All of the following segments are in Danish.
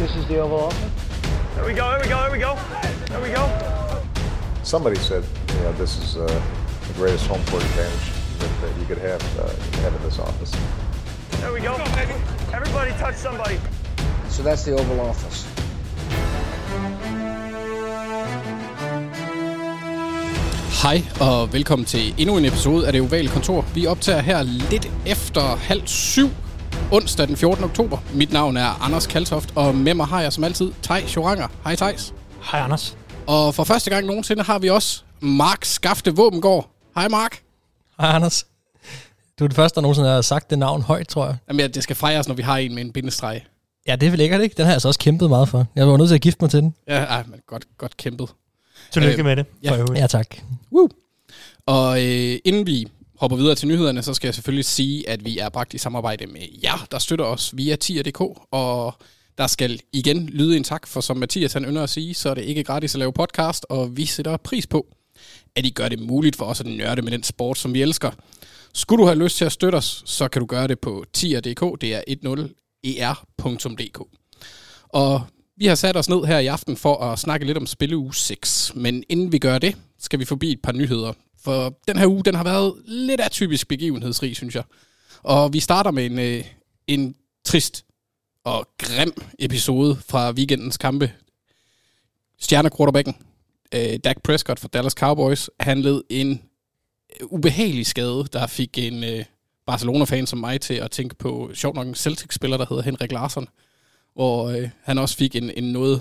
This is the Oval Office. There we go, there we go, there we go. There we go. Somebody said, you know, this is uh, the greatest home court advantage that, that you could have, uh, have in this office. There we go. Everybody touch somebody. So that's the Oval Office. Hej og velkommen til endnu en episode af det ovale kontor. Vi optager her lidt efter halv syv onsdag den 14. oktober. Mit navn er Anders Kaltoft, og med mig har jeg som altid Tej Joranger. Hej Tejs. Hej Anders. Og for første gang nogensinde har vi også Mark Skafte Våbengård. Hej Mark. Hej Anders. Du er det første, der nogensinde har sagt det navn højt, tror jeg. Jamen, ja, det skal fejres, når vi har en med en bindestreg. Ja, det er vel lækkert, ikke? Den har jeg så også kæmpet meget for. Jeg var nødt til at gifte mig til den. Ja, ej, men godt, godt kæmpet. Tillykke Øh, med det. ja. Ja, tak. Woo. Og øh, inden vi hopper videre til nyhederne, så skal jeg selvfølgelig sige, at vi er bragt i samarbejde med jer, der støtter os via tier.dk, og der skal igen lyde en tak, for som Mathias han ynder at sige, så er det ikke gratis at lave podcast, og vi sætter pris på, at I gør det muligt for os at nørde med den sport, som vi elsker. Skulle du have lyst til at støtte os, så kan du gøre det på tier.dk, det er 10er.dk. E og vi har sat os ned her i aften for at snakke lidt om spilleuge 6. Men inden vi gør det, skal vi forbi et par nyheder. For den her uge, den har været lidt atypisk begivenhedsrig, synes jeg. Og vi starter med en, øh, en trist og grim episode fra weekendens kampe. Stjernequarterbacken, øh, Dak Prescott fra Dallas Cowboys, han led en øh, ubehagelig skade, der fik en øh, Barcelona-fan som mig til at tænke på, sjovt nok en Celtics-spiller, der hedder Henrik Larsson hvor øh, han også fik en, en noget,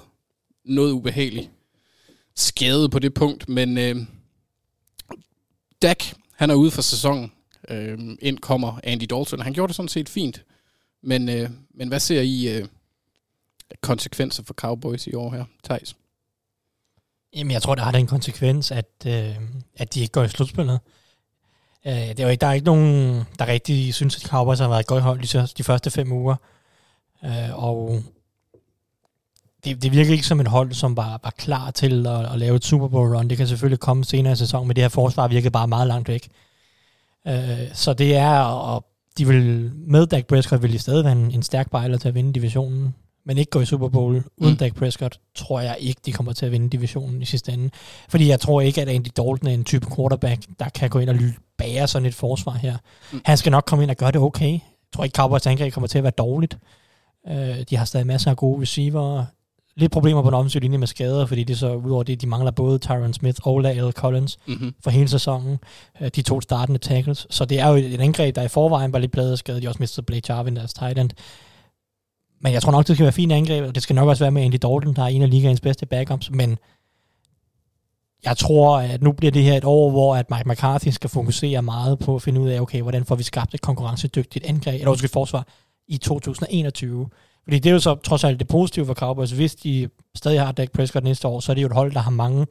noget ubehagelig skade på det punkt. Men øh, Dak, han er ude for sæsonen. Øh, ind kommer Andy Dalton. Han gjorde det sådan set fint. Men, øh, men hvad ser I øh, konsekvenser for Cowboys i år her, Thijs? Jamen, jeg tror, der har den konsekvens, at, øh, at de ikke går i slutspillet. Øh, det er jo ikke, der er ikke nogen, der rigtig synes, at Cowboys har været et godt hold de, de første fem uger. Øh, og det, det virker ikke som et hold, som var, var klar til at, at lave et Super Bowl run. Det kan selvfølgelig komme senere i sæsonen, men det her forsvar virkede bare meget langt væk. Øh, så det er, og de vil, med Dak Prescott vil de stadig være en, en stærk bejler til at vinde divisionen, men ikke gå i Super Bowl uden Mm. Dak Prescott, tror jeg ikke, de kommer til at vinde divisionen i sidste ende. Fordi jeg tror ikke, at Andy Dalton er en type quarterback, der kan gå ind og bære sådan et forsvar her. Mm. Han skal nok komme ind og gøre det okay. Jeg tror ikke, Cowboys angreb kommer til at være dårligt. Øh, de har stadig masser af gode receiver. Lidt problemer på den offensive linje med skader, fordi det så udover det, de mangler både Tyron Smith og Lael Collins Mm-hmm. for hele sæsonen. Øh, De to startende tackles. Så det er jo et angreb, der i forvejen var lidt pladet af skade. De også mistet Blake Jarvin, deres tight end. Men jeg tror nok, det skal være fint angreb, og det skal nok også være med Andy Dalton, der er en af ligaens bedste backups. Men jeg tror, at nu bliver det her et år, hvor at Mike McCarthy skal fokusere meget på at finde ud af, okay, hvordan får vi skabt et konkurrencedygtigt angreb, eller undskyld, forsvar i 2021. Fordi det er jo så trods alt det positive for Cowboys. Hvis de stadig har Dak Prescott næste år, så er det jo et hold, der har mange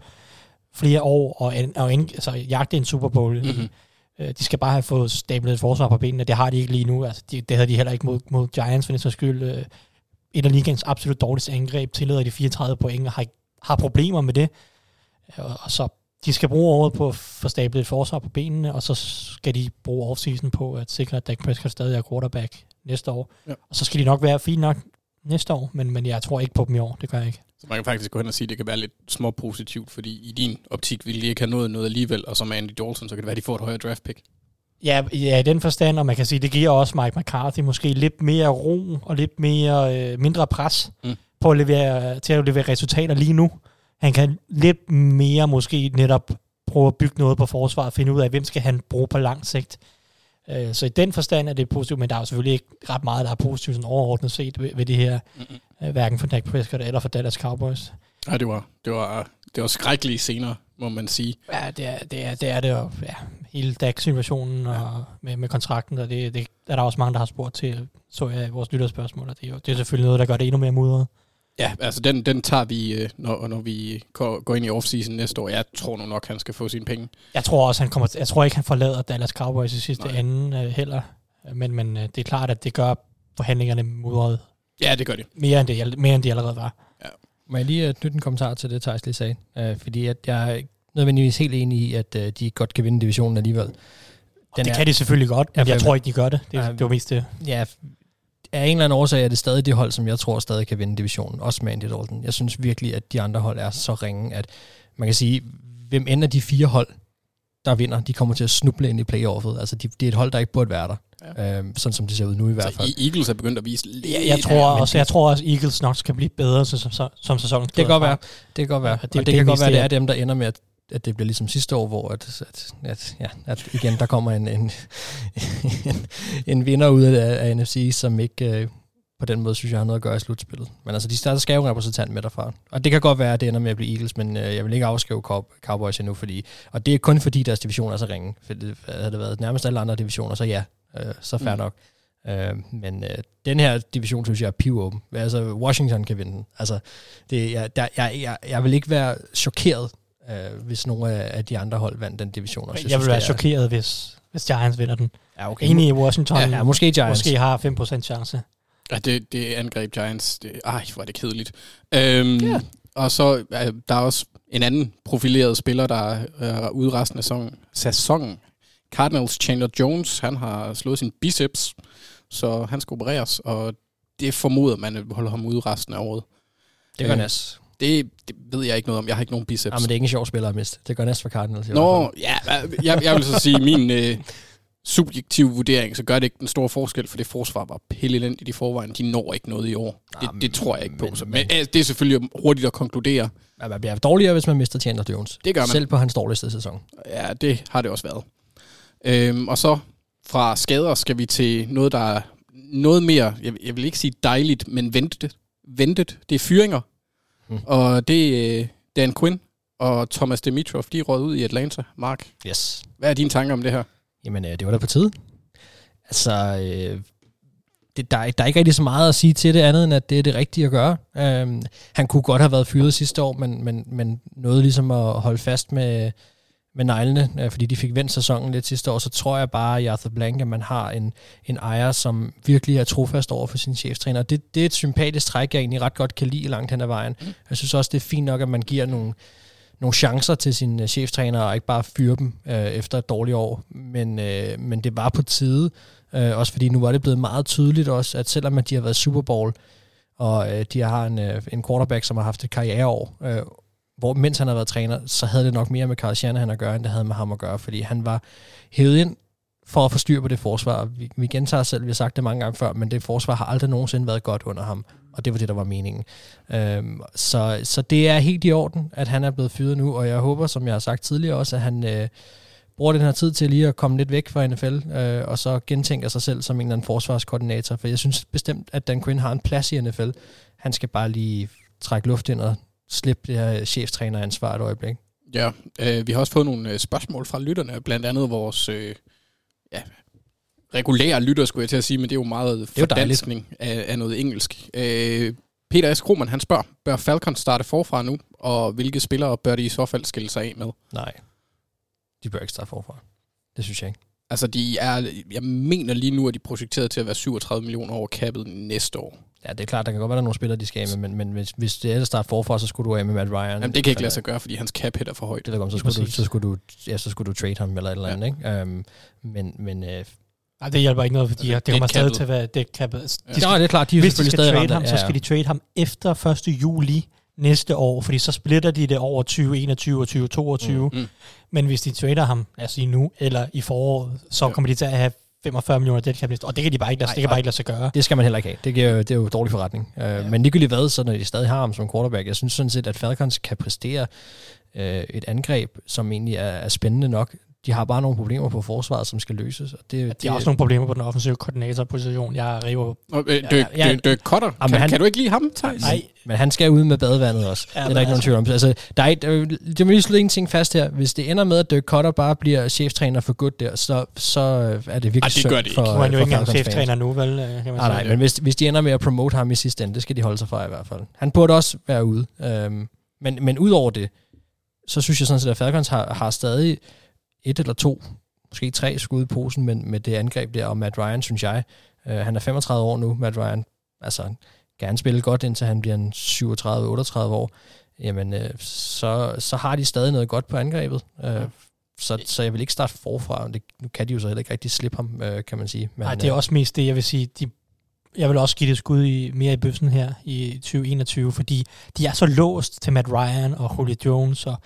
flere år og, og ind, altså, jagte en Super Bowl. Mhm. Mm-hmm. De skal bare have fået stablet et forsvar på benene. Det har de ikke lige nu. Altså, de, det havde de heller ikke mod, mod Giants, for sags skyld. Øh, Et af ligens absolut dårligste angreb tillader de 34 point og har, har problemer med det. Og, og så de skal bruge året på at få stablet et forsvar på benene, og så skal de bruge offseason på at sikre, at Dak Prescott stadig er quarterback næste år. Ja. Og så skal de nok være fint nok næste år, men, men jeg tror ikke på dem i år. Det gør jeg ikke. Så man kan faktisk gå hen og sige, at det kan være lidt små positivt, fordi i din optik ville de ikke have nået noget alligevel, og med Andy Dalton, så kan det være, at de får et højere draft pick. Ja, ja, i den forstand, og man kan sige, det giver også Mike McCarthy måske lidt mere ro og lidt mere øh, mindre pres Mm. på at levere, til at levere resultater lige nu. Han kan lidt mere måske netop prøve at bygge noget på forsvaret og finde ud af, hvem skal han bruge på lang sigt. Øh, Så i den forstand er det positivt, men der er jo selvfølgelig ikke ret meget, der er positivt sådan overordnet set ved, ved det her, Mm-hmm. hverken for Dak Prescott eller for Dallas Cowboys. Ja, det var, det var, det var skrækkelige scener, må man sige. Ja, det er det, er, det, er det og ja, hele Dak-situationen og med, med kontrakten, og det, det er der også mange, der har spurgt til, så jeg i vores lytterspørgsmål, og det er, jo, det er selvfølgelig noget, der gør det endnu mere mudret. Ja, altså den, den tager vi, øh, når, når vi går, går ind i offseason næste år. Jeg tror nu nok, han skal få sine penge. Jeg tror også, han kommer jeg tror ikke, han forlader Dallas Cowboys i sidste Nej. ende øh, heller, men, men øh, det er klart, at det gør forhandlingerne mudret Ja, det gør det. mere end, det, mere end de allerede var. Må jeg lige uh, knytte en kommentar til det, Thijs lige sagde? Uh, fordi at jeg er nødvendigvis helt enig i, at uh, de godt kan vinde divisionen alligevel. Den det er, kan de selvfølgelig godt, men Ja, jeg tror ikke, de gør det. Det, Ja, det var mest det. Ja, af en eller anden årsag er det stadig det hold, som jeg tror stadig kan vinde divisionen, også med Andy Dalton. Jeg synes virkelig, at de andre hold er så ringe, at man kan sige, hvem end af de fire hold, der vinder, de kommer til at snuble ind i playoffet. Altså, de, det er et hold, der ikke burde være der. Ja. Øhm, sådan som det ser ud nu i hvert fald. Så Eagles er begyndt at vise lidt... Jeg, jeg, tror også, jeg tror også, Eagles nok skal blive bedre som, som, som sæsonen Det kan godt være. Det kan godt være. Ja, det, og det, det kan godt være, det, er dem, der ender med, at, at det bliver ligesom sidste år, hvor at, at, at, ja, at igen, der kommer en, en, en, en vinder ud af, af NFC, som ikke øh, på den måde, synes jeg, har noget at gøre i slutspillet. Men altså, de starter skal jo en repræsentant med derfra. Og det kan godt være, at det ender med at blive Eagles, men øh, jeg vil ikke afskrive Cow- Cowboys endnu, fordi, og det er kun fordi deres division er så ringe. For det, havde det været nærmest alle andre divisioner, så ja, øh, så fair. Mm. nok. Øh, men øh, den her division, synes jeg, er pivåben. Altså, Washington kan vinde den. Altså, det, jeg, der, jeg, jeg, jeg vil ikke være chokeret, øh, hvis nogle af, de andre hold vandt den division. Også. Jeg, jeg vil være er- chokeret, hvis, hvis Giants vinder den. Ja, okay. Enig i Washington. Ja, ja, måske Giants. Måske har 5% chance. Ja, det, det angreb Giants. Det, ej, hvor er det kedeligt. Øhm, yeah. Og så er der er også en anden profileret spiller, der er ude resten af sæsonen. sæsonen. Cardinals Chandler Jones, han har slået sin biceps, så han skal opereres, og det formoder man at holde ham ude resten af året. Det gør Øh, Nas. Det, det ved jeg ikke noget om. Jeg har ikke nogen biceps. Ja, men det er ikke en sjov spiller at miste. Det gør Nas for Cardinals. Nå, ja, jeg, jeg vil så sige, min øh, subjektive vurdering, så gør det ikke den store forskel, for det forsvar var pillelendigt i forvejen. De når ikke noget i år. Det, Jamen, det tror jeg ikke på. men- Så, men, men- altså, det er selvfølgelig hurtigt at konkludere. Ja, man bliver dårligere, hvis man mister Chandler Jones. Det gør man. Selv på hans dårligste sæson. Ja, det har det også været. Øhm, og så fra skader skal vi til noget, der er noget mere, jeg, jeg vil ikke sige dejligt, men ventet. ventet. Det er fyringer. Hmm. Og det er øh, Dan Quinn og Thomas Dimitrov, de er røget ud i Atlanta. Mark, Yes. hvad er dine tanker om det her? Jamen, øh, det var da på tide. Altså, øh, det, der, er, der er ikke rigtig så meget at sige til det andet, end at det er det rigtige at gøre. Um, han kunne godt have været fyret sidste år, men, men, men noget ligesom at holde fast med, med neglene, øh, fordi de fik vendt sæsonen lidt sidste år, så tror jeg bare, i Arthur Blank, at man har en, en ejer, som virkelig er trofast over for sin cheftræner. Det, det er et sympatisk træk, jeg egentlig ret godt kan lide langt hen ad vejen. Mm. Jeg synes også, det er fint nok, at man giver nogle, nogle chancer til sin øh, cheftræner, og ikke bare fyre dem øh, efter et dårligt år. Men, øh, men det var på tide, øh, også fordi nu var det blevet meget tydeligt også, at selvom at de har været Super Bowl, og øh, de har en, øh, en quarterback, som har haft et karriereår, øh, hvor mens han har været træner, så havde det nok mere med Carl Shanahan at gøre, end det havde med ham at gøre, fordi han var hævet ind for at få styr på det forsvar. Vi, vi gentager selv, vi har sagt det mange gange før, men det forsvar har aldrig nogensinde været godt under ham, og det var det, der var meningen. Øhm, så, så det er helt i orden, at han er blevet fyret nu, og jeg håber, som jeg har sagt tidligere også, at han øh, bruger den her tid til lige at komme lidt væk fra NFL, øh, og så gentænker sig selv som en eller anden forsvarskoordinator, for jeg synes bestemt, at Dan Quinn har en plads i NFL. Han skal bare lige trække luft ind og slippe det her cheftræner-ansvar et øjeblik. Ja, øh, vi har også fået nogle øh, spørgsmål fra lytterne, blandt andet vores øh, ja, regulære lytter, skulle jeg til at sige, men det er jo meget fordanskning af, af noget engelsk. Øh, Peter S. Krohmann, han spørger, bør Falcons starte forfra nu, og hvilke spillere bør de i så fald skille sig af med? Nej, de bør ikke starte forfra. Det synes jeg ikke. Altså, de er, jeg mener lige nu, at de er projekteret til at være 37 millioner over kappet næste år. Ja, det er klart, der kan godt være, der er nogle spillere, de skal af med, men, men hvis, hvis det er at starte forfra, så skulle du af med Matt Ryan. Jamen, det kan ikke lade sig gøre, fordi hans cap hit er for højt. Det jeg godt, så skulle, du, så, skulle du, ja, så skulle du trade ham eller et eller andet, ja. ikke? Um, men, men øh, Nej, det hjælper ikke noget, fordi Altså, det, er kommer stadig til at være det kappet. De Ja. skal, ja, det er klart, de er hvis de selvfølgelig skal trade ham, så skal de trade ham efter 1. juli næste år, fordi så splitter de det over 2021 og 2022. Mm. Men hvis de trader ham, lad os sige nu, eller i foråret, så Ja. kommer de til at have 45 millioner dead cap næste år. Og det kan de bare ikke lade, Nej, det kan bare ikke lade sig gøre. Det skal man heller ikke have. Det, giver, det er jo dårlig forretning. Uh, ja. Men ligegyldigt hvad, så når de stadig har ham som quarterback, jeg synes sådan set, at Falcons kan præstere uh, et angreb, som egentlig er, er spændende nok. De har bare nogle problemer på forsvaret, som skal løses. Og det, De det, har også nogle problemer på den offensive koordinatorposition. Jeg river... Øh, Ja, Dirk, ja. Dirk, Dirk Cutter, kan, han- kan du ikke lide ham, Thijs? Nej, Men han skal ud med badevandet også. Ja, det er der ikke nogen altså- tvivl om. Altså, der er, ikke- der, er- det må lige slå en ting fast her. Hvis det ender med, at Dirk Cutter bare bliver cheftræner for godt der, så, så er det virkelig Ej, det gør det for, nu er han jo ikke engang cheftræner nu, vel? øh, Kan man Nej, nej, men hvis, hvis de ender med at promote ham i sidste ende, det skal de holde sig fra i hvert fald. Han burde også være ude. Øhm, men, men ud over det, så synes jeg sådan set, at Falcons har, har stadig et eller to, måske tre skud i posen med, med det angreb der, og Matt Ryan, synes jeg. Øh, han er 35 år nu, Matt Ryan. Altså, kan spille godt, indtil han bliver en 37-38 år. Jamen, øh, så, så har de stadig noget godt på angrebet. Øh, så, så jeg vil ikke starte forfra. Det, nu kan de jo så heller ikke rigtig slippe ham, øh, kan man sige. Nej, det er øh, også mest det, jeg vil sige. De, jeg vil også give det et skud i, mere i bøssen her i 2021, fordi de er så låst til Matt Ryan og Julio Jones og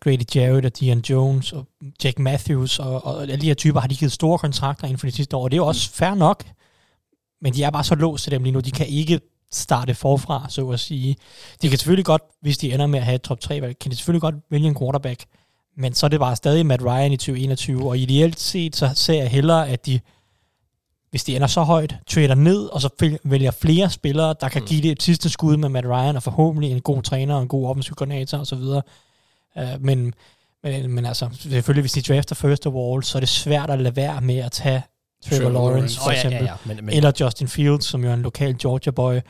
Grady Jarrett og Dion Jones og Jack Matthews og, og alle de her typer har de givet store kontrakter inden for de sidste år, og det er jo også fair nok, men de er bare så låst til dem lige nu, de kan ikke starte forfra, så at sige. De kan selvfølgelig godt, hvis de ender med at have et top 3 valg, kan de selvfølgelig godt vælge en quarterback, men så er det bare stadig Matt Ryan i 2021, og ideelt set, så ser jeg hellere, at de hvis de ender så højt, trader ned, og så vælger flere spillere, der kan mm. give det et sidste skud med Matt Ryan, og forhåbentlig en god træner, og en god offensiv koordinator osv. Uh, men, men, men altså, selvfølgelig, hvis de drafter first of all, så er det svært at lade være med at tage Trevor Trevor Lawrence, for eksempel. Oh, ja, ja, ja. Men, men, eller Justin Fields, som jo er en lokal Georgia-boy.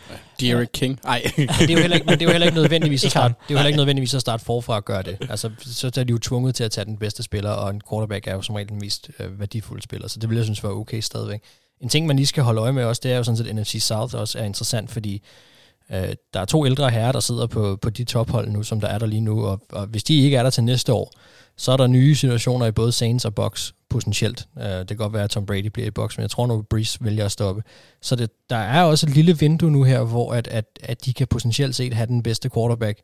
Derek King. Ej. det er jo heller ikke, men det er jo heller ikke nødvendigvis at starte, det er jo heller ikke nødvendigvis at starte forfra at gøre det. Altså, så er de jo tvunget til at tage den bedste spiller, og en quarterback er jo som regel den mest øh, værdifulde spiller, så det vil jeg synes var okay stadigvæk. En ting, man lige skal holde øje med også, det er jo sådan set, at NFC South også er interessant, fordi øh, der er to ældre herrer, der sidder på, på de tophold nu, som der er der lige nu, og, og hvis de ikke er der til næste år, så er der nye situationer i både Saints og Bucks potentielt. Øh, det kan godt være, at Tom Brady bliver i Box, men jeg tror nu, Breeze vælger at stoppe. Så det, der er også et lille vindue nu her, hvor at, at, at de kan potentielt set have den bedste quarterback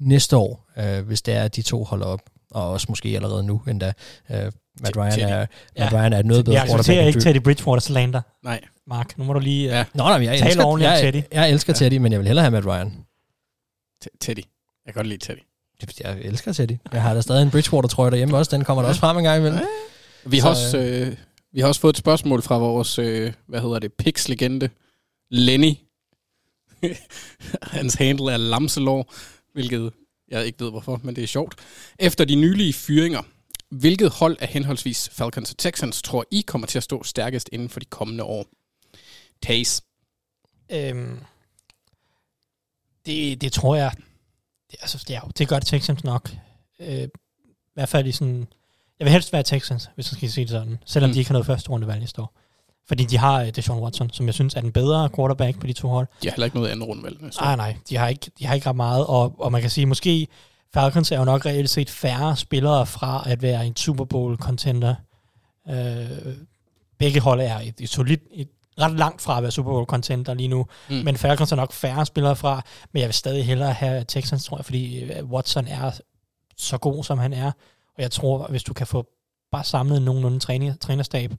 næste år, øh, hvis det er, at de to holder op. Og også måske allerede nu endda. Uh, Matt Ryan, er, Matt ja. Ryan er et noget bedre jeg quarterback. Jeg ikke Teddy Bridgewater slander. Nej. Mark, nu må du lige ja. Nå, nej, jeg tale elsker, ordentligt jeg, Teddy. Jeg, jeg elsker ja. Teddy, men jeg vil hellere have Matt Ryan. Teddy. Jeg kan godt lide Teddy. Jeg elsker Teddy. Jeg har da stadig en Bridgewater-trøje derhjemme også. Den kommer der også frem en gang imellem. Vi har, også, øh, vi har også fået et spørgsmål fra vores, øh, hvad hedder det, Pix-legende, Lenny. Hans handle er Lamselår, hvilket jeg ikke ved hvorfor, men det er sjovt. Efter de nylige fyringer, hvilket hold af henholdsvis Falcons og Texans tror I kommer til at stå stærkest inden for de kommende år? Tays. Øhm, det, det tror jeg, det, altså, ja, det gør det Texans nok. Øh, I hvert fald i sådan, jeg vil helst være Texans, hvis jeg skal sige det sådan, selvom mm. de ikke har noget første rundevalg næste år. Fordi de har uh, Deshaun Watson, som jeg synes er den bedre quarterback på de to hold. De har heller ikke noget andet rundvalg næste år. Nej, nej, de har ikke, de har ikke ret meget, og, og man kan sige, måske Falcons er jo nok reelt set færre spillere fra at være en Super Bowl contender. Øh, begge hold er et, et solidt, et ret langt fra at være Super Bowl contender lige nu, mm. men Falcons er nok færre spillere fra, men jeg vil stadig hellere have Texans, tror jeg, fordi øh, Watson er så god, som han er, og jeg tror, hvis du kan få bare samlet nogenlunde træner, trænerstab,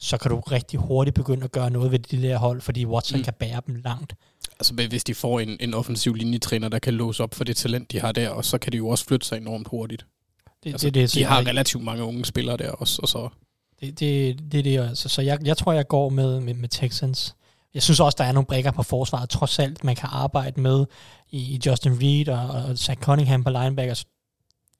så kan du rigtig hurtigt begynde at gøre noget ved de der hold, fordi Watson mm. kan bære dem langt. Altså hvis de får en, en offensiv linjetræner, der kan låse op for det talent, de har der, og så kan de jo også flytte sig enormt hurtigt. Det, altså, det, det, de har relativt mange unge spillere der også, og så... Det, det, det, det altså. Så jeg, jeg tror, jeg går med, med, med Texans. Jeg synes også, der er nogle brækker på forsvaret, trods alt, man kan arbejde med i, i Justin Reed og, og Zach Cunningham på linebackers.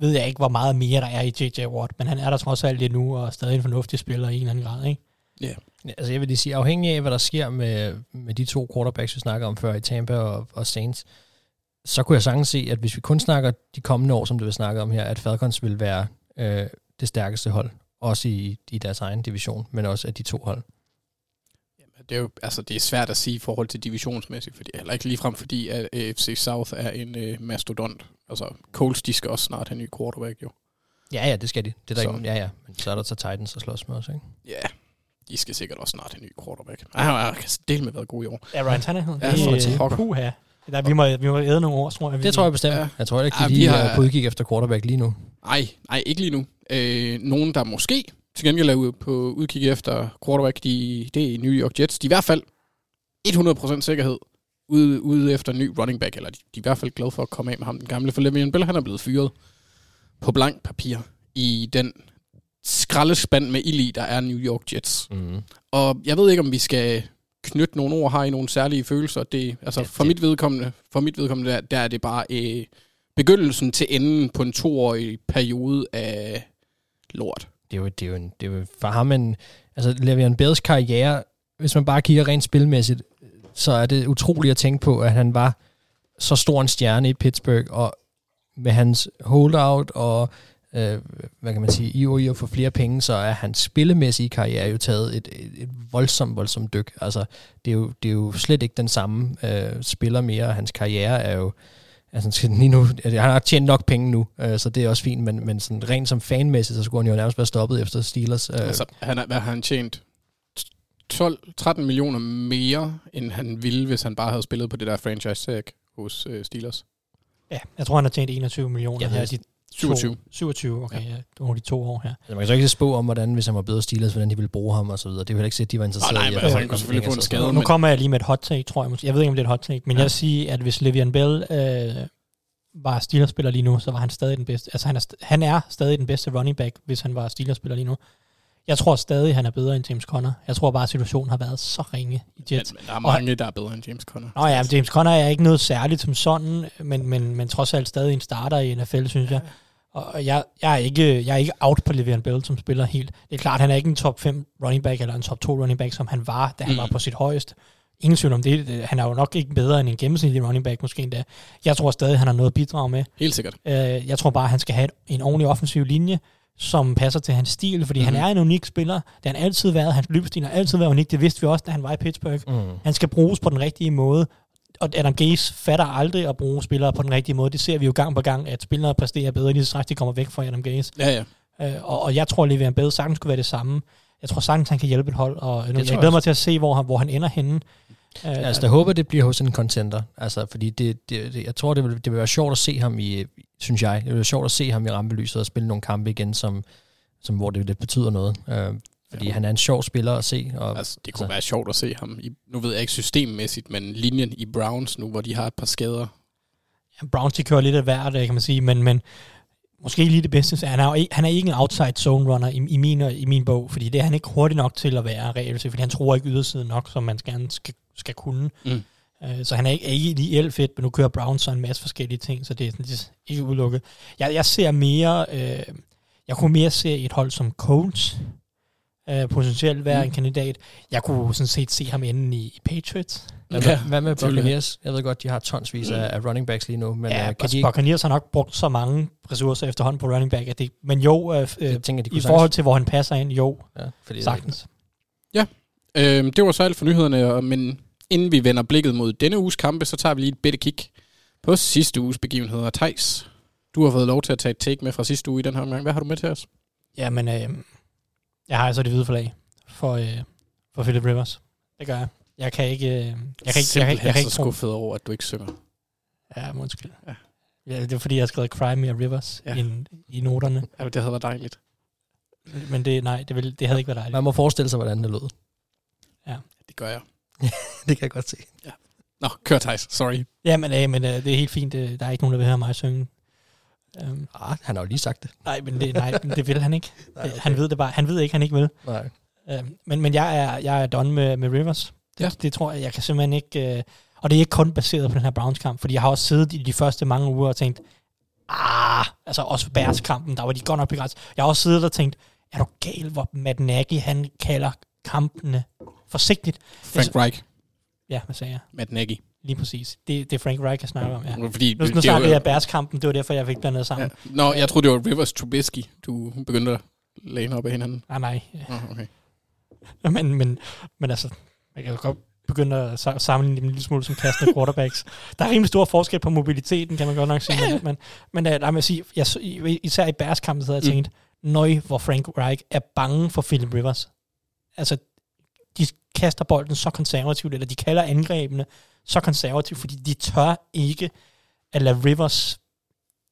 Ved jeg ikke, hvor meget mere der er i J.J. Watt, men han er der trods alt lige nu, og stadig en fornuftig spiller i en eller anden grad, ikke? Ja. Yeah. Altså jeg vil lige sige, afhængig af, hvad der sker med, med de to quarterbacks, vi snakker om før i Tampa og, og Saints, så kunne jeg sagtens se, at hvis vi kun snakker de kommende år, som du vil snakke om her, at Falcons vil være øh, det stærkeste hold også i, i deres egen division, men også af de to hold. Jamen, det er jo altså, det er svært at sige i forhold til divisionsmæssigt, fordi, eller ikke ligefrem fordi, at AFC South er en øh, mastodont. Altså, Coles, de skal også snart have en ny quarterback, jo. Ja, ja, det skal de. Det er der ikke, ja, ja. Men så er der så Titans at slås med også, ikke? Ja, de skal sikkert også snart have en ny quarterback. Ej, jeg kan dele med været god i år. Ja, Ryan Tannehill. Ja, for til Puha. Der, vi, må, vi må æde nogle år, tror jeg. Det tror jeg bestemt. Ja. Jeg tror ikke, de ja, er på udkig efter quarterback lige nu. Nej, nej, ikke lige nu. Øh, nogen, der måske til gengæld er på udkig efter quarterback, de, det er New York Jets. De er i hvert fald 100% sikkerhed ude, ude efter en ny running back, eller de, de er i hvert fald glade for at komme af med ham. Den gamle for Le'Veon Bell, han er blevet fyret på blank papir i den skraldespand med ild i, der er New York Jets. Mm. Og jeg ved ikke, om vi skal knytte nogle ord, har i nogle særlige følelser. Det, altså ja, for, det. Mit vedkommende, for mit vedkommende, der, der er det bare øh, begyndelsen til enden på en toårig periode af lort det er jo, det er jo, en, det er jo for ham en, altså Le'Veon Bells karriere, hvis man bare kigger rent spilmæssigt, så er det utroligt at tænke på, at han var så stor en stjerne i Pittsburgh, og med hans holdout og øh, hvad kan man sige, i i at få flere penge, så er hans spillemæssige karriere jo taget et, et, et voldsomt, voldsomt dyk. Altså, det er jo, det er jo slet ikke den samme øh, spiller mere. Hans karriere er jo Altså, lige nu, altså, han har tjent nok penge nu, øh, så det er også fint, men, men sådan, rent som fanmæssigt, så skulle han jo nærmest være stoppet efter Steelers. Øh. Altså, han, er, hvad har han tjent? 12-13 millioner mere, end han ville, hvis han bare havde spillet på det der franchise tag hos øh, Steelers. Ja, jeg tror, han har tjent 21 millioner Jeg her de 27. To, 27, okay, ja. ja over de to år her. Altså, man kan så ikke spå om, hvordan, hvis han var bedre Steelers, hvordan de ville bruge ham og så videre. Det er jo ikke sikkert, de var interesseret nej, i. men at altså, han kunne ham selvfølgelig få en tid. skade. Nu, men- nu kommer jeg lige med et hot take, tror jeg. måske. Jeg ved ikke, om det er et hot take, men Ja. jeg vil sige, at hvis Le'Veon Bell øh, var Steelers-spiller lige nu, så var han stadig den bedste. Altså, han er, st- han er stadig den bedste running back, hvis han var Steelers-spiller lige nu. Jeg tror stadig, han er bedre end James Conner. Jeg tror bare, at situationen har været så ringe i Men, Jets. men der er mange, der er bedre end James Conner. Nå ja, men James Conner er ikke noget særligt som sådan, men, men, men trods alt stadig en starter i NFL, synes jeg. Og jeg, jeg, er ikke, jeg er ikke out på Le'Veon Bell, som spiller helt. Det er klart, han er ikke en top 5 running back, eller en top 2 running back, som han var, da han Mm. mm. var på sit højeste. Ingen tvivl om det. Han er jo nok ikke bedre end en gennemsnitlig running back, måske endda. Jeg tror stadig, han har noget at bidrage med. Helt sikkert. Øh, jeg tror bare, han skal have en ordentlig offensiv linje, som passer til hans stil, fordi. Mhm. han er en unik spiller. Det har han altid været. Hans løbestil har altid været unik. Det vidste vi også, da han var i Pittsburgh. Mm. Han skal bruges på den rigtige måde. Og Adam Gase fatter aldrig at bruge spillere på den rigtige måde. Det ser vi jo gang på gang, at spillere præsterer bedre, lige så straks de kommer væk fra Adam Gase. Ja, ja. Øh, og, og jeg tror, at Le'Veon Bell sagtens skulle være det samme. Jeg tror sagtens, han kan hjælpe et hold, og jeg tror jeg glæder mig også. til at se, hvor han, hvor han ender henne. Øh, Altså, jeg håber, det bliver hos en contender. Altså, fordi det, det, det, jeg tror, det vil, det vil være sjovt at se ham i, synes jeg, det vil være sjovt at se ham i rampelyset og spille nogle kampe igen, som, som hvor det lidt betyder noget. Øh, fordi Ja. han er en sjov spiller at se. Og, Altså, det kunne altså, være sjovt at se ham. I, nu ved jeg ikke systemmæssigt, men linjen i Browns nu, hvor de har et par skader. Ja, Browns, de kører lidt af hvert, kan man sige, men, men måske ikke lige det bedste. Han er, han er ikke en outside zone runner i, i, min, i min bog, fordi det er han ikke hurtig nok til at være reelt, fordi han tror ikke ydersiden nok, som man gerne skal, skal kunne. Mm. Øh, så han er ikke, er ikke lige fedt, men nu kører Browns så en masse forskellige ting, så det er, sådan, det er ikke udelukket. Jeg, jeg ser mere, øh, jeg kunne mere se et hold som Colts, øh, potentielt være Mm. en kandidat. Jeg kunne sådan set se ham inde i, i Patriots. hvad, Ja, ja, hvad med. Buccaneers? Jeg ved godt, de har tonsvis af, af running backs lige nu, men ja, øh, kan kan de ikke, Buccaneers har nok brugt så mange ressourcer efterhånden på running back, at det, men jo, øh, øh, jeg tænker, de i forhold til, hvor han passer ind, jo, sagtens- ja, fordi sagtens. Øhm, det var så alt for nyhederne, men inden vi vender blikket mod denne uges kampe, så tager vi lige et bitte kig på sidste uges begivenheder. Thijs, du har fået lov til at tage et take med fra sidste uge i den her omgang. Hvad har du med til os? Ja, men øh, jeg har altså det hvide flag for, øh, for Philip Rivers. Det gør jeg. Jeg kan ikke... Øh, jeg kan ikke, jeg kan, jeg, kan ikke så skuffet over, at du ikke synger. Ja, men undskyld. Ja. Ja. det er fordi, jeg har skrevet Cry Me Rivers Ja. ja. i, i noterne. Ja, det havde været dejligt. Men det, nej, det, ville, det havde ikke været dejligt. Man må forestille sig, hvordan det lød. Det gør jeg. Det kan jeg godt se. Nå, kør Thijs. Sorry. Ja, men, øh, men øh, det er helt fint. Øh, der er ikke nogen, der vil høre mig synge. Um, Ah, han har jo lige sagt det. nej, men det, nej, men det vil han ikke. Nej, okay. Han ved det bare. Han ved ikke, han ikke vil. Nej. Um, men, men jeg er, jeg er done med, med Rivers. Det, Ja. ja. det tror jeg, jeg kan simpelthen ikke... Øh, og det er ikke kun baseret på den her Browns-kamp, fordi jeg har også siddet i de første mange uger og tænkt, ah, altså også Bears-kampen, der var de godt nok begrænset. Jeg har også siddet og tænkt, er du gal, hvor Matt Nagy, han kalder kampene forsigtigt. Frank Reich. Ja, hvad sagde jeg? Matt Nagy. Lige præcis. Det, det er Frank Reich, jeg snakker om, ja. Fordi Nu, nu det er snakker jeg af Bears-kampen, det var derfor, jeg fik blandet sammen. Ja. Nå, jeg troede, det var Rivers Trubisky, du begyndte at læne op af hinanden. Nej, nej. Nå, okay. Men, men, men altså, jeg kan godt begynde at sa- sammenligne dem en lille smule som kastende quarterbacks. Der er rimelig stor forskel på mobiliteten, kan man godt nok sige. Men, men, lad mig sige, jeg, især i Bears-kampen, så havde jeg Mm. tænkt, nøj, hvor Frank Reich er bange for Philip Rivers. Altså, de kaster bolden så konservativt, eller de kalder angrebene så konservative, fordi de tør ikke at lade Rivers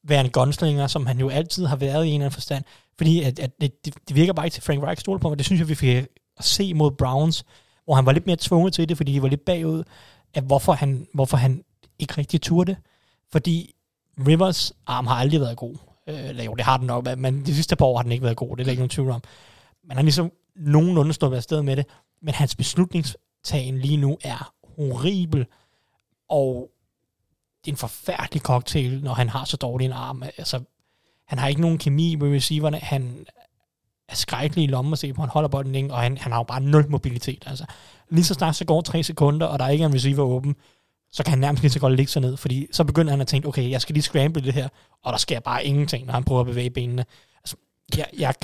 være en gunslinger, som han jo altid har været i en eller anden forstand. Fordi at, at det, det, virker bare ikke til Frank Reich stole på, og det synes jeg, vi fik at se mod Browns, hvor han var lidt mere tvunget til det, fordi de var lidt bagud, at hvorfor han, hvorfor han ikke rigtig turde. Fordi Rivers arm har aldrig været god. Øh, eller jo, det har den nok, men de sidste par år har den ikke været god, det er der ikke nogen tvivl om. Men han har ligesom nogenlunde stået afsted med det, men hans beslutningstagen lige nu er horribel, og det er en forfærdelig cocktail, når han har så dårlig en arm. Altså, han har ikke nogen kemi med receiverne, han er skrækkelig i lommen at se på, han holder bolden længe, og han, han har jo bare nul mobilitet. Altså, lige så snart så går tre sekunder, og der ikke er en receiver åben, så kan han nærmest lige så godt ligge sig ned, fordi så begynder han at tænke, okay, jeg skal lige scramble det her, og der sker bare ingenting, når han prøver at bevæge benene. Altså, jeg, jeg,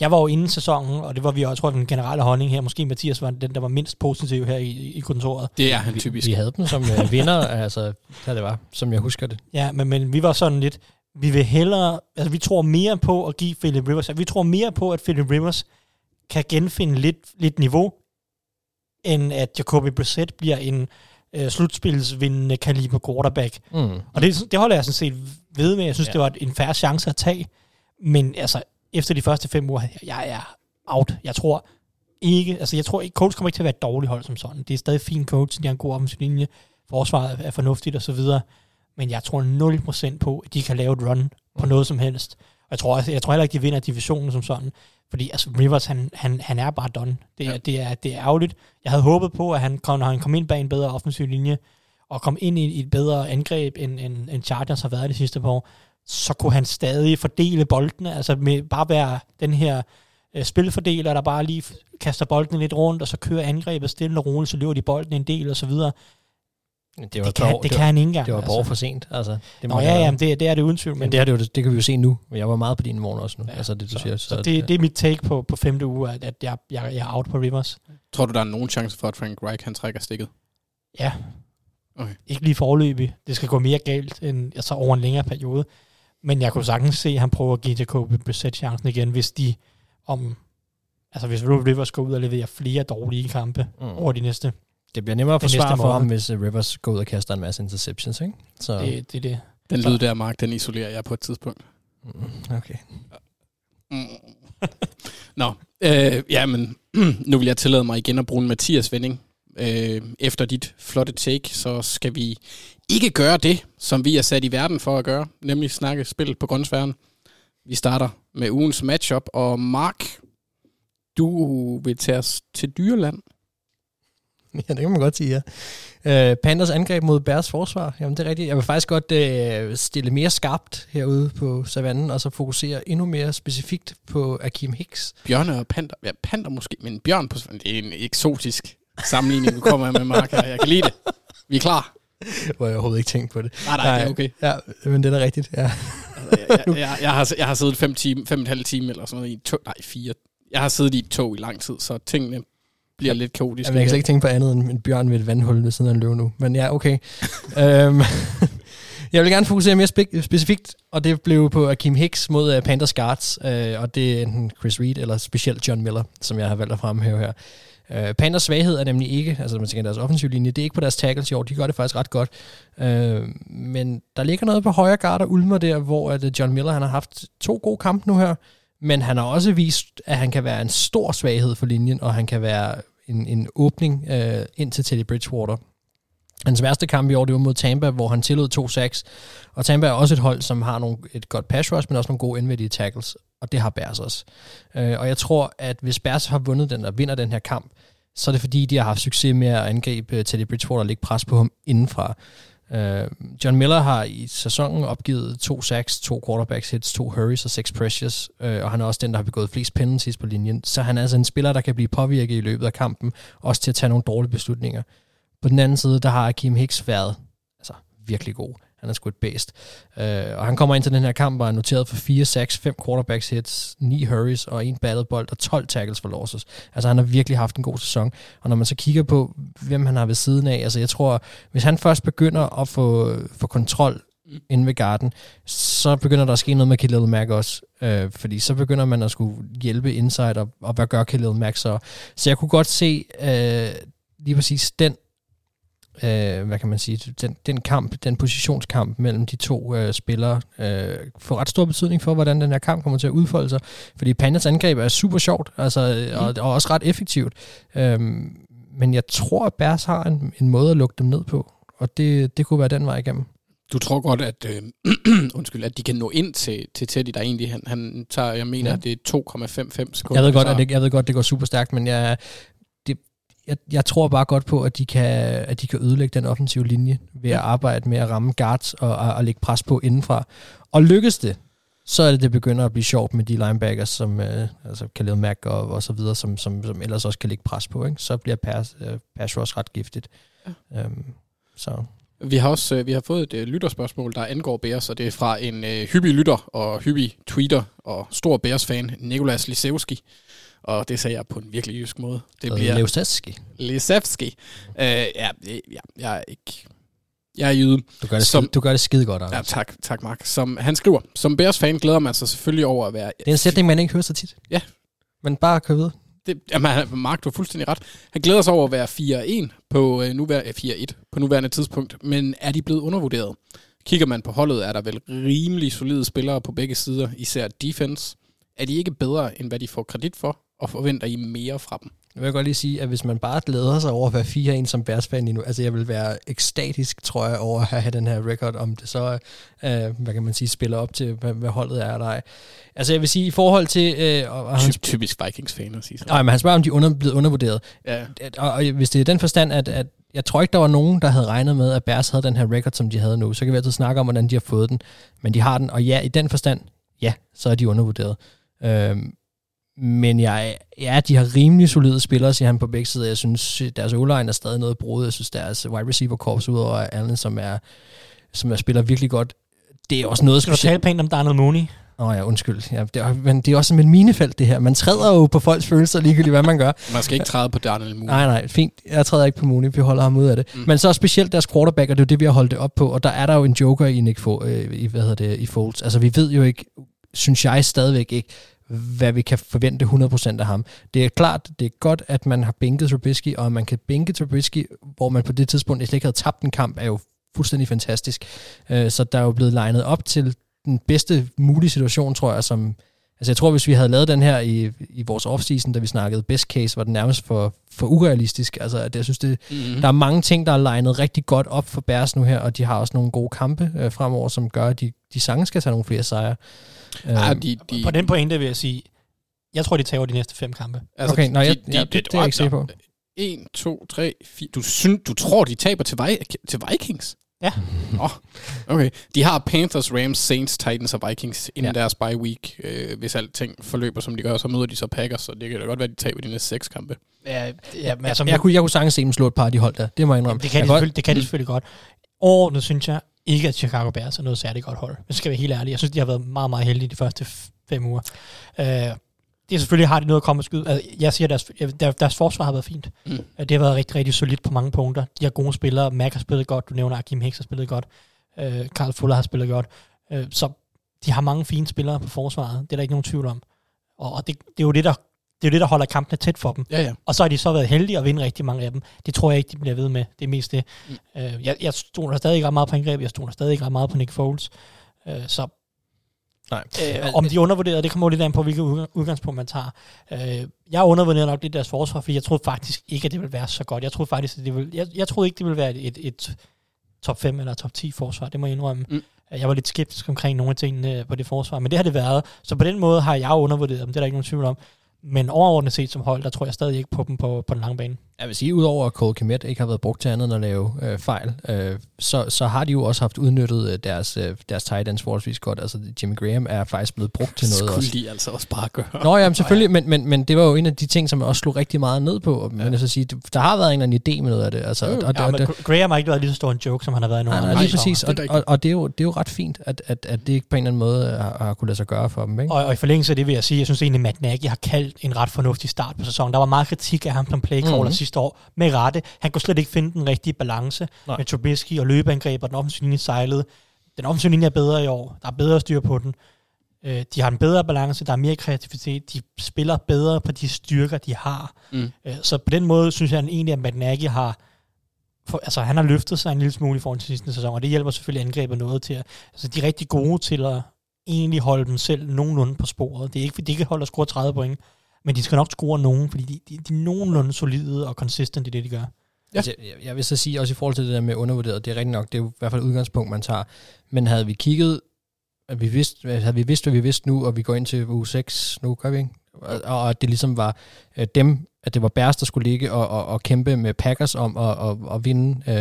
jeg var jo inden sæsonen, og det var vi også, jeg tror, den generelle holdning her, måske Mathias var den, der var mindst positiv her i, i kontoret. Det er han typisk. Vi havde dem som øh, vinder, altså, hvad det var, som jeg husker det. Ja, men, men vi var sådan lidt, vi vil hellere, altså vi tror mere på at give Philip Rivers, vi tror mere på, at Philip Rivers kan genfinde lidt, lidt niveau, end at Jacoby Brissett bliver en øh, slutspilsvindende kaliber quarterback. Mm. Og det, det holder jeg sådan set ved med. Jeg synes, ja. det var en færre chance at tage. Men altså, efter de første fem uger, jeg er out. Jeg tror ikke, altså jeg tror ikke, coach kommer ikke til at være et dårligt hold som sådan. Det er stadig fint coach, de har en god offensiv linje, forsvaret er fornuftigt og så videre. Men jeg tror 0% på, at de kan lave et run på noget som helst. Og jeg tror, også, jeg tror heller ikke, de vinder divisionen som sådan. Fordi altså, Rivers, han, han, han er bare done. Det er, ja. det, er, det er ærgerligt. Jeg havde håbet på, at han kom, når han kom ind bag en bedre offensiv linje, og kom ind i, i et bedre angreb, end, end, end Chargers har været de sidste par år, så kunne han stadig fordele boldene, altså med bare være den her øh, spilfordeler, der bare lige kaster bolden lidt rundt, og så kører angrebet stille og roligt, så løber de bolden en del, og så videre. Det, var Det kan, dog- det kan han ikke engang. Det var bare for sent. Altså, det Nå må ja, ja, men det, det er det uden tvivl. Men det, er det, jo, det kan vi jo se nu. Jeg var meget på din morgen også nu. Ja, altså det, du så, siger. så, så det, det er mit take på, på femte uge, at, at jeg, jeg, jeg er out på Rivers. Tror du, der er nogen chance for, at Frank Reich han trækker stikket? Ja. Okay. Ikke lige forløbig. Det skal gå mere galt end altså over en længere periode. Men jeg kunne sagtens se, at han prøver at give Jacoby Brissett chancen igen, hvis de om... Altså hvis Rivers går ud og leverer flere dårlige kampe Mm. over de næste. Det bliver nemmere at forsvare for ham, hvis uh, Rivers går ud og kaster en masse interceptions, ikke? Så, Det, det er det. Den lyd der, Mark, den isolerer jeg på et tidspunkt. Mm, okay. Mm. Nå, øh, ja, men nu vil jeg tillade mig igen at bruge en Mathias vending. Øh, efter dit flotte take, så skal vi ikke gøre det, som vi er sat i verden for at gøre, nemlig snakke spil på grønnsværen. Vi starter med ugens matchup, og Mark, du vil tage os til Dyreland. Ja, det kan man godt sige, ja. Uh, Panthers angreb mod Bears forsvar. Jamen, det er rigtigt. Jeg vil faktisk godt uh, stille mere skarpt herude på savannen, og så fokusere endnu mere specifikt på Akeem Hicks. Bjørne og panter. Ja, panter måske, men bjørn på det er en eksotisk sammenligning, du kommer med, Mark. her. Jeg kan lide det. Vi er klar. Hvor jeg overhovedet ikke tænkt på det. Nej, nej, det er okay. Ja, men det er da rigtigt, ja. Altså, jeg, jeg, jeg, jeg, har, jeg har siddet fem, time, fem og en halv time eller sådan noget i et tog, nej, fire. Jeg har siddet i et tog i lang tid, så tingene bliver lidt kaotiske. Jamen, jeg kan slet ikke tænke på andet end en bjørn ved et vandhul ved siden af en løve nu. Men ja, okay. øhm, jeg vil gerne fokusere mere spe- specifikt, og det blev på Kim Hicks mod uh, Panthers guards, uh, og det er enten Chris Reed eller specielt John Miller, som jeg har valgt at fremhæve her. Uh, Panthers svaghed er nemlig ikke, altså når man tænker deres offensiv linje, det er ikke på deres tackles i år, de gør det faktisk ret godt. Uh, men der ligger noget på højre guard og ulmer der, hvor at, John Miller han har haft to gode kampe nu her, men han har også vist, at han kan være en stor svaghed for linjen, og han kan være en, en åbning øh, ind til Teddy Bridgewater. Hans værste kamp i år, det var mod Tampa, hvor han tillod to sacks. Og Tampa er også et hold, som har nogle, et godt pass rush, men også nogle gode indvendige tackles. Og det har Bears også. Øh, og jeg tror, at hvis Bears har vundet den og vinder den her kamp, så er det fordi, de har haft succes med at angribe øh, Teddy Bridgewater og lægge pres på ham indenfra. Øh, John Miller har i sæsonen opgivet to sacks, to quarterbacks hits, to hurries og seks pressures, øh, og han er også den, der har begået flest penalties på linjen. Så han er altså en spiller, der kan blive påvirket i løbet af kampen, også til at tage nogle dårlige beslutninger. På den anden side, der har Kim Hicks været altså, virkelig god. Han er sgu et bedst. Uh, øh, og han kommer ind til den her kamp og er noteret for 4 sacks, 5 quarterbacks hits, 9 hurries og en batted bold og 12 tackles for losses. Altså han har virkelig haft en god sæson. Og når man så kigger på, hvem han har ved siden af, altså jeg tror, hvis han først begynder at få, få kontrol inde ved garden, så begynder der at ske noget med Khalil Mack også. Øh, fordi så begynder man at skulle hjælpe inside, og, og hvad gør Khalil Mack så? Så jeg kunne godt se øh, lige præcis den øh, hvad kan man sige, den, den kamp, den positionskamp mellem de to øh, spillere, øh, får ret stor betydning for, hvordan den her kamp kommer til at udfolde sig. Fordi Panthers angreb er super sjovt, altså, og, og også ret effektivt. Øhm, men jeg tror, at Bears har en, en måde at lukke dem ned på, og det, det kunne være den vej igennem. Du tror godt, at, øh, undskyld, at de kan nå ind til, til Teddy, der egentlig han, han tager, jeg mener, Ja. at det er 2,55 sekunder. Jeg ved, godt, at det, jeg ved godt, det går super stærkt, men jeg, jeg, jeg tror bare godt på, at de kan, at de kan ødelægge den offensive linje ved at arbejde med at ramme guards og, og, og lægge pres på indenfra. Og lykkes det, så er det, det begynder at blive sjovt med de linebackers, som øh, altså Khalil Mack og, og så videre, som, som, som ellers også kan lægge pres på. Ikke? Så bliver pass, øh, pass rush ret giftigt. Ja. Øhm, så Vi har også øh, vi har fået et øh, lytterspørgsmål, der angår Bears, og det er fra en øh, hyppig lytter og hyppig tweeter og stor Bears-fan, Nikolas Lisewski. Og det sagde jeg på en virkelig jysk måde. Det bliver Lewsatski. Lisewski. Øh, ja, ja, jeg er ikke... Jeg er jyde. Du gør det, Som- skide, du gør det skide godt, Ja, Anders. tak, tak Mark. Som, han skriver, som Bears-fan glæder man sig selvfølgelig over at være... Det er en sætning, man ikke hører så tit. Ja. Men bare kør videre. Det, jamen, Mark, du har fuldstændig ret. Han glæder sig over at være 4-1 på, øh, nuværende, 4-1 på nuværende tidspunkt, men er de blevet undervurderet? Kigger man på holdet, er der vel rimelig solide spillere på begge sider, især defense. Er de ikke bedre, end hvad de får kredit for, og forventer I mere fra dem? Jeg vil godt lige sige, at hvis man bare glæder sig over at være 4-1 som Bears-fan lige nu, altså jeg vil være ekstatisk, tror jeg, over at have den her record, om det så, øh, hvad kan man sige, spiller op til, hvad, hvad holdet er eller ej. Altså jeg vil sige, i forhold til... Øh, og, og Typ, typisk Vikings-fan at sige sådan. nej, men han spørger, om de er under, blevet undervurderet. Ja. Og, og hvis det er den forstand, at, at jeg tror ikke, der var nogen, der havde regnet med, at Bears havde den her record, som de havde nu. Så kan vi altid snakke om, hvordan de har fået den. Men de har den, og ja, i den forstand, ja, så er de undervurderet. Øhm, men jeg, ja, de har rimelig solide spillere, siger han på begge sider. Jeg synes, deres o er stadig noget brudt. Jeg synes, deres wide receiver korps udover Allen, som er, som er spiller virkelig godt, det er også noget Skal du specielt. tale pænt om Darnell Mooney? Åh oh, ja, undskyld. Ja, det er, men det er også som et minefelt, det her. Man træder jo på folks følelser, ligegyldigt hvad man gør. Man skal ikke træde på Darnell Mooney. Nej, nej, fint. Jeg træder ikke på Mooney, vi holder ham ud af det. Mm. Men så specielt deres quarterback, og det er jo det, vi har holdt det op på, og der er der jo en joker i Nick Fo, øh, i, hvad hedder det, i Foles. Altså, vi ved jo ikke, synes jeg stadigvæk ikke, hvad vi kan forvente 100% af ham. Det er klart, det er godt, at man har bænket Trubisky, og at man kan bænke Trubisky, hvor man på det tidspunkt slet ikke havde tabt en kamp, er jo fuldstændig fantastisk. Øh, Så der er jo blevet legnet op til den bedste mulige situation, tror jeg, som... Altså jeg tror, hvis vi havde lavet den her i, i vores offseason, da vi snakkede best case, var det nærmest for, for urealistisk. Altså at jeg synes, det, Mm-hmm. der er mange ting, der er legnet rigtig godt op for Bears nu her, og de har også nogle gode kampe øh, fremover, som gør, at de, de sange skal tage nogle flere sejre. Ja, Øhm, de, de, På den pointe vil jeg sige, jeg tror, de tager de næste fem kampe. Okay, nå, jeg- ja, det- det er jeg ikke sikker på. 1, 2, 3, 4. Du, synes, du tror, de taber til, Vi- til Vikings? Ja. Oh, okay. De har Panthers, Rams, Saints, Titans og Vikings inden Ja. ja. deres bye week. Øh, hvis alting forløber, som de gør, så møder de så Packers, så det kan da godt være, de taber de næste seks kampe. Ja, ja men altså, jeg, kunne, jeg kunne sagtens se dem slå et par af de hold der. Det må jeg indrømme. det kan, jeg de godt- det kan de selvfølgelig godt. Overordnet synes jeg ikke, at Chicago Bears er noget særligt godt hold. Jeg skal være helt ærlig. Jeg synes, de har været meget, meget heldige de første fem uger. Øh, det er selvfølgelig har de noget at komme og skyde. Altså, jeg siger, at deres, deres, deres forsvar har været fint. Mm. Øh, Det har været rigtig, rigtig solidt på mange punkter. De har gode spillere. Mac har spillet godt. Du nævner, at Kim Hicks har spillet godt. Øh, Carl Fuller har spillet godt. Øh, så de har mange fine spillere på forsvaret. Det er der ikke nogen tvivl om. Og, og det, det, er jo det, der, det er jo det, der holder kampene tæt for dem. Ja, ja. Og så har de så været heldige at vinde rigtig mange af dem. Det tror jeg ikke, de bliver ved med. Det er mest det. Mm. Øh, jeg, jeg stoler stadig ikke ret meget på angreb. Jeg stoler stadig ikke ret meget på Nick Foles. Øh, så Nej. øh, om de er undervurderet, det kommer jo lidt an på, hvilket udg- udgangspunkt man tager. Øh, jeg undervurderer nok lidt deres forsvar, fordi jeg troede faktisk ikke, at det ville være så godt. Jeg troede faktisk, at det ville, jeg, jeg troede ikke, det ville være et, et, top 5 eller top 10 forsvar. Det må jeg indrømme. Mm. Mm. Jeg var lidt skeptisk omkring nogle af tingene på det forsvar, men det har det været. Så på den måde har jeg undervurderet dem, det er der ikke nogen tvivl om. Men overordnet set som hold, der tror jeg stadig ikke på dem på, på den lange bane. Jeg vil sige, udover at Cole Kmet ikke har været brugt til andet end at lave øh, fejl, øh, så, så har de jo også haft udnyttet øh, deres, øh, deres tight ends forholdsvis godt. Altså Jimmy Graham er faktisk blevet brugt til noget Skulle også. de altså også bare gøre. Nå ja, men selvfølgelig, men, men, men det var jo en af de ting, som jeg også slog rigtig meget ned på. Men jeg så sige, der har været en eller anden idé med noget af det. Altså, og, og, Ja, og, men det, Gra- Graham har ikke været lige så stor en joke, som han har været i nogle Nej, nej, lige præcis. Og, og, og det, er jo, det er jo ret fint, at, at, at det ikke på en eller anden måde har, har kunne lade sig gøre for dem. Ikke? Og, og i forlængelse af det vil jeg sige, jeg synes egentlig, Matt Nagy har kaldt en ret fornuftig start på sæsonen. Der var meget kritik af ham som playcaller Mhm. mm-hmm. Sidste år, med rette. Han kunne slet ikke finde den rigtige balance Nej. Med Trubisky og løbeangreb, og den offensive linje sejlede. Den offensive linje er bedre i år. Der er bedre styr på den. Øh, de har en bedre balance, der er mere kreativitet. De spiller bedre på de styrker, de har. Mm. Øh, så på den måde synes jeg egentlig, at Matt Nagy har for, altså, han har løftet sig en lille smule i forhold til sidste sæson, og det hjælper selvfølgelig angrebet noget til. At, altså, de er rigtig gode til at egentlig holde dem selv nogenlunde på sporet. Det er ikke, fordi de ikke holder score 30 point, men de skal nok score nogen, fordi de, de, de er nogenlunde solide og consistent i det, de gør. Ja. Altså, jeg, jeg vil så sige, også i forhold til det der med undervurderet, det er rigtigt nok, det er jo i hvert fald et udgangspunkt, man tager. Men havde vi kigget, at vi vidste, havde vi vidst, hvad vi vidste nu, og vi går ind til uge 6 nu, gør vi ikke? Og, og at det ligesom var øh, dem, at det var Bears, der skulle ligge og, og, og kæmpe med Packers om at og, og vinde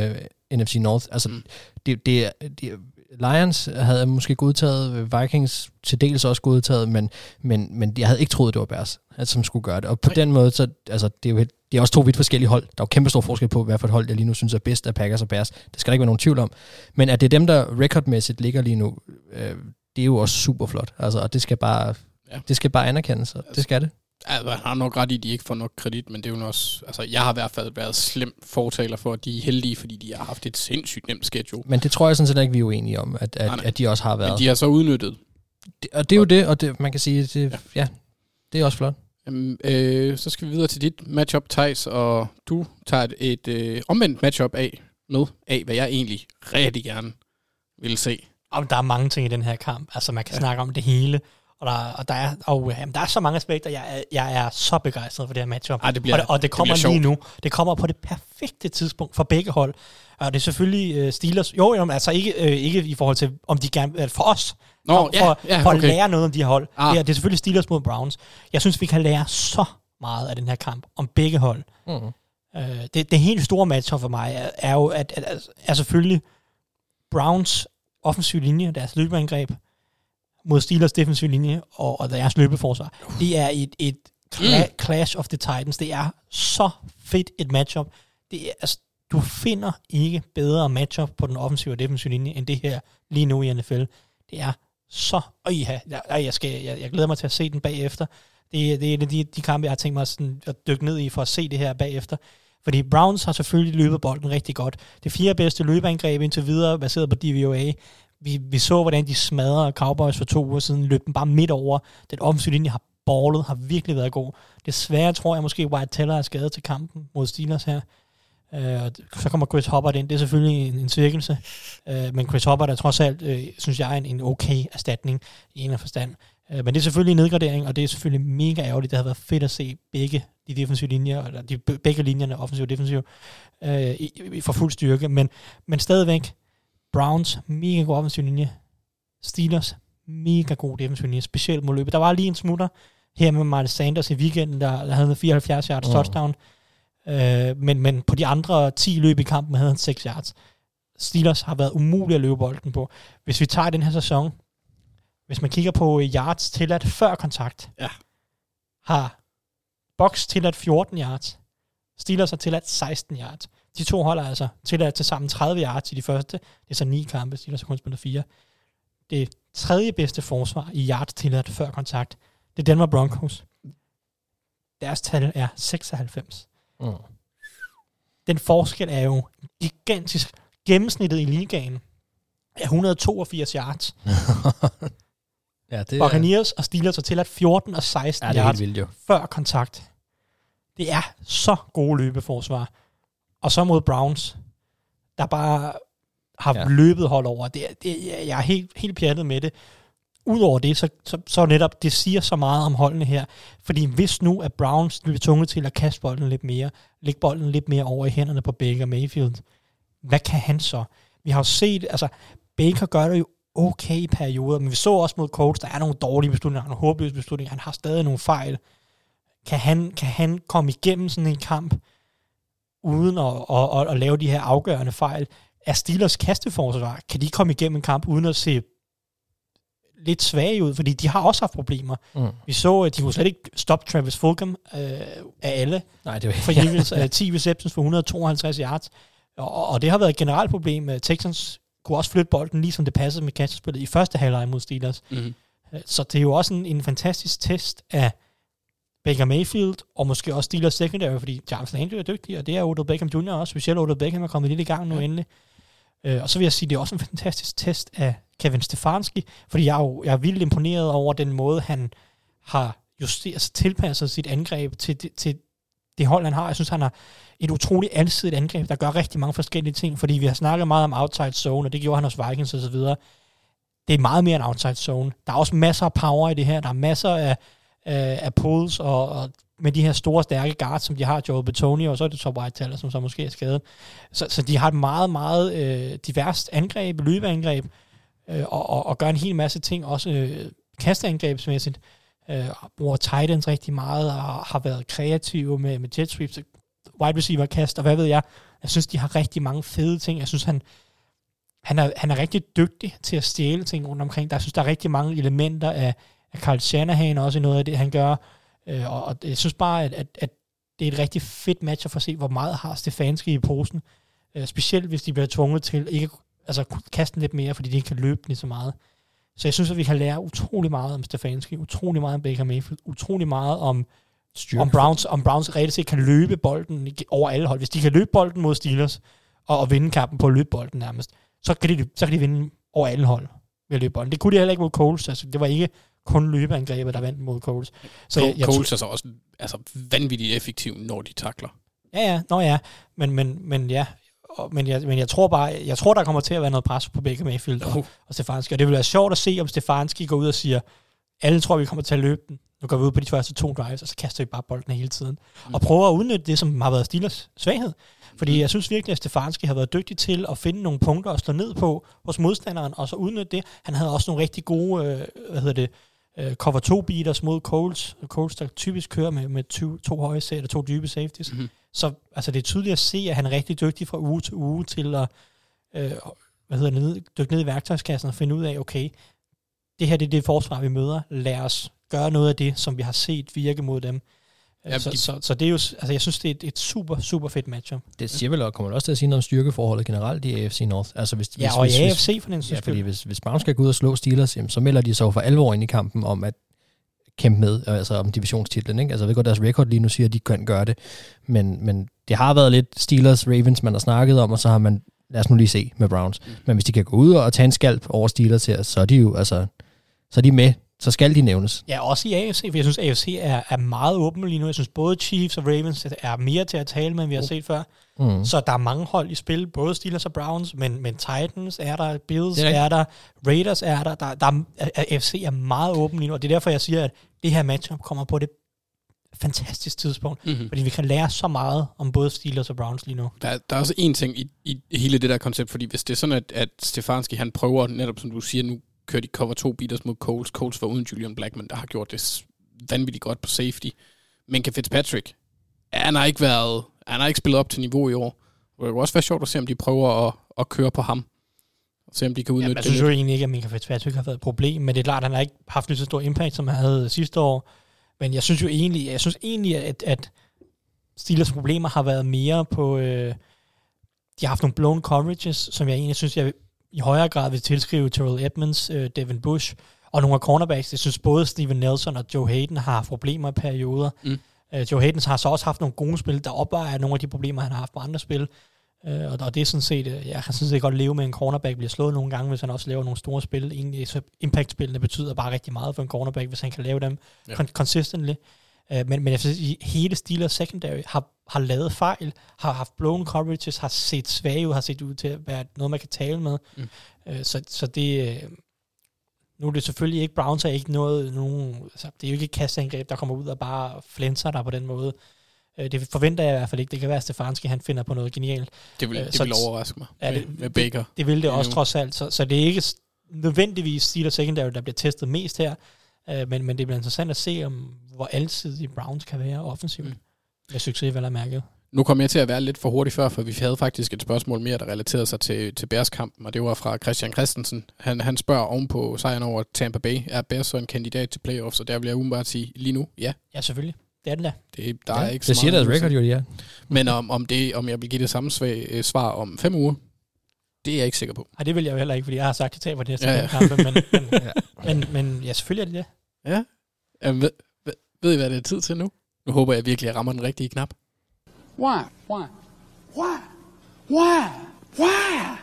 øh, NFC North. Altså, mm. det, det, det, Lions havde måske godtaget, Vikings til dels også godtaget, men, men, men jeg havde ikke troet, det var Bears, at, som skulle gøre det. Og på den måde, så altså, det er jo helt, det er også to vidt forskellige hold. Der er jo kæmpe stor forskel på, hvad for et hold, jeg lige nu synes er bedst af Packers og Bears. Det skal der ikke være nogen tvivl om. Men at det er dem, der rekordmæssigt ligger lige nu, øh, det er jo også super flot. Altså, og det skal bare, Ja. det skal bare anerkendes, og det skal det. Altså, han har nok ret i, at de ikke får nok kredit, men det er jo også... Altså, jeg har i hvert fald været slem fortaler for, at de er heldige, fordi de har haft et sindssygt nemt schedule. Men det tror jeg sådan set ikke, vi er uenige om, at, at, Nej, nej. at de også har været. Men de har så udnyttet. Det- og det er jo det, og det, man kan sige, det, ja. ja, det er også flot. Jamen, øh, så skal vi videre til dit matchup, Thijs, og du tager et, et øh, omvendt matchup af med, af hvad jeg egentlig rigtig gerne vil se. Og der er mange ting i den her kamp. Altså, man kan ja. snakke om det hele. Og der, og der, er, og, jamen, der er så mange aspekter. Jeg er, jeg er så begejstret for det her matchup. Ej, det bliver- og, det, og det kommer det lige nu. Det kommer på det perfekte tidspunkt for begge hold. Og det er selvfølgelig uh, Steelers. Jo, jo, men altså ikke, uh, ikke i forhold til, om de gerne... Uh, for os. Nå, for, ja, for, ja, for at okay. lære noget om de her hold. Ah. Det, er, det er selvfølgelig Steelers mod Browns. Jeg synes, vi kan lære så meget af den her kamp om begge hold. Mm. Øh, det, det helt store matchup for mig er, er jo, at, at, at er selvfølgelig Browns offensiv linje, deres løbeangreb, mod Steelers defensiv linje og, og deres løbeforsvar. Det er et, et cla- Mm. clash of the titans. Det er så fedt et matchup. Det er, altså, du finder ikke bedre matchup på den offensive og defensive linje, end det her lige nu i NFL. Det er så... Og ja, jeg, jeg, skal, jeg, jeg glæder mig til at se den bagefter. Det, er- det er en af de, de kampe, jeg har tænkt mig sådan at dykke ned i for at se det her bagefter. Fordi Browns har selvfølgelig løbet bolden rigtig godt. Det fjerde bedste løbeangreb indtil videre, baseret på DVOA. Vi, vi så, hvordan de smadrede Cowboys for to uger siden, løb dem bare midt over. Den offensive linje har ballet, har virkelig været god. Desværre tror jeg måske, White Teller er skadet til kampen mod Steelers her. Øh, og så kommer Chris Hubbard ind. Det er selvfølgelig en, en cirkelse. Øh, men Chris Hubbard er trods alt, øh, synes jeg, en, en okay erstatning i en af forstand. Øh, men det er selvfølgelig en nedgradering, og det er selvfølgelig mega ærgerligt. Det havde været fedt at se begge de defensive linjer, eller de, begge linjerne, offensiv og defensiv, øh, i, i, for fuld styrke. Men, men stadigvæk, Browns, mega god offensiv linje. Steelers, mega god defensiv linje, specielt mod løbet. Der var lige en smutter her med Miles Sanders i weekenden, der, der havde en 74 yards Mm. touchdown. Øh, men, men på de andre 10 løb i kampen havde han 6 yards. Steelers har været umulige at løbe bolden på. Hvis vi tager den her sæson, hvis man kigger på yards tilladt før kontakt, Ja. har Box tilladt 14 yards. Steelers har tilladt 16 yards. De to holder altså tilladt til sammen 30 yards i de første. Det er så ni kampe. Steelers har kun spillet fire. Det tredje bedste forsvar i yards tilladt før kontakt, det er Denver Broncos. Deres tal er 96. Mm. Den forskel er jo gigantisk. Gennemsnittet i ligaen er 182 yards. ja, det Buccaneers og Steelers har tilladt 14 og 16 ja, det er yards vildt jo. før kontakt. Det er så gode løbeforsvar. Og så mod Browns, der bare har Ja. løbet hold over. Det, er- det, jeg er helt, helt pjattet med det. Udover det, så, så, så netop, det siger så meget om holdene her. Fordi hvis nu at Browns bliver tvunget til at kaste bolden lidt mere, lægge bolden lidt mere over i hænderne på Baker Mayfield, hvad kan han så? Vi har jo set, altså Baker gør det jo okay i perioder, men vi så også mod Colts, der er nogle dårlige beslutninger, nogle håbløse beslutninger, han har stadig nogle fejl. Kan han, kan han komme igennem sådan en kamp, uden at, at, at, at lave de her afgørende fejl? Er Steelers kasteforsvar, kan de komme igennem en kamp, uden at se lidt svage ud? Fordi de har også haft problemer. Mm. Vi så, at de kunne slet ikke stoppe Travis Fulgham øh, af alle Nej, det var for Eagles uh, 10 receptions for 152 yards. Og, og det har været et generelt problem. Uh, Texans kunne også flytte bolden, ligesom det passede med kastespillet i første halvleg mod Steelers. Mm-hmm. Uh, Så det er jo også en, en fantastisk test af Baker Mayfield, og måske også Steelers secondary, fordi Jarvis Landry er dygtig, og det er Odell Beckham Jr. også. Specielt Odell Beckham er kommet lidt i gang nu ja. endelig. Uh, og så vil jeg sige, det er også en fantastisk test af Kevin Stefanski, fordi jeg er jo jeg er vildt imponeret over den måde, han har justeret, altså tilpasset sit angreb til, det- til det hold, han har. Jeg synes, han har et utroligt alsidigt angreb, der gør rigtig mange forskellige ting, fordi vi har snakket meget om outside zone, og det gjorde han hos Vikings og så videre. Det er meget mere en outside zone. Der er også masser af power i det her. Der er masser af, øh, af pulls, og, og med de her store, stærke guards, som de har, Joe Betonio, og så er det Top White Teller, som så måske er skadet. Så, så de har et meget, meget øh, diverst angreb, løbeangreb, øh, og, og, og gør en hel masse ting, også øh, kasteangrebsmæssigt. Øh, bruger Titans rigtig meget, og har været kreative med, med jet sweeps, wide receiver kast, og hvad ved jeg. Jeg synes, de har rigtig mange fede ting. Jeg synes, han, han, er, han er rigtig dygtig til at stjæle ting rundt omkring. Der, jeg synes, der er rigtig mange elementer af, af Carl Shanahan også i noget af det, han gør. Øh, og, og jeg synes bare, at, at, at det er et rigtig fedt match at få se, hvor meget har Stefanski i posen. Øh, specielt hvis de bliver tvunget til ikke altså, kaste lidt mere, fordi de ikke kan løbe lige så meget. Så jeg synes, at vi kan lære utrolig meget om Stefanski, utrolig meget om Baker Mayfield, utrolig meget om, Styrke. om Browns, om Browns reelt set kan løbe bolden over alle hold. Hvis de kan løbe bolden mod Steelers, og, og vinde kampen på at løbe bolden nærmest, så kan de, så kan de vinde over alle hold ved at løbe bolden. Det kunne de heller ikke mod Coles. Altså, det var ikke kun løbeangrebet, der vandt mod Coles. Så jeg, jeg Coles er så også altså, vanvittigt effektiv, når de takler. Ja, ja, nå ja, men, men, men ja, men, jeg, men jeg tror bare, jeg tror, der kommer til at være noget pres på Baker Mayfield og, uh. og Stefanski, og det vil være sjovt at se, om Stefanski går ud og siger, alle tror, vi kommer til at løbe den, nu går vi ud på de første to drives, og så kaster vi bare bolden hele tiden. Mm. Og prøver at udnytte det, som har været Steelers svaghed. Fordi mm. jeg synes virkelig, at Stefanski har været dygtig til at finde nogle punkter og slå ned på hos modstanderen, og så udnytte det. Han havde også nogle rigtig gode, øh, hvad hedder det, øh, cover 2 beaters mod Coles. Coles, der typisk kører med, med to, to høje sæt og to dybe safeties. Mm. Så altså, det er tydeligt at se, at han er rigtig dygtig fra uge til uge til at øh, hvad hedder det, ned, dykke ned i værktøjskassen og finde ud af, okay, det her det er det forsvar, vi møder. Lad os gøre noget af det, som vi har set virke mod dem. Ja, så, de... så, så det er jo, altså jeg synes, det er et, et super, super fedt matchup. Det siger vel, og kommer også til at sige noget om styrkeforholdet generelt i AFC North. Altså hvis, ja, hvis, og hvis, i AFC for den Ja, fordi hvis, hvis Browns skal gå ud og slå Steelers, jamen, så melder de så for alvor ind i kampen om at kæmpe med, altså om divisionstitlen. Ikke? Altså jeg ved godt, deres record lige nu siger, at de kan gøre det, men, men det har været lidt Steelers, Ravens, man har snakket om, og så har man, lad os nu lige se med Browns. Mm. Men hvis de kan gå ud og tage en skalp over Steelers her, så er de jo, altså, så er de med så skal de nævnes. Ja, også i AFC, for jeg synes, AFC er, er meget åben lige nu. Jeg synes, både Chiefs og Ravens er mere til at tale med, end vi har set før. Mm. Så der er mange hold i spil, både Steelers og Browns, men, men Titans er der, Bills er, er der, Raiders er der. der, der er, AFC er meget åben lige nu, og det er derfor, jeg siger, at det her matchup kommer på det fantastisk tidspunkt, mm-hmm. fordi vi kan lære så meget om både Steelers og Browns lige nu. Der, der er også en ting i, i hele det der koncept, fordi hvis det er sådan, at, at Stefanski han prøver, netop som du siger, nu kørt i cover 2 beaters mod Coles. Coles var uden Julian Blackman, der har gjort det vanvittigt godt på safety. Men kan Fitzpatrick, han har ikke været, han har ikke spillet op til niveau i år. Det kunne også være sjovt at se, om de prøver at, at køre på ham. Og se, om de kan udnytte ja, jeg synes jo egentlig ikke, at Minka Fitzpatrick har været et problem, men det er klart, at han har ikke haft lige så stor impact, som han havde sidste år. Men jeg synes jo egentlig, jeg synes egentlig at, at Steelers problemer har været mere på... Øh, de har haft nogle blown coverages, som jeg egentlig synes, jeg i højere grad vil tilskrive Terrell Edmonds, øh, Devin Bush og nogle af cornerbacks. Jeg synes både Steven Nelson og Joe Hayden har problemer i perioder. Mm. Øh, Joe Hayden har så også haft nogle gode spil, der opvejer nogle af de problemer, han har haft på andre spil. Øh, og, og det er sådan set, øh, jeg kan sådan set godt leve med, at en cornerback bliver slået nogle gange, hvis han også laver nogle store spil. Egentlig, så impact-spillene betyder bare rigtig meget for en cornerback, hvis han kan lave dem ja. con- consistently. Uh, men, men jeg synes, hele Steelers secondary har, har lavet fejl, har haft blown coverages, har set svage ud, har set ud til at være noget, man kan tale med. Mm. Uh, så, så det... Uh, nu er det selvfølgelig ikke, Browns er ikke noget, nogen, altså, det er jo ikke et kastangreb, der kommer ud og bare flænser der på den måde. Uh, det forventer jeg i hvert fald ikke. Det kan være, at Stefanski han finder på noget genialt. Det vil, uh, det vil overraske mig ja, det, med, med Baker. Det, det vil det også trods alt. Så, så det er ikke nødvendigvis Steelers secondary, der bliver testet mest her. Men, men det bliver interessant at se, om hvor alsidige Browns kan være offensivt. Mm. Med succes, vel er mærket. Nu kom jeg til at være lidt for hurtig før, for vi havde faktisk et spørgsmål mere, der relaterede sig til, til Bears-kampen, og det var fra Christian Christensen. Han, han spørger ovenpå sejren over Tampa Bay, er Bears så en kandidat til playoffs, og der vil jeg umiddelbart sige lige nu, ja. Ja, selvfølgelig. Det er den da. Det, der ja, er ikke så det siger deres record jo, ja. Men om, om, det, om jeg vil give det samme svag, øh, svar om fem uger, det er jeg ikke sikker på. Nej, det vil jeg jo heller ikke, fordi jeg har sagt, at jeg taber det næste ja, ja. kampe, men, men, ja. men, men ja, selvfølgelig er det det. Ja. Jamen, ved, ved, I, hvad det er tid til nu? Nu håber jeg virkelig, at jeg rammer den rigtige knap. Why? Why? Why? Why? Why?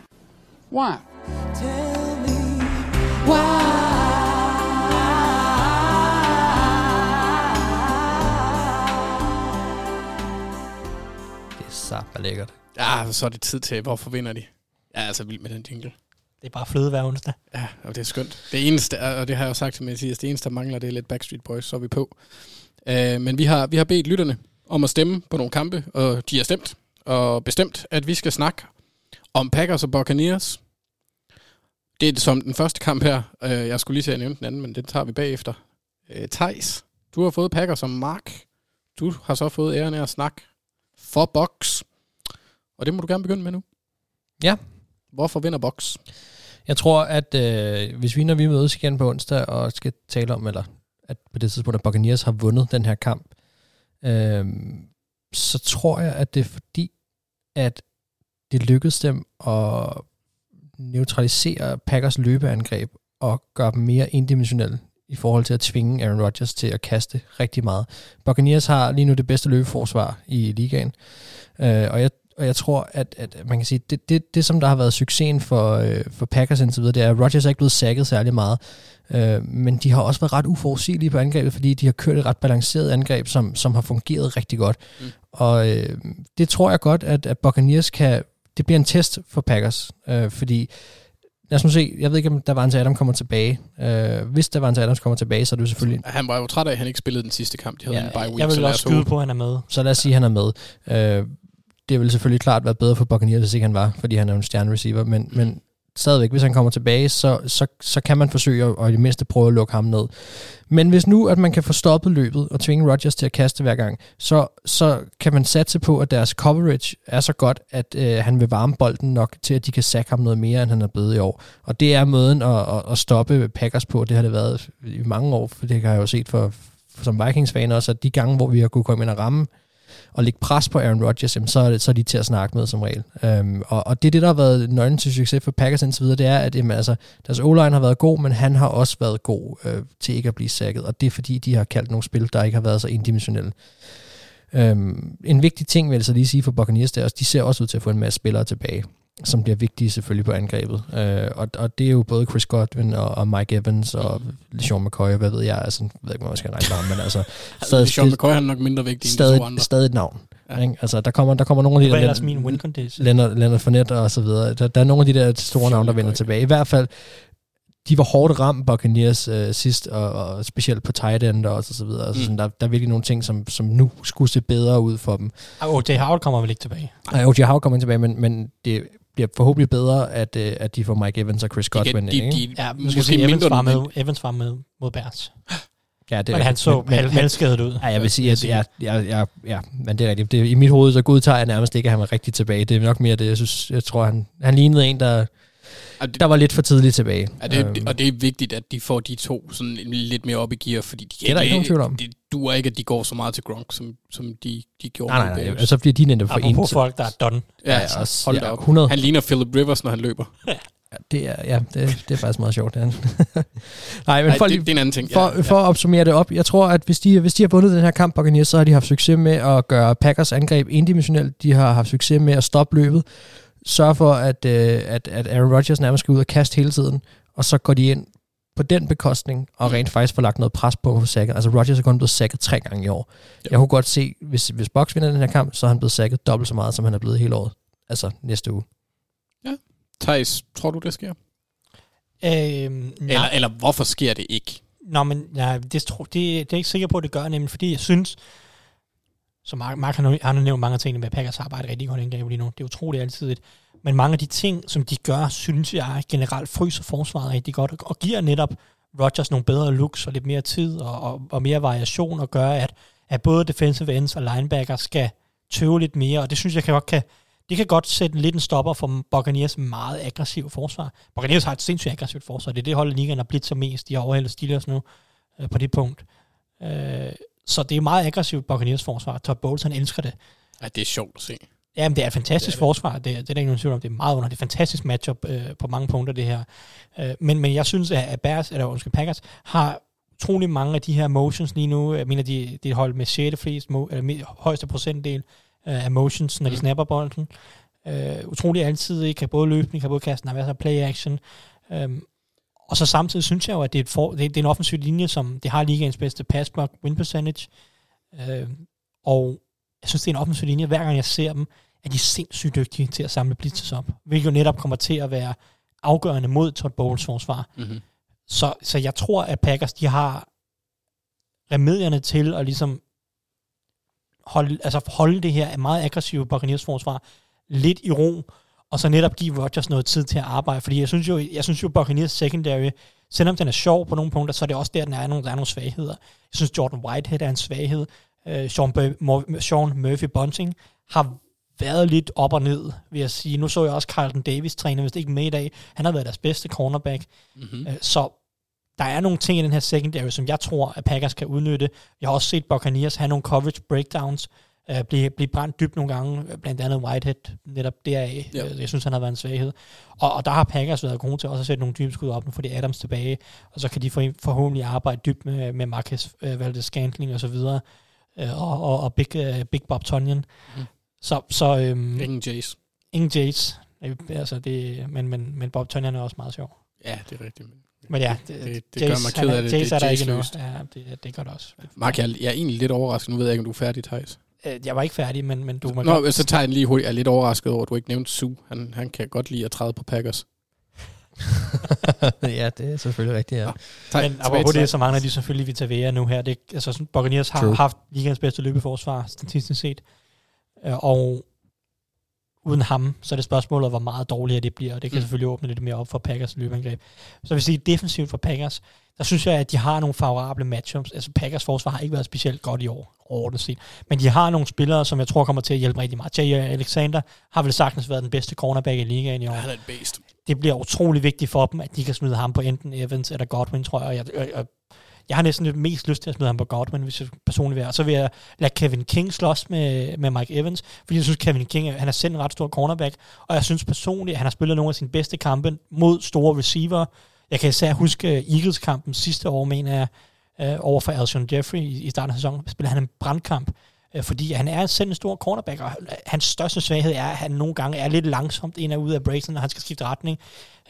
Why? Tell me why? Det er sat lækkert. Ja, så er det tid til, hvorfor vinder de? Jeg er altså vild med den jingle. Det er bare fløde hver onsdag. Ja, og det er skønt. Det eneste, og det har jeg jo sagt til Mathias, det eneste, der mangler, det er lidt Backstreet Boys, så er vi på. Uh, men vi har, vi har bedt lytterne om at stemme på nogle kampe, og de har stemt og bestemt, at vi skal snakke om Packers og Buccaneers. Det er som den første kamp her. Uh, jeg skulle lige til at nævne den anden, men det tager vi bagefter. Uh, Thijs, du har fået Packers som Mark. Du har så fået æren af at snakke for Box. Og det må du gerne begynde med nu. Ja. Hvorfor vinder Box? Jeg tror, at øh, hvis vi, når vi mødes igen på onsdag og skal tale om, eller at på det tidspunkt, at Buccaneers har vundet den her kamp, øh, så tror jeg, at det er fordi, at det lykkedes dem at neutralisere Packers løbeangreb og gøre dem mere indimensionelle i forhold til at tvinge Aaron Rodgers til at kaste rigtig meget. Buccaneers har lige nu det bedste løbeforsvar i ligaen, øh, og jeg og jeg tror, at, at man kan sige, det, det, det som der har været succesen for, øh, for Packers indtil videre, det er, at Rodgers er ikke blevet sækket særlig meget. Øh, men de har også været ret uforudsigelige på angrebet, fordi de har kørt et ret balanceret angreb, som, som har fungeret rigtig godt. Mm. Og øh, det tror jeg godt, at, at Buccaneers kan... Det bliver en test for Packers, øh, fordi lad os nu se, jeg ved ikke, om der var en Adam kommer tilbage. Øh, hvis der var en Adams kommer tilbage, så er det jo selvfølgelig... Han var jo træt af, at han ikke spillede den sidste kamp. De havde ja, en bye week, jeg vil også skyde på, at han er med. Så lad os sige, at han er med. Øh, det ville selvfølgelig klart være bedre for Buccaneers, hvis ikke han var, fordi han er en stjerne receiver, men, men stadigvæk, hvis han kommer tilbage, så, så, så kan man forsøge at, og i det mindste prøve at lukke ham ned. Men hvis nu, at man kan få stoppet løbet og tvinge Rodgers til at kaste hver gang, så, så kan man satse på, at deres coverage er så godt, at øh, han vil varme bolden nok til, at de kan sække ham noget mere, end han er blevet i år. Og det er måden at, at, at stoppe Packers på. Det har det været i mange år, for det har jeg jo set for, for som Vikings-fan også, at de gange, hvor vi har kunne komme ind og ramme og lægge pres på Aaron Rodgers, jamen, så, er det, så er de til at snakke med som regel. Øhm, og, og det er det, der har været nøglen til succes for Packers indtil videre, det er, at jamen, altså, deres o har været god, men han har også været god øh, til ikke at blive sækket, og det er fordi, de har kaldt nogle spil, der ikke har været så indimensionelle. Øhm, en vigtig ting vil jeg så lige sige for Buccaneers, det er også, de ser også ud til at få en masse spillere tilbage som bliver vigtige selvfølgelig på angrebet. Øh, og, og det er jo både Chris Godwin og, og Mike Evans og Sean McCoy, og hvad ved jeg, altså, jeg ved ikke, hvad man skal regne med ham, men altså... Stadig, Sean McCoy er nok mindre vigtig stadig, end de andre. Stadig et navn. Ja. Ikke? Altså, der kommer, der kommer nogle af de der... Hvad min win condition? Leonard, Leonard Fournette og så videre. Der, der er nogle af de der store navne, der vender tilbage. I hvert fald, de var hårdt ramt, Buccaneers øh, sidst, og, og specielt på tight end og så videre. Altså, mm. sådan, der, der er virkelig nogle ting, som, som nu skulle se bedre ud for dem. Og O.J. Howard kommer vel ikke tilbage? Nej, O.J. Howard kommer tilbage, men, men det bliver forhåbentlig bedre, at, øh, at de får Mike Evans og Chris Godwin. De, de, de, ja, måske sige, Evans var, med, Evans var med mod Bears. Ja, det men han så men, halvskadet ud. Ja, jeg vil sige, at ja, ja, ja, ja, men det er rigtigt. Det, I mit hoved, så godtager jeg nærmest ikke, at han var rigtig tilbage. Det er nok mere det, jeg synes, jeg tror, han, han lignede en, der, det, der var lidt for tidligt tilbage. Ja, det, um, og det er vigtigt, at de får de to sådan lidt mere op i gear, fordi de det er der ikke nogen. Det duer ikke, at de går så meget til Gronk, som, som de, de gjorde. Nej, nej, nej. Så bliver de netop for en. folk, der er done. Ja, ja altså, hold ja, op. 100. Han ligner Philip Rivers, når han løber. Ja. Det er, ja, det, det er faktisk meget sjovt. Det Nej, men for, det, det, er en anden ting. For, ja, ja. for at opsummere det op, jeg tror, at hvis de, hvis de har vundet den her kamp, Buccaneers, så har de haft succes med at gøre Packers angreb indimensionelt. De har haft succes med at stoppe løbet sørge for, at, øh, at, at Aaron Rodgers nærmest skal ud og kaste hele tiden, og så går de ind på den bekostning, og rent faktisk får lagt noget pres på på sækket. Altså Rodgers er kun blevet sækket tre gange i år. Ja. Jeg kunne godt se, hvis, hvis Box vinder den her kamp, så er han blevet sækket dobbelt så meget, som han er blevet hele året. Altså næste uge. Ja. Thijs, tror du, det sker? Øhm, eller, eller hvorfor sker det ikke? Nå, men ja, det, det, det er jeg ikke sikker på, at det gør, nemlig fordi jeg synes, så Mark, Mark han har nævnt mange ting med Packers arbejde rigtig godt indgreb lige nu. Det er utroligt altid et. Men mange af de ting, som de gør, synes jeg generelt fryser forsvaret rigtig godt, og giver netop Rodgers nogle bedre looks og lidt mere tid og, og, og mere variation, og gør, at, at både defensive ends og linebacker skal tøve lidt mere, og det synes jeg kan godt kan, det kan godt sætte lidt en stopper for Buccaneers meget aggressive forsvar. Buccaneers har et sindssygt aggressivt forsvar. Det er det hold ligaen, har blidt blivet så mest. De har overhældet Steelers nu øh, på det punkt. Øh, så det er meget aggressivt Buccaneers forsvar. Todd Bowles, han elsker det. Ja, det er sjovt at se. Jamen, det er et fantastisk det er forsvar. Det, det er der ikke nogen tvivl om. Det er meget under. Det er et fantastisk matchup øh, på mange punkter, det her. Øh, men, men jeg synes, at Bears, eller undskyld, Packers, har utrolig mange af de her motions lige nu. Jeg mener, de, de holder med 6. flest, eller højeste procentdel øh, af motions, når de mm. snapper bolden. Øh, utrolig altid, kan både løbe, kan både kaste, der er play action. Øh, og så samtidig synes jeg jo, at det er, for, det, det er en offensiv linje, som det har ligaens bedste pass block win percentage. Øh, og jeg synes, det er en offensiv linje. Hver gang jeg ser dem, er de sindssygt dygtige til at samle blitzes op. Hvilket jo netop kommer til at være afgørende mod Todd Bowles forsvar. Mm-hmm. Så, så jeg tror, at Packers, de har remedierne til at ligesom holde, altså holde det her meget aggressive Buccaneers forsvar lidt i ro, og så netop give Rodgers noget tid til at arbejde, fordi jeg synes jo, jeg synes jo Buccaneers secondary, selvom den er sjov på nogle punkter, så er det også der, den er nogle, der er nogle svagheder. Jeg synes Jordan Whitehead er en svaghed. Uh, Sean, Bur- Sean Murphy Bunting har været lidt op og ned, vil jeg sige. Nu så jeg også Carlton Davis træne, hvis det ikke med i dag. Han har været deres bedste cornerback. Mm-hmm. Uh, så der er nogle ting i den her secondary, som jeg tror, at Packers kan udnytte. Jeg har også set Buccaneers have nogle coverage breakdowns, uh, blive, blive brændt dybt nogle gange, blandt andet Whitehead, netop deraf. Ja. Uh, jeg synes, han har været en svaghed. Og, og der har Packers været gode til også at sætte nogle dybe skud op, nu får de Adams tilbage, og så kan de for, forhåbentlig arbejde dybt med, med Marcus uh, Valdez Scantling og så videre, uh, og, og, og Big, uh, Big Bob Tonyan. Mm. Så, så øhm, Ingen Jace. ingen Jace. Øh, Altså det, men, men, men Bob Tonyan er også meget sjov. Ja, det er rigtigt. Men Men ja, Det- det- det gør mig ked er- af det. Jace Det er er der ikke. Jace-løst. Ja, det, det gør det også. Mark, jeg, er- jeg er egentlig lidt overrasket. Nu ved jeg ikke, om du er færdig, Thijs. Øh, Jeg var ikke færdig, men, men du må Nå, godt... så tager jeg lige hurtigt. Jeg er lidt overrasket over, at du ikke nævnte Sue. Han, han kan godt lide at træde på Packers. ja, det er selvfølgelig rigtigt, ja. Thij- Men tilbage apropos det, så mangler de selvfølgelig Vitavea nu her. Det, altså, Buccaneers har True. haft ligens bedste løbeforsvar, statistisk set. Øh, Og uden ham, så er det spørgsmålet, hvor meget dårligere det bliver, og det kan Mm. selvfølgelig åbne lidt mere op for Packers løbeangreb. Så jeg vil sige, defensivt for Packers, der synes jeg, at de har nogle favorable matchups. Altså Packers forsvar har ikke været specielt godt i år, overordnet set. Men de har nogle spillere, som jeg tror kommer til at hjælpe rigtig meget. Jay Alexander har vel sagtens været den bedste cornerback i ligaen i år Han er et based. det bliver utrolig vigtigt for dem, at de kan smide ham på enten Evans eller Godwin, tror jeg. Og jeg, jeg, jeg, jeg har næsten lidt mest lyst til at smide ham på Godwin, hvis jeg personligt vil. Og så vil jeg lade Kevin King slås med, med Mike Evans, fordi jeg synes, Kevin King han er selv en ret stor cornerback, og jeg synes personligt, at han har spillet nogle af sine bedste kampe mod store receiver. Jeg kan især huske øh, Eagles-kampen sidste år, mener jeg, øh, over for Alshon Jeffrey i, i starten af sæsonen, spillede han en brandkamp, øh, fordi han er selv en stor cornerback, og hans største svaghed er, at han nogle gange er lidt langsomt ind og ud af breaksen, når han skal skifte retning.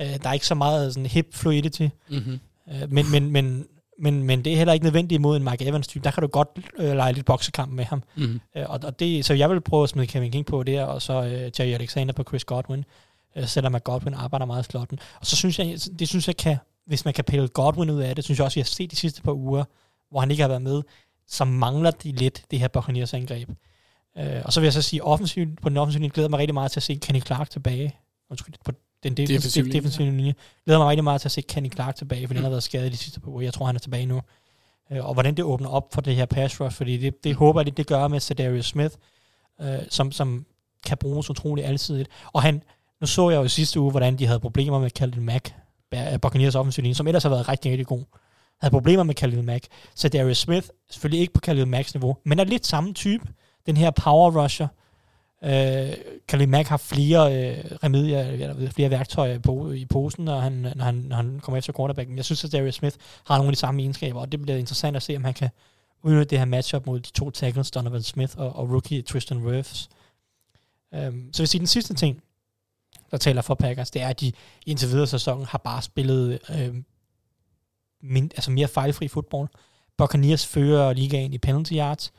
Øh, der er ikke så meget sådan hip fluidity, Mm-hmm. øh, men, men, men, men, men det er heller ikke nødvendigt imod en Mike Evans-type. Der kan du godt øh, lege lidt boksekamp med ham. Mm-hmm. Øh, og, og det, så jeg vil prøve at smide Kevin King på der, og så øh, Jerry Alexander på Chris Godwin, øh, selvom at Godwin arbejder meget i slotten. Og så synes jeg, det synes jeg kan, hvis man kan pille Godwin ud af det, synes jeg også, vi har set de sidste par uger, hvor han ikke har været med, så mangler de lidt det her Buccaneers angreb. Øh, og så vil jeg så sige, offensivt, på den offensive glæder jeg mig rigtig meget til at se Kenny Clark tilbage. Undskyld, på den Defensive defensive, linje, defensive linje. Glæder mig rigtig meget til at se Kenny Clark tilbage, fordi han har været skadet de sidste par uger. Jeg tror, han er tilbage nu. Øh, og hvordan det åbner op for det her pass rush, fordi det, det håber jeg, det, det gør med Cedarius Smith, øh, som, som kan bruges utrolig altid. Og han, nu så jeg jo i sidste uge, hvordan de havde problemer med Khalil Mack, Ba- Buccaneers offensive linje, som ellers har været rigtig, rigtig god. Havde problemer med Khalil Mack. Så Darius Smith, selvfølgelig ikke på Khalil Macks niveau, men er lidt samme type. Den her power rusher. Øh, Khalil Mack har flere øh, remedier, eller flere værktøjer på, i posen, når han, når, han, når han kommer efter quarterbacken. Jeg synes, at Darius Smith har nogle af de samme egenskaber, og det bliver interessant at se, om han kan udnytte det her matchup mod de to tackles, Donovan Smith og, og rookie Tristan Wirfs. Øhm, så hvis sige, den sidste ting, der taler for Packers, det er, at de indtil videre sæsonen har bare spillet øh, min, altså mere fejlfri fodbold. Buccaneers fører ligaen i penalty yards.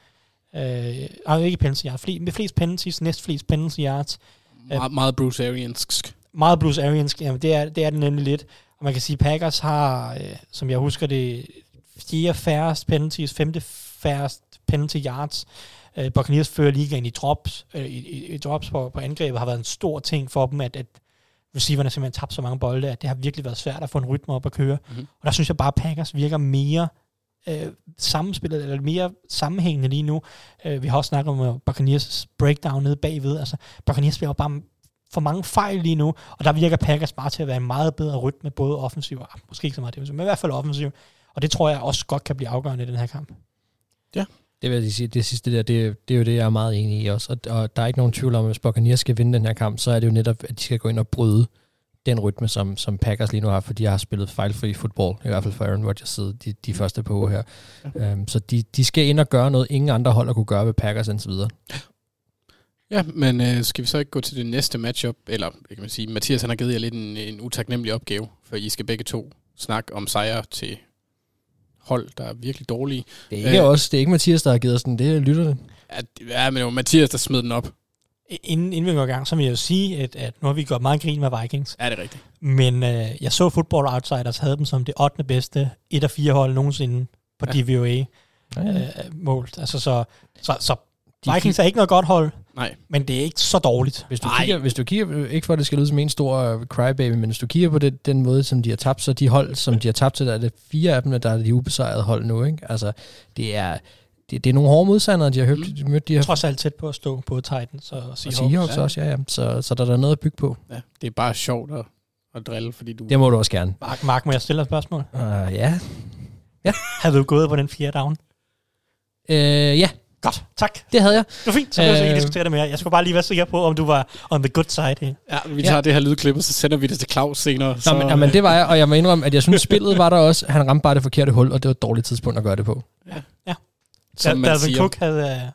Øh, nej, ikke penalty yards. Fli, med flest penalties, næst flest penalty yards. Meget, meget Bruce Ariansk. Meget Bruce Arians, jamen det er, det er det nemlig lidt. Og man kan sige, Packers har, øh, som jeg husker det, fjerde færrest penalties, femte færrest penalty yards. Øh, Buccaneers fører ligaen i drops, øh, i, i, i drops på, på angrebet har været en stor ting for dem, at, at receiverne simpelthen tabt så mange bolde, at det har virkelig været svært at få en rytme op at køre. Mhm. Mm-hmm. Og der synes jeg bare, at Packers virker mere øh, sammenspillet, eller mere sammenhængende lige nu. Øh, vi har også snakket om uh, Buccaneers breakdown nede bagved. Altså, Buccaneers spiller bare for mange fejl lige nu, og der virker Packers bare til at være en meget bedre rytme, både offensiv og måske ikke så meget defensiv, men i hvert fald offensiv. Og det tror jeg også godt kan blive afgørende i den her kamp. Ja, Det vil jeg sige, det sidste der, det, det er jo det, jeg er meget enig i også. Og, og der er ikke nogen tvivl om, at hvis Buccaneers skal vinde den her kamp, så er det jo netop, at de skal gå ind og bryde den rytme, som, som Packers lige nu har, fordi de har spillet fejlfri fodbold, i hvert fald for Aaron Rodgers side, de, de første par uger her. Um, så de, de skal ind og gøre noget, ingen andre hold har kunne gøre ved Packers indtil videre. Ja, men øh, skal vi så ikke gå til det næste matchup? Eller, kan man sige, Mathias han har givet jer lidt en, en utaknemmelig opgave, for I skal begge to snakke om sejre til hold, der er virkelig dårlige. Det er ikke, Øh. også, det er ikke Mathias, der har givet os den, det er lytterne. Ja, ja, men det var Mathias, der smed den op. Inden, inden vi går i gang, så vil jeg jo sige, at, at nu har vi gjort meget grin med Vikings, Er det rigtigt? men øh, jeg så Football Outsiders havde dem som det 8. bedste, et af fire hold nogensinde på Ja. ja. DVOA Ja, ja. øh, målt. Altså, så, så, så De Vikings er ikke noget godt hold, Nej. men det er ikke så dårligt. Hvis du, kigger, hvis du kigger, ikke for at det skal lyde som en stor øh, crybaby, men hvis du kigger på det, den måde, som de har tabt, så de hold, som de har tabt til, der er det fire af dem, der er de ubesejrede hold nu, ikke? Altså, det er, det, det er nogle hårde modstandere, de har hørt, Mm. de, mødt, de har Trods alt tæt på at stå på Titans og og Seahawks. Seahawks ja. også, ja, ja. Så, så der er noget at bygge på. Ja, det er bare sjovt at, at drille, fordi du... Det må du også gerne. Mark, Mark, må jeg stille et spørgsmål? Uh, ja. Havde du gået på den fjerde down? Uh, ja, Godt, tak. det havde jeg. Det var fint, så behøver jeg ikke Øh. diskutere det mere. Jeg skulle bare lige være sikker på, om du var on the good side her. Ja, vi tager ja. det her lydklip, og så sender vi det til Claus senere. Nå, men, ja, men det var jeg, og jeg må indrømme, at jeg synes, spillet var der også. Han ramte bare det forkerte hul, og det var et dårligt tidspunkt at gøre det på. Som man Dalvin siger. Cook havde, øh, havde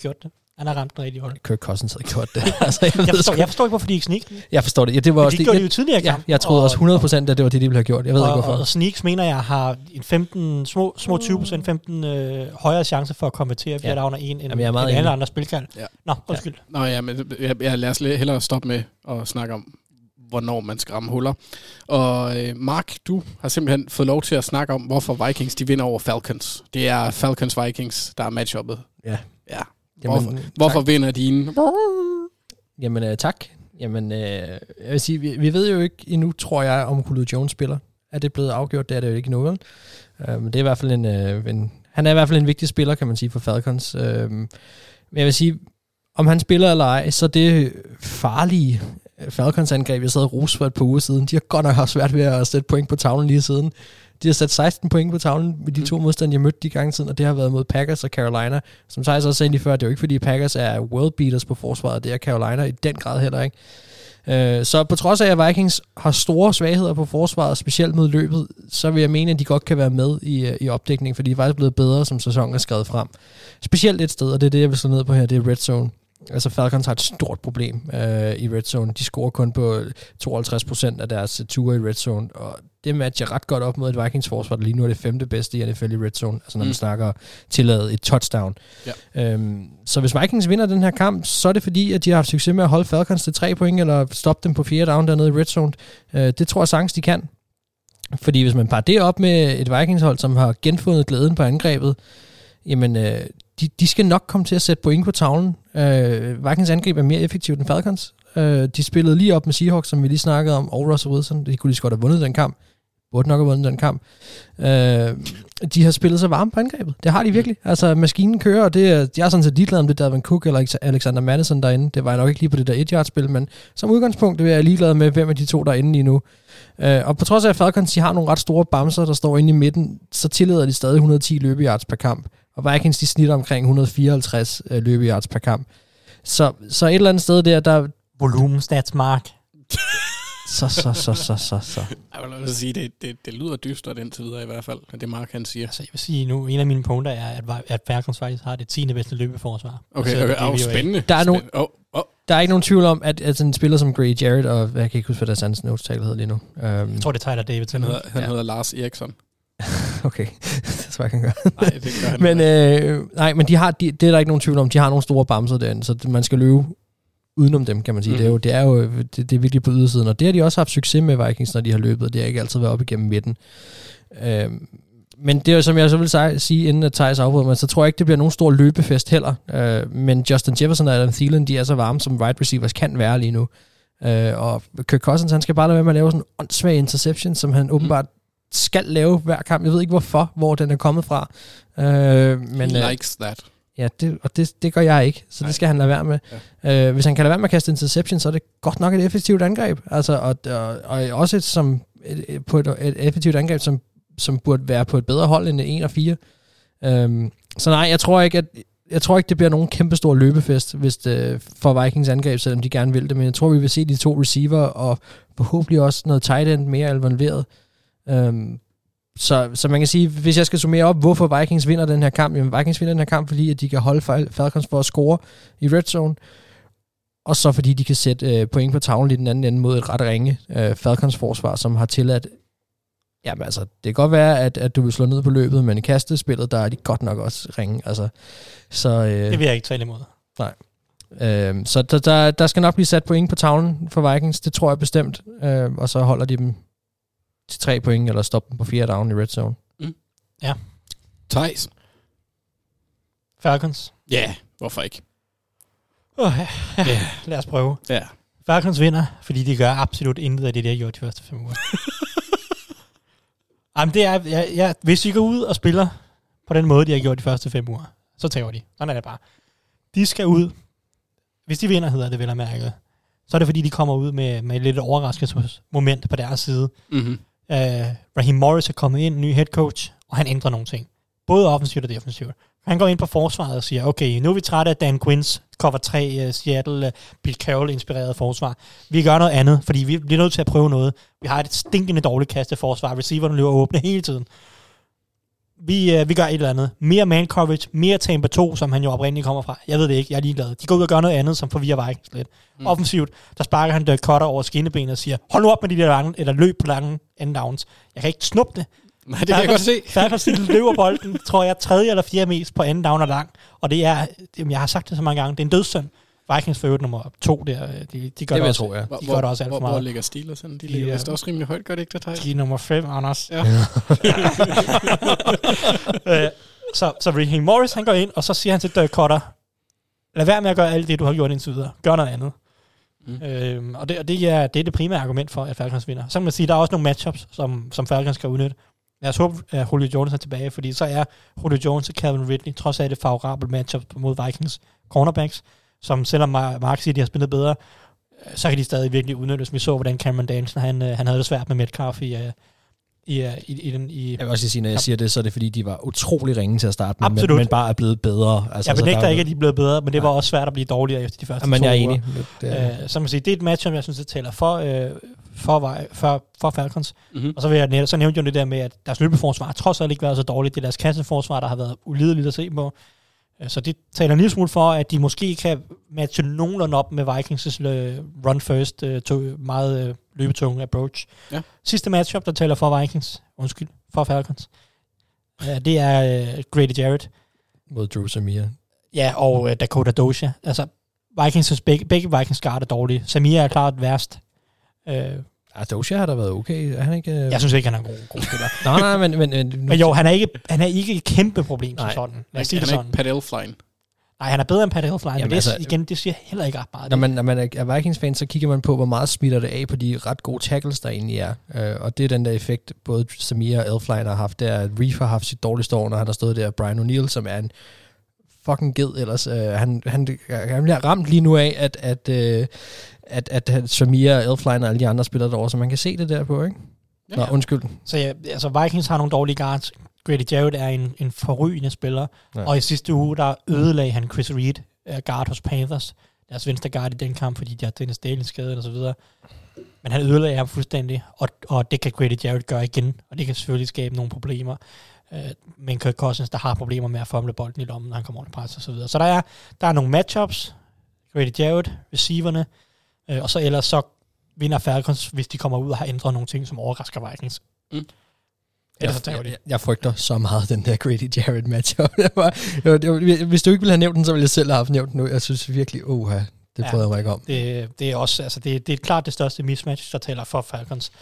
gjort det. Han har ramt den rigtige hold. Kirk Cousins havde gjort det. altså, jeg, Jeg forstår, jeg forstår ikke, hvorfor de ikke sneak. jeg forstår det. Ja, det var Men også de gjorde det jeg, jo tidligere i ja, jeg troede også 100% at det var det, de ville have gjort. Jeg ved og, ikke hvorfor. Og, og sneaks, mener jeg, har en 15, små, små 20 15 øh, højere chance for at konvertere fjerde Ja. down og en, end, Jamen, jeg er meget end alle enig. andre spilkald. Ja. Nå, undskyld. Nå ja, men jeg, jeg, lad os hellere stoppe med at snakke om, hvornår man skal ramme huller. Og øh, Mark, du har simpelthen fået lov til at snakke om, hvorfor Vikings de vinder over Falcons. Det er Falcons-Vikings, der er matchuppet. Ja. Ja. Jamen, Hvorfor, tak. hvorfor vinder dine? Jamen, øh, tak. Jamen, øh, jeg vil sige, vi, vi ved jo ikke endnu, tror jeg, om Julio Jones spiller. Er det blevet afgjort? Det er det jo ikke vel? Øh, men det er i hvert fald en, øh, en... Han er i hvert fald en vigtig spiller, kan man sige, for Falcons. Øh, men jeg vil sige, om han spiller eller ej, så det farlige Falcons-angreb, jeg sad og rose for et par uger siden, de har godt nok haft svært ved at sætte point på tavlen lige siden. De har sat 16 point på tavlen med de to modstandere, jeg mødte de gange siden, og det har været mod Packers og Carolina. Som Thijs også sagde lige før, det er jo ikke fordi Packers er world beaters på forsvaret, det er Carolina i den grad heller ikke. Øh, Så på trods af, at Vikings har store svagheder på forsvaret, specielt mod løbet, så vil jeg mene, at de godt kan være med i, øh, i opdækning, for de er faktisk blevet bedre, som sæsonen er skrevet frem. Specielt et sted, og det er det, jeg vil slå ned på her, det er red zone. Altså Falcons har et stort problem øh, i red zone. De scorer kun på 52% af deres ture i red zone, og det matcher ret godt op mod et Vikings forsvar, der lige nu er det femte bedste i NFL i red zone, altså når mm. Man snakker tillade et touchdown. Ja. Øhm, så hvis Vikings vinder den her kamp, så er det fordi, at de har haft succes med at holde Falcons til tre point, eller stoppe dem på fjerde down dernede i red zone. Øh, det tror jeg sagtens, de kan. Fordi hvis man parer det op med et Vikings-hold, som har genfundet glæden på angrebet, jamen, øh, de, de skal nok komme til at sætte point på tavlen. Øh, Vikings angreb er mere effektivt end Falcons. Øh, de spillede lige op med Seahawks, som vi lige snakkede om, og Russell Wilson. De kunne lige så godt have vundet den kamp. Burde nok have vundet den kamp. Øh, de har spillet så varme på angrebet. Det har de virkelig. Altså, maskinen kører, og det er, jeg er sådan set ligeglad om det er Davin Cook eller Alexander Madison derinde. Det var jeg nok ikke lige på det der et yard spil men som udgangspunkt det er jeg ligeglad med, hvem af de to der er inde lige nu. Øh, og på trods af, at Falcons de har nogle ret store bamser, der står inde i midten, så tillader de stadig 110 løbeyards per kamp. Og Vikings de snitter omkring 154 øh, løbeyards per kamp. Så, så et eller andet sted der, der Volumen, stats, mark. så, så, så, så, så, så. Jeg vil også sige, det, det, det lyder dystert indtil videre i hvert fald, det Mark han siger. Altså, jeg vil sige nu, en af mine punkter er, at, at Falcons faktisk har det 10. bedste løbeforsvar. Okay, okay, på oh, DVOA. spændende. Der er Spændende. Oh, oh. Der er ikke nogen tvivl om, at, at sådan en spiller som Gray Jarrett, og jeg kan ikke huske, hvad deres anden notes hedder lige nu. Um, Jeg tror, det er Tyler Davidson. Han, hedder, han Ja. hedder Lars Eriksson. okay, det tror jeg. Nej, det gør han Men, øh, nej, men de har, de, det er der ikke nogen tvivl om. De har nogle store bamser derinde, så man skal løbe udenom dem, kan man sige. Mm. Det, er jo, det er jo det, det er virkelig på ydersiden, og det har de også haft succes med Vikings, når de har løbet. Det har ikke altid været op igennem midten. Øh, men det er som jeg så vil sige, inden at Thijs afbryder mig, så tror jeg ikke, det bliver nogen stor løbefest heller. Øh, men Justin Jefferson og Adam Thielen, de er så varme, som wide receivers kan være lige nu. Øh, og Kirk Cousins, han skal bare lade være med at lave sådan en åndssvag interception, som han åbenbart skal lave hver kamp. Jeg ved ikke hvorfor, hvor den er kommet fra. Øh, men, He øh, likes that. Ja, det, og det, det gør jeg ikke, så Nej. det skal han lade være med. Ja. Øh, hvis han kan lade være med at kaste interception, så er det godt nok et effektivt angreb. Altså, og, og, og også et, som, et, på et, et effektivt angreb, som, som burde være på et bedre hold end 1 og 4. Øhm, så nej, jeg tror ikke, at jeg tror ikke, det bliver nogen kæmpestor løbefest hvis det, for Vikings angreb, selvom de gerne vil det. Men jeg tror, vi vil se de to receiver, og forhåbentlig også noget tight end mere involveret. Øhm, så, så man kan sige, hvis jeg skal summere op, hvorfor Vikings vinder den her kamp, jamen Vikings vinder den her kamp, fordi at de kan holde Fal- Falcons for at score i red zone, og så fordi de kan sætte øh, point på tavlen i den anden ende mod et ret ringe øh, Falcons forsvar, som har tilladt Jamen altså, det kan godt være, at, at du vil slå ned på løbet, men i kastespillet, der er de godt nok også ringe. Altså, så, øh, Det vil jeg ikke tale imod. øh, så der, der, der skal nok blive sat point på tavlen for Vikings, det tror jeg bestemt. Øh, og så holder de dem til tre point, eller stopper dem på fjerde down i red zone. Thijs? Falcons. Ja, yeah, hvorfor ikke? Oh, ja. Ja. Lad os prøve. Ja. Falcons vinder, fordi de gør absolut intet af det, de har gjort de første fem uger. Jamen, det er, ja, ja, hvis de går ud og spiller på den måde, de har gjort de første fem uger, så tager de. Sådan er det bare. De skal ud. Hvis de vinder, hedder det vel at mærke. Så er det, fordi de kommer ud med, med lidt overraskelsesmoment på deres side. Mm-hmm. Uh, Raheem Morris er kommet ind, ny head coach, og han ændrer nogle ting. Både offensivt og defensivt. Han går ind på forsvaret og siger, okay, nu er vi trætte af Dan Quinns cover 3 uh, øh, Seattle uh, Bill Carroll inspireret forsvar. Vi gør noget andet, fordi vi bliver nødt til at prøve noget. Vi har et stinkende dårligt kastet forsvar. Receiverne løber åbne hele tiden vi, øh, vi gør et eller andet. Mere man coverage, mere Tampa 2, som han jo oprindeligt kommer fra. Jeg ved det ikke, jeg er ligeglad. De går ud og gør noget andet, som forvirrer Vikings lidt. Mm. Offensivt, der sparker han Dirk Cutter over skinnebenet og siger, hold nu op med de der lange, eller løb på lange end downs. Jeg kan ikke snuppe det. Nej, det kan jeg godt se. Falcons løber bolden, tror jeg, tredje eller fjerde mest på anden down og lang. Og det er, jamen, jeg har sagt det så mange gange, det er en dødssynd. Vikings for øvrigt nummer to der, de, de gør Det det, også, tro, ja. de Hvor, gør det også alt hvor, for hvor meget. ligger Steelers sådan? De De ligger er- vist også rimelig højt, gør det ikke, der Thijs? De er nummer 5, Anders. Ja. Øh, så, så Raheem Morris, han går ind, og så siger han til Dirk Cutter, lad være med at gøre alt det, du har gjort indtil videre. Gør noget andet. Mm. Øhm, og det, og det, er, det er det primære argument for, at Falcons vinder. Så kan man sige, at der er også nogle matchups, som, som Falcons skal udnytte. Lad os håbe, at Julio Jones er tilbage, fordi så er Julio Jones og Calvin Ridley trods alt et favorabelt matchup mod Vikings cornerbacks, som selvom Mar- Mark siger, at de har spillet bedre, øh, så kan de stadig virkelig udnyttes. Vi så, hvordan Cameron Danson, han, øh, han havde det svært med Metcalf i, øh, i, i, i, den, i Jeg vil også sige, når jeg siger det, så er det fordi, de var utrolig ringe til at starte med, men, Absolut. men bare er blevet bedre. Altså, jeg benægter der- ikke, at de er blevet bedre, men det var også svært at blive dårligere efter de første Jamen, to jeg er uger. enig. Det, Øh, så man siger, det er et match, som jeg synes, det taler for, øh, for, for, for Falcons. Mhm. Og så, vil jeg, næ- så nævnte jeg jo det der med, at deres løbeforsvar har trods alt ikke været så dårligt. Det er deres kasseforsvar, der har været ulideligt at se på. Så det taler en lille smule for, at de måske kan matche nogenlunde op med Vikings' øh, run first, øh, to, meget øh, løbetunge approach. Ja. Sidste matchup, der taler for Vikings, undskyld, for Falcons, det er Grady Jarrett. mod Drew Samir. Ja, og Dakota Doja. Altså, Vikings, begge, begge Vikings guard er dårlige. Samir er klart værst. Øh, Ja, Doja har da været okay. Er han ikke... øh- jeg synes ikke, han er en god, god spiller. Nej, nej, men... men, men, Men jo, han er ikke, han er ikke et kæmpe problem som Nej. sådan. Lad Han os sige det er sådan. ikke Pat Elfline. Nej, han er bedre end Pat Elfline, men det, altså- igen, det siger heller ikke ret meget. Når man, når man er- Vikings-fan, så kigger man på, hvor meget smitter det af på de ret gode tackles, der egentlig er. Øh, og det er den der effekt, både Samir og Elfline har haft, det er, at Reef har haft sit dårligste år, når han har stået der. Brian O'Neill, som er en fucking ged ellers. Øh, han, han, han bliver ramt lige nu af, at, at, øh, at, at, Samir og Elfline og alle de andre spiller derovre, så man kan se det der på, ikke? Ja, Nå, undskyld. Så ja, altså Vikings har nogle dårlige guards. Grady Jarrett er en, en forrygende spiller. Ja. Og i sidste uge, der ødelagde han Chris Reed, uh, guard hos Panthers. Deres venstre guard i den kamp, fordi de har Dennis Daly skadet og så videre. Men han ødelagde ham fuldstændig, og, og det kan Grady Jarrett gøre igen, og det kan selvfølgelig skabe nogle problemer. Uh, men Kirk Cousins, der har problemer med at fumble bolden i lommen, når han kommer under pres og så videre. Så der er, der er nogle matchups, Grady Jarrett, receiverne, uh, og så ellers så vinder Falcons, hvis de kommer ud og har ændret nogle ting, som overrasker Vikings. Mm. Jeg, tager de. jeg, jeg frygter så meget den der Grady Jarrett var, hvis du ikke ville have nævnt den, så ville jeg selv have haft nævnt den nu. Jeg synes virkelig, oha, det Ja. jeg mig ikke om. Det, det er også, altså det, det er klart det største mismatch, der taler for Falcons.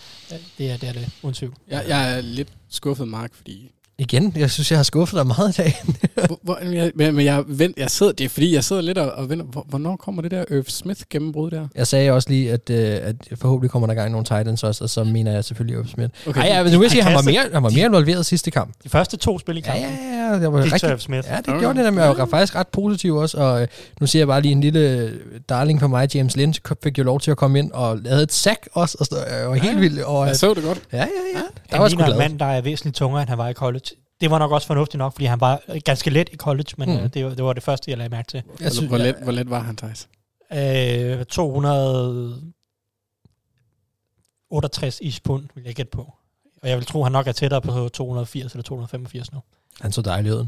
Det er det, er det uden tvivl. Jeg, jeg er lidt skuffet, Mark, fordi... Igen, jeg synes, jeg har skuffet dig meget i dag. hvor, hvor, jeg, men jeg, vent, jeg sidder, det er fordi, jeg sidder lidt og, og venter, hvor, hvornår kommer det der Irv Smith gennembrud der? Jeg sagde også lige, at, øh, at forhåbentlig kommer der gang i nogle Titans også, og så mener jeg selvfølgelig Irv Smith. Okay, Ej, ja, men nu vil jeg sige, at han var mere, han var mere involveret sidste kamp. De første to spil i Ja, kampen, ja, ja. Jeg var Gik rigtig, Irv Smith. Ja, det Okay. gjorde det, men jeg var faktisk ret positiv også, og øh, nu siger jeg bare lige en lille darling for mig, James Lynch, fik jo lov til at komme ind og lavede et sack også, og var helt vild over, jeg at, så det godt. ja, ja, ja, der Han var ligner en glad. mand, der er væsentligt tungere, end han var i college. Det var nok også fornuftigt nok, fordi han var øh, ganske let i college, men Mm. mm. det, var- det var det første, jeg lagde mærke til. Jeg Hvor, hvor, let, hvor let var han, Thijs? Øh, 268 ish pund, vil jeg gætte på. Og jeg vil tro, han nok er tættere på 280 eller 285 nu. Han så dejlig ud.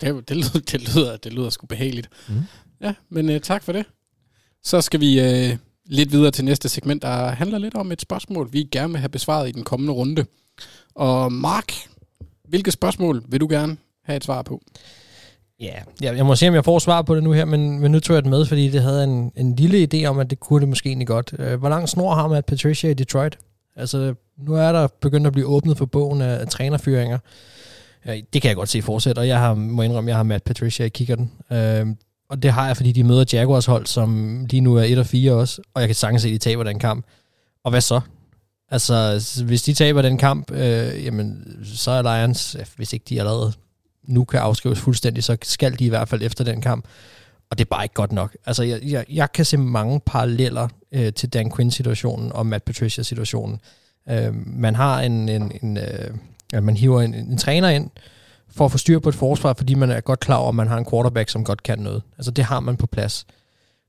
Det, det, lyder, det, lyder, det lyder sgu behageligt. Mm. Ja, men uh, tak for det. Så skal vi uh, lidt videre til næste segment, der handler lidt om et spørgsmål, vi gerne vil have besvaret i den kommende runde. Og Mark, hvilke spørgsmål vil du gerne have et svar på? Ja, jeg, jeg må se, om jeg får svar på det nu her, men, men nu tog jeg det med, fordi det havde en, en lille idé om, at det kunne det måske egentlig godt. Øh, hvor lang snor har man at Patricia i Detroit? Altså, nu er der begyndt at blive åbnet for bogen af, af trænerfyringer. Ja, det kan jeg godt se fortsætte, og jeg har, må indrømme, jeg har Matt Patricia i kikkerten. Øh, og det har jeg, fordi de møder Jaguars hold, som lige nu er 1 og 4 også, og jeg kan sagtens se, at de taber den kamp. Og hvad så? Altså, hvis de taber den kamp, øh, jamen, så er Lions, hvis ikke de allerede nu kan afskrives fuldstændig, så skal de i hvert fald efter den kamp. Og det er bare ikke godt nok. Altså, jeg, jeg, jeg kan se mange paralleller øh, til Dan Quinn-situationen og Matt Patricia-situationen. Øh, man har en, en, en øh, ja, man hiver en, en træner ind for at få styr på et forsvar, fordi man er godt klar over, at man har en quarterback, som godt kan noget. Altså, det har man på plads.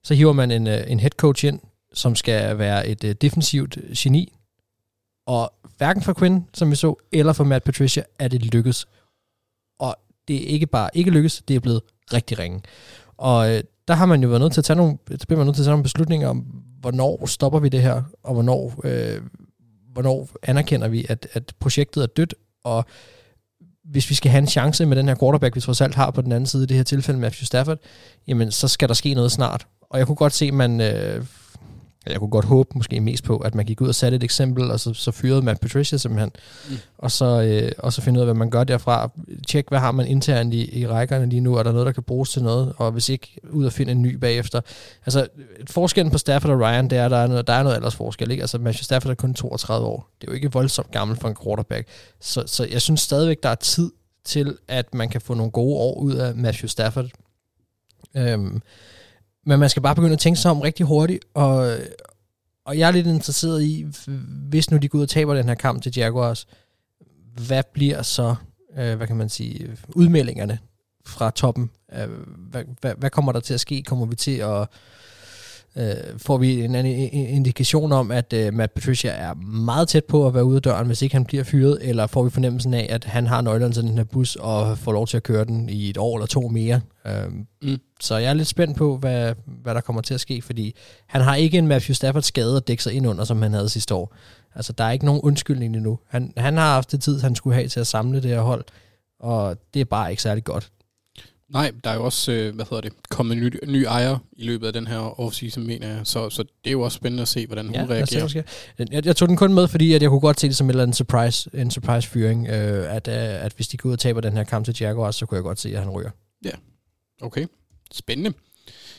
Så hiver man en, øh, en head coach ind, som skal være et øh, defensivt geni. Og hverken for Quinn, som vi så, eller for Matt Patricia, er det lykkedes det er ikke bare ikke lykkes, det er blevet rigtig ringe. Og øh, der har man jo været nødt til at tage nogle, så bliver man nødt til at tage nogle beslutninger om, hvornår stopper vi det her, og hvornår, øh, hvornår anerkender vi, at, at projektet er dødt, og hvis vi skal have en chance med den her quarterback, vi trods alt har på den anden side i det her tilfælde, Matthew Stafford, jamen så skal der ske noget snart. Og jeg kunne godt se, at man øh, jeg kunne godt håbe måske mest på, at man gik ud og satte et eksempel, og så, så fyrede man Patricia simpelthen, mm. og, så, øh, og så finde ud af, hvad man gør derfra. Tjek, hvad har man internt i, i rækkerne lige nu, er der noget, der kan bruges til noget, og hvis ikke, ud og finde en ny bagefter. Altså, forskellen på Stafford og Ryan, det er, at der er noget, der er noget aldersforskel, ikke? Altså, Matthew Stafford er kun 32 år. Det er jo ikke voldsomt gammel for en quarterback. Så, så jeg synes stadigvæk, der er tid til, at man kan få nogle gode år ud af Matthew Stafford. Øhm, men man skal bare begynde at tænke sig om rigtig hurtigt, og, og jeg er lidt interesseret i, hvis nu de går ud og taber den her kamp til Jaguars, hvad bliver så, øh, hvad kan man sige, udmeldingerne fra toppen? Øh, hvad, hvad, hvad kommer der til at ske? Kommer vi til at øh, får vi en anden indikation om, at øh, Matt Patricia er meget tæt på at være ude af døren, hvis ikke han bliver fyret, eller får vi fornemmelsen af, at han har nøglerne til den her bus, og får lov til at køre den i et år eller to mere. Øh, mm. Så jeg er lidt spændt på, hvad, hvad der kommer til at ske, fordi han har ikke en Matthew Stafford skade at dække sig ind under, som han havde sidste år. Altså, der er ikke nogen undskyldning endnu. Han, han har haft det tid, han skulle have til at samle det her hold, og det er bare ikke særlig godt. Nej, der er jo også, øh, hvad hedder det, kommet ny, ny ejer i løbet af den her offseason, mener jeg. Så, så det er jo også spændende at se, hvordan hun ja, reagerer. Jeg, jeg, jeg tog den kun med, fordi at jeg kunne godt se det som en eller anden surprise, en surprise fyring, øh, at, øh, at hvis de går ud og taber den her kamp til Jaguars, så kunne jeg godt se, at han ryger. Ja, okay. Spændende.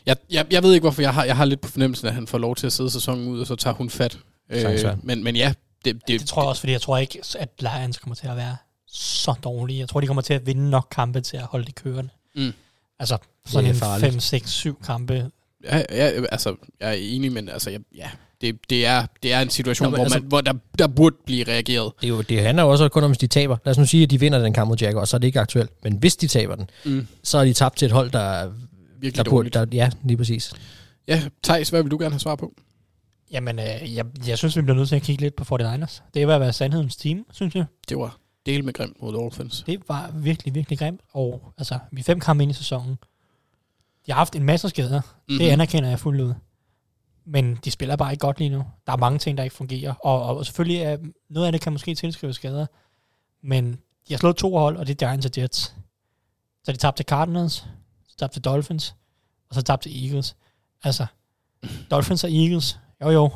Jeg, jeg, jeg ved ikke, hvorfor jeg har, jeg har lidt på fornemmelsen, at han får lov til at sidde sæsonen ud, og så tager hun fat. Øh, men, men ja, det, det, det tror jeg også, fordi jeg tror ikke, at Lions kommer til at være så dårlige. Jeg tror, de kommer til at vinde nok kampe til at holde det kørende. Mm. Altså sådan en 5, 6, 7 kampe. Ja, ja, altså, jeg er enig, men altså, ja, ja det, det, er, det er en situation, Nå, hvor, altså, man, hvor der, der burde blive reageret. Det, er jo, det handler jo også kun om, hvis de taber. Lad os nu sige, at de vinder den kamp mod Jaguars, så er det ikke aktuelt. Men hvis de taber den, mm. så er de tabt til et hold, der... Virkelig der burde, der, Ja, lige præcis. Ja, Thijs, hvad vil du gerne have svar på? Jamen, øh, jeg, jeg synes, vi bliver nødt til at kigge lidt på 49ers. Det er ved at være sandhedens team, synes jeg. Det var del med grimt mod Dolphins. Det var virkelig, virkelig grimt. Og altså, vi fem kampe ind i sæsonen. De har haft en masse skader. Mm-hmm. Det mhm. anerkender jeg fuldt ud. Men de spiller bare ikke godt lige nu. Der er mange ting, der ikke fungerer. Og, og selvfølgelig er noget af det kan måske tilskrive skader. Men de har slået to hold, og det er Giants og Jets. Så de tabte til Cardinals, så tabte til Dolphins, og så tabte til Eagles. Altså, Dolphins og Eagles, jo jo,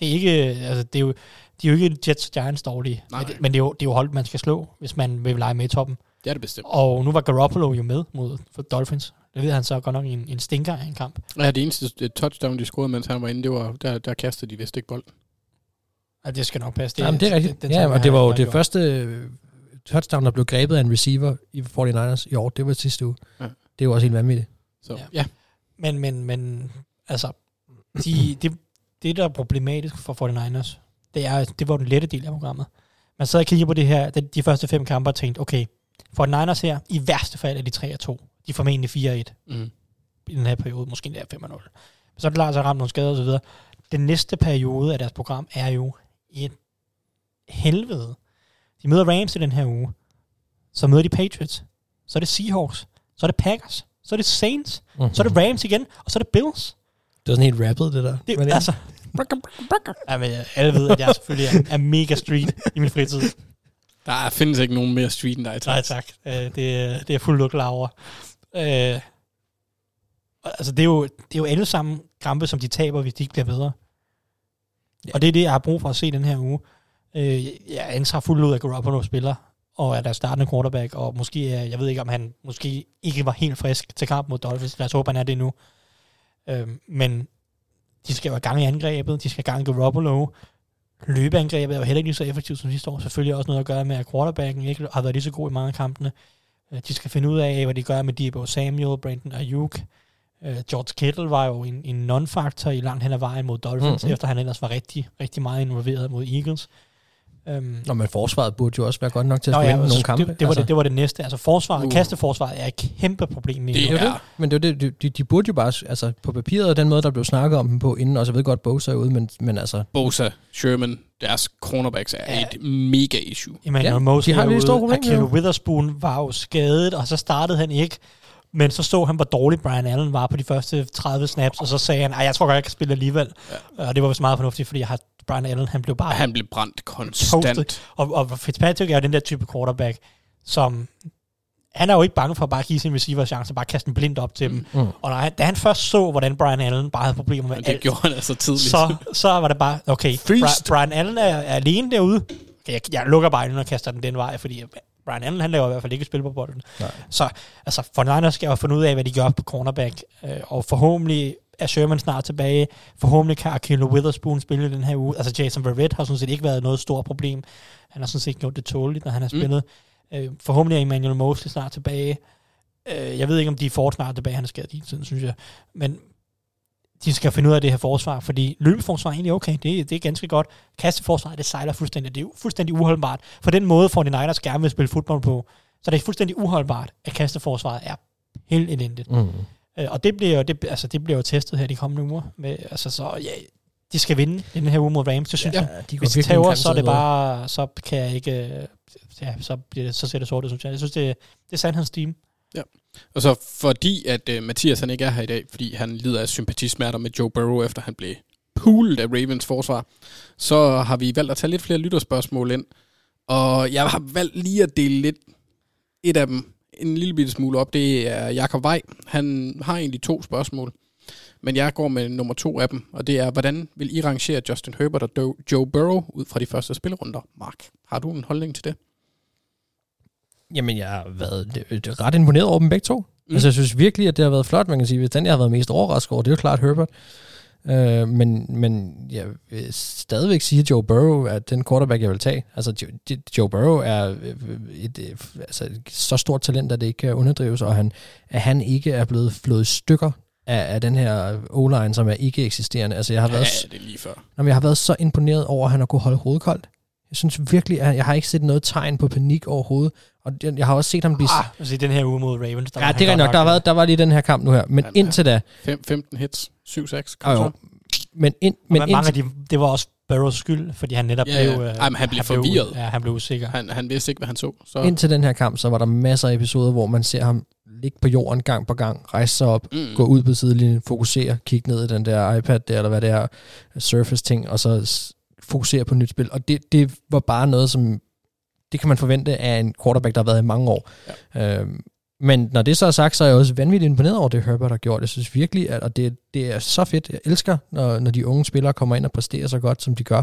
det er ikke, altså det er jo, de er jo ikke Jets og Giants dårlige, Nej. men, det, men det, er jo, det er jo hold, man skal slå, hvis man vil lege med i toppen. Det er det bestemt. Og nu var Garoppolo jo med mod for Dolphins. Det ved han så godt nok en, en stinker af en kamp. Ja, det eneste touchdown, de scorede, mens han var inde, det var, der, der kastede de vist ikke bolden. Ja, det skal nok passe. Det, Jamen, det er rigtigt. Den, ja, og det var jo det gjort. første øh, touchdown, der blev grebet af en receiver i 49ers i år. Det var sidste uge. Ja. Det er jo også helt vanvittigt. Så, ja. ja. Men, men, men, altså, de, det, det, der er problematisk for 49ers, det, er, det var den lette del af programmet. Man sad og kiggede på det her, de, de første fem kampe og tænkte, okay, for Niners her, i værste fald er de 3 2. De er formentlig 4-1 mm. i den her periode, måske endda 5 0. Så er det at ramt nogle skader og så videre. Den næste periode af deres program er jo et helvede. De møder Rams i den her uge. Så møder de Patriots. Så er det Seahawks. Så er det Packers. Så er det Saints. Mm-hmm. Så er det Rams igen. Og så er det Bills. Det er sådan helt rappet, det der. Det, altså, ja, men alle ved, at jeg selvfølgelig er, er mega street i min fritid. Der findes ikke nogen mere street end dig, tak. Nej, tak. Det, det er fuldt klar over. Uh, altså, det er, jo, det er jo alle sammen kampe, som de taber, hvis de ikke bliver bedre. Ja. Og det er det, jeg har brug for at se den her uge. Uh, jeg antager fuldt ud, at Garoppolo spiller, og er der startende quarterback, og måske, jeg ved ikke, om han måske ikke var helt frisk til kamp mod Dolphins. Lad os håbe, han er det nu. Uh, men de skal jo gang i angrebet, de skal gang i Garoppolo. Løbeangrebet er jo heller ikke lige så effektivt som sidste år. Selvfølgelig også noget at gøre med, at quarterbacken ikke har været lige så god i mange af kampene. Øh, de skal finde ud af, hvad de gør med Debo Samuel, Brandon Ayuk. Øh, George Kittle var jo en, en non-faktor i langt hen ad vejen mod Dolphins, mm-hmm. efter han ellers var rigtig, rigtig meget involveret mod Eagles. Øhm, Nå, men forsvaret burde jo også være godt nok til at spille ja, nogle så kampe. det, det, var altså. det, det var det næste. Altså forsvaret, Uh. kasteforsvaret er et kæmpe problem. i Det nu. Det er. Men det jo det, de, de burde jo bare, altså på papiret og den måde, der blev snakket om dem på inden, også jeg ved godt, Bosa er ude, men, men altså, Bosa, Sherman, deres cornerbacks er Ja. et mega issue. Emmanuel Ja, Mosley de har lige problemer, Akil jo. Witherspoon var jo skadet, og så startede han ikke. Men så så han, hvor dårlig Brian Allen var på de første 30 snaps, og så sagde han, at jeg tror godt, jeg kan spille alligevel. Ja. Og det var vist meget fornuftigt, fordi jeg har Brian Allen, han blev bare Han blev brændt konstant. toastet. Og, og Fitzpatrick er jo den der type quarterback, som han er jo ikke bange for at bare give sin receiver chance, bare kaste den blindt op til dem. Mm. Og når han, da han først så, hvordan Brian Allen bare havde problemer med det alt, gjorde han altså tidligt. så, så var det bare, okay. Bri- Brian Allen er, er alene derude. Okay, jeg, jeg lukker bare øjnene og kaster den den vej, fordi Brian Allen, han laver i hvert fald ikke spil på bolden. Nej. Så altså, for Niners skal jo finde ud af, hvad de gør på cornerback, øh, og forhåbentlig er Sherman snart tilbage. Forhåbentlig kan Akilo Witherspoon spille den her uge. Altså Jason Verrett har sådan set ikke været noget stort problem. Han har sådan set gjort det tåligt, når han har Mm. spillet. Øh, forhåbentlig er Emmanuel Mosley snart tilbage. Øh, jeg ved ikke, om de for snart tilbage. Han er skadet hele tiden, synes jeg. Men de skal finde ud af det her forsvar, fordi løbeforsvar er egentlig okay, det, det er ganske godt. Kasteforsvar, det sejler fuldstændig, det er fuldstændig uholdbart. For den måde, for Niners gerne vil spille fodbold på, så det er fuldstændig uholdbart, at kasteforsvaret er helt elendigt. Mm. Øh, og det bliver, jo, det, altså, det bliver jo testet her de kommende uger. Med, altså, så ja, de skal vinde den her uge mod Rams, det synes Ja, jeg. de Hvis de tager, så er det bare, så kan jeg ikke, ja, så, bliver det, så ser det sort ud, synes jeg. Jeg synes, det, det er Ja, Og så fordi, at uh, Mathias han ikke er her i dag, fordi han lider af sympatismerter med Joe Burrow, efter han blev poolet af Ravens forsvar, så har vi valgt at tage lidt flere lytterspørgsmål ind. Og jeg har valgt lige at dele lidt et af dem en lille bitte smule op. Det er Jakob Vej. Han har egentlig to spørgsmål. Men jeg går med nummer to af dem, og det er, hvordan vil I rangere Justin Herbert og Joe Burrow ud fra de første spillerunder? Mark, har du en holdning til det? Jamen, jeg har været er ret imponeret over dem begge to. Mm. Altså, jeg synes virkelig, at det har været flot. Man kan sige, hvis den, jeg har været mest overrasket over, det er jo klart Herbert. Øh, men, men jeg vil stadigvæk sige, at Joe Burrow er den quarterback, jeg vil tage. Altså, Joe, Joe Burrow er øh, et, et, altså, et så stort talent, at det ikke kan underdrives, og han, at han ikke er blevet flået stykker af, af den her O-line, som er ikke eksisterende. Altså, jeg har, Ja, været, det er lige før. Jamen, jeg har været så imponeret over, at han har kunnet holde hovedet koldt. Jeg synes virkelig, at jeg har ikke set noget tegn på panik overhovedet. Og jeg, jeg har også set ham blive... Ah, altså, den her uge mod Ravens. Der ja, var det er han nok. Der, har været, der var lige den her kamp nu her. Men Jamen, indtil da... 5, 15 hits, 7-6. Jo, jo. Men, ind, men Men mange af indtil, de, det var også Burrows skyld, fordi han netop Ja, ja. blev... øh, Jamen, han blev forvirret. ja, han blev usikker. Han, han vidste ikke, hvad han så. så indtil den her kamp, så var der masser af episoder, hvor man ser ham ligge på jorden gang på gang, rejse sig op, mm, gå ud på sidelinjen, fokusere, kigge ned i den der iPad der, eller hvad det er, Surface-ting, og så fokusere på nyt spil. Og det, det var bare noget, som det kan man forvente af en quarterback, der har været i mange år. Ja. Øhm, men når det så er sagt, så er jeg også vanvittigt imponeret over det, Herbert har gjort. Jeg synes virkelig, at og det, det er så fedt. Jeg elsker, når, når de unge spillere kommer ind og præsterer så godt, som de gør.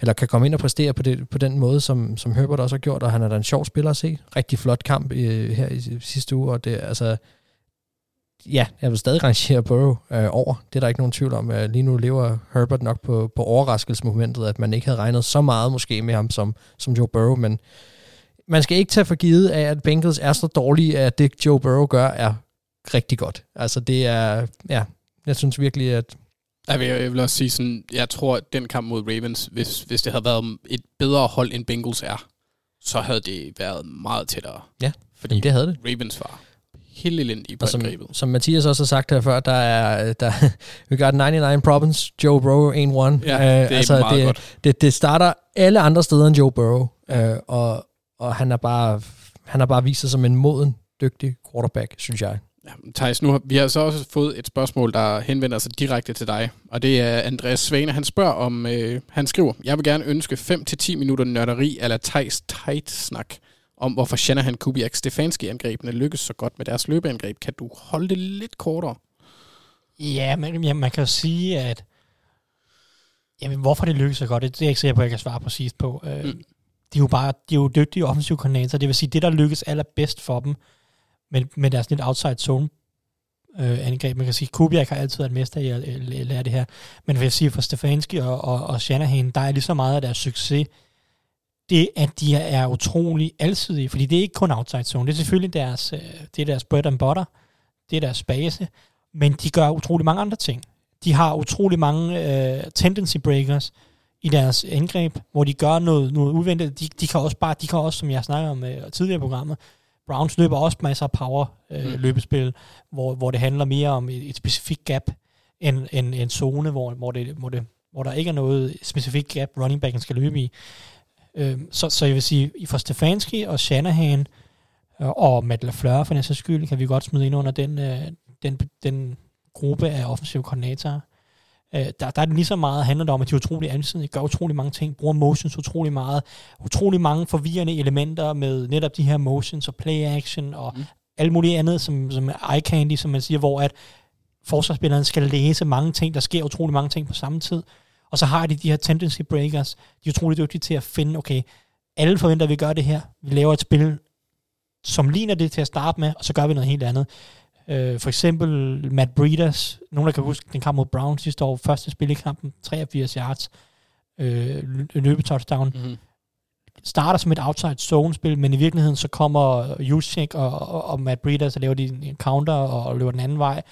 Eller kan komme ind og præstere på, det, på den måde, som, som Herbert også har gjort. Og han er da en sjov spiller at se. Rigtig flot kamp øh, her i sidste uge. Og det altså... Ja, jeg vil stadig rangere Burrow øh, over. Det er der ikke nogen tvivl om. Øh, lige nu lever Herbert nok på, på overraskelsesmomentet, at man ikke havde regnet så meget måske med ham som, som Joe Burrow, men man skal ikke tage for givet af, at Bengals er så dårlige, at det Joe Burrow gør er rigtig godt. Altså det er, ja, jeg synes virkelig, at Jeg vil, jeg vil også sige sådan, jeg tror, at den kamp mod Ravens, hvis, hvis det havde været et bedre hold, end Bengals er, så havde det været meget tættere. Ja, fordi jamen, det havde det. Ravens var helt elendige på Og som, angrebet. som Mathias også har sagt her før, der er, der, we got 99 problems, Joe Burrow ain't one. Ja, det er altså, meget det, godt. Det, det starter alle andre steder end Joe Burrow, øh, og, og han er bare han har bare vist sig som en moden, dygtig quarterback, synes jeg. Ja, Thijs, nu har, vi har så også fået et spørgsmål, der henvender sig direkte til dig, og det er Andreas Svane. Han spørger om, øh, han skriver, jeg vil gerne ønske 5-10 minutter nørderi eller Thijs tight snak om, hvorfor Shanahan, Kubiak, Stefanski angrebene lykkes så godt med deres løbeangreb. Kan du holde det lidt kortere? Ja, men ja, man kan jo sige, at jamen, hvorfor det lykkes så godt, det, det er jeg ikke sikker på, at jeg kan svare præcist på. Øh, Mm. De er jo bare de er jo dygtige offensive koordinatorer, det vil sige, det der lykkes allerbedst for dem, med, med deres lidt outside zone øh, angreb. Man kan sige, Kubiak har altid været mester i at lære det her. Men vil jeg sige, for Stefanski og, og, og Shanahan, der er lige så meget af deres succes, det at de er utrolig alsidige, fordi det er ikke kun outside zone, det er selvfølgelig deres, øh, det er deres bread and butter, det er deres base, men de gør utrolig mange andre ting. De har utrolig mange øh, tendency breakers i deres angreb, hvor de gør noget, noget uventet. De, de, kan også bare, de kan også, som jeg snakker om uh, tidligere programmet, Browns løber også masser af power uh, mm. løbespil, hvor, hvor det handler mere om et, et specifikt gap, end en, en zone, hvor, hvor, det, hvor, det, hvor der ikke er noget specifikt gap, running backen skal løbe i. Uh, så, så jeg vil sige, for Stefanski og Shanahan, uh, og Matt LaFleur for næste skyld, kan vi godt smide ind under den, uh, den, den gruppe af offensive koordinatorer. Øh, der, der er det lige så meget handler om, at de er utrolig ansidige, gør utrolig mange ting, bruger motions utrolig meget, utrolig mange forvirrende elementer med netop de her motions og play action og mm. alt muligt andet, som, som eye candy, som man siger, hvor at forsvarsspilleren skal læse mange ting, der sker utrolig mange ting på samme tid. Og så har de de her tendency breakers. De er utrolig dygtige til at finde, okay, alle forventer, at vi gør det her. Vi laver et spil, som ligner det til at starte med, og så gør vi noget helt andet. Øh, for eksempel Matt Breeders, nogen der kan huske den kamp mod Brown sidste år, første spil i kampen, 83 yards, øh, løbetouchdown. Mm-hmm. Starter som et outside zone spil, men i virkeligheden så kommer Juszczyk og, og, og Matt Breeders så laver de en counter og, og løber den anden vej.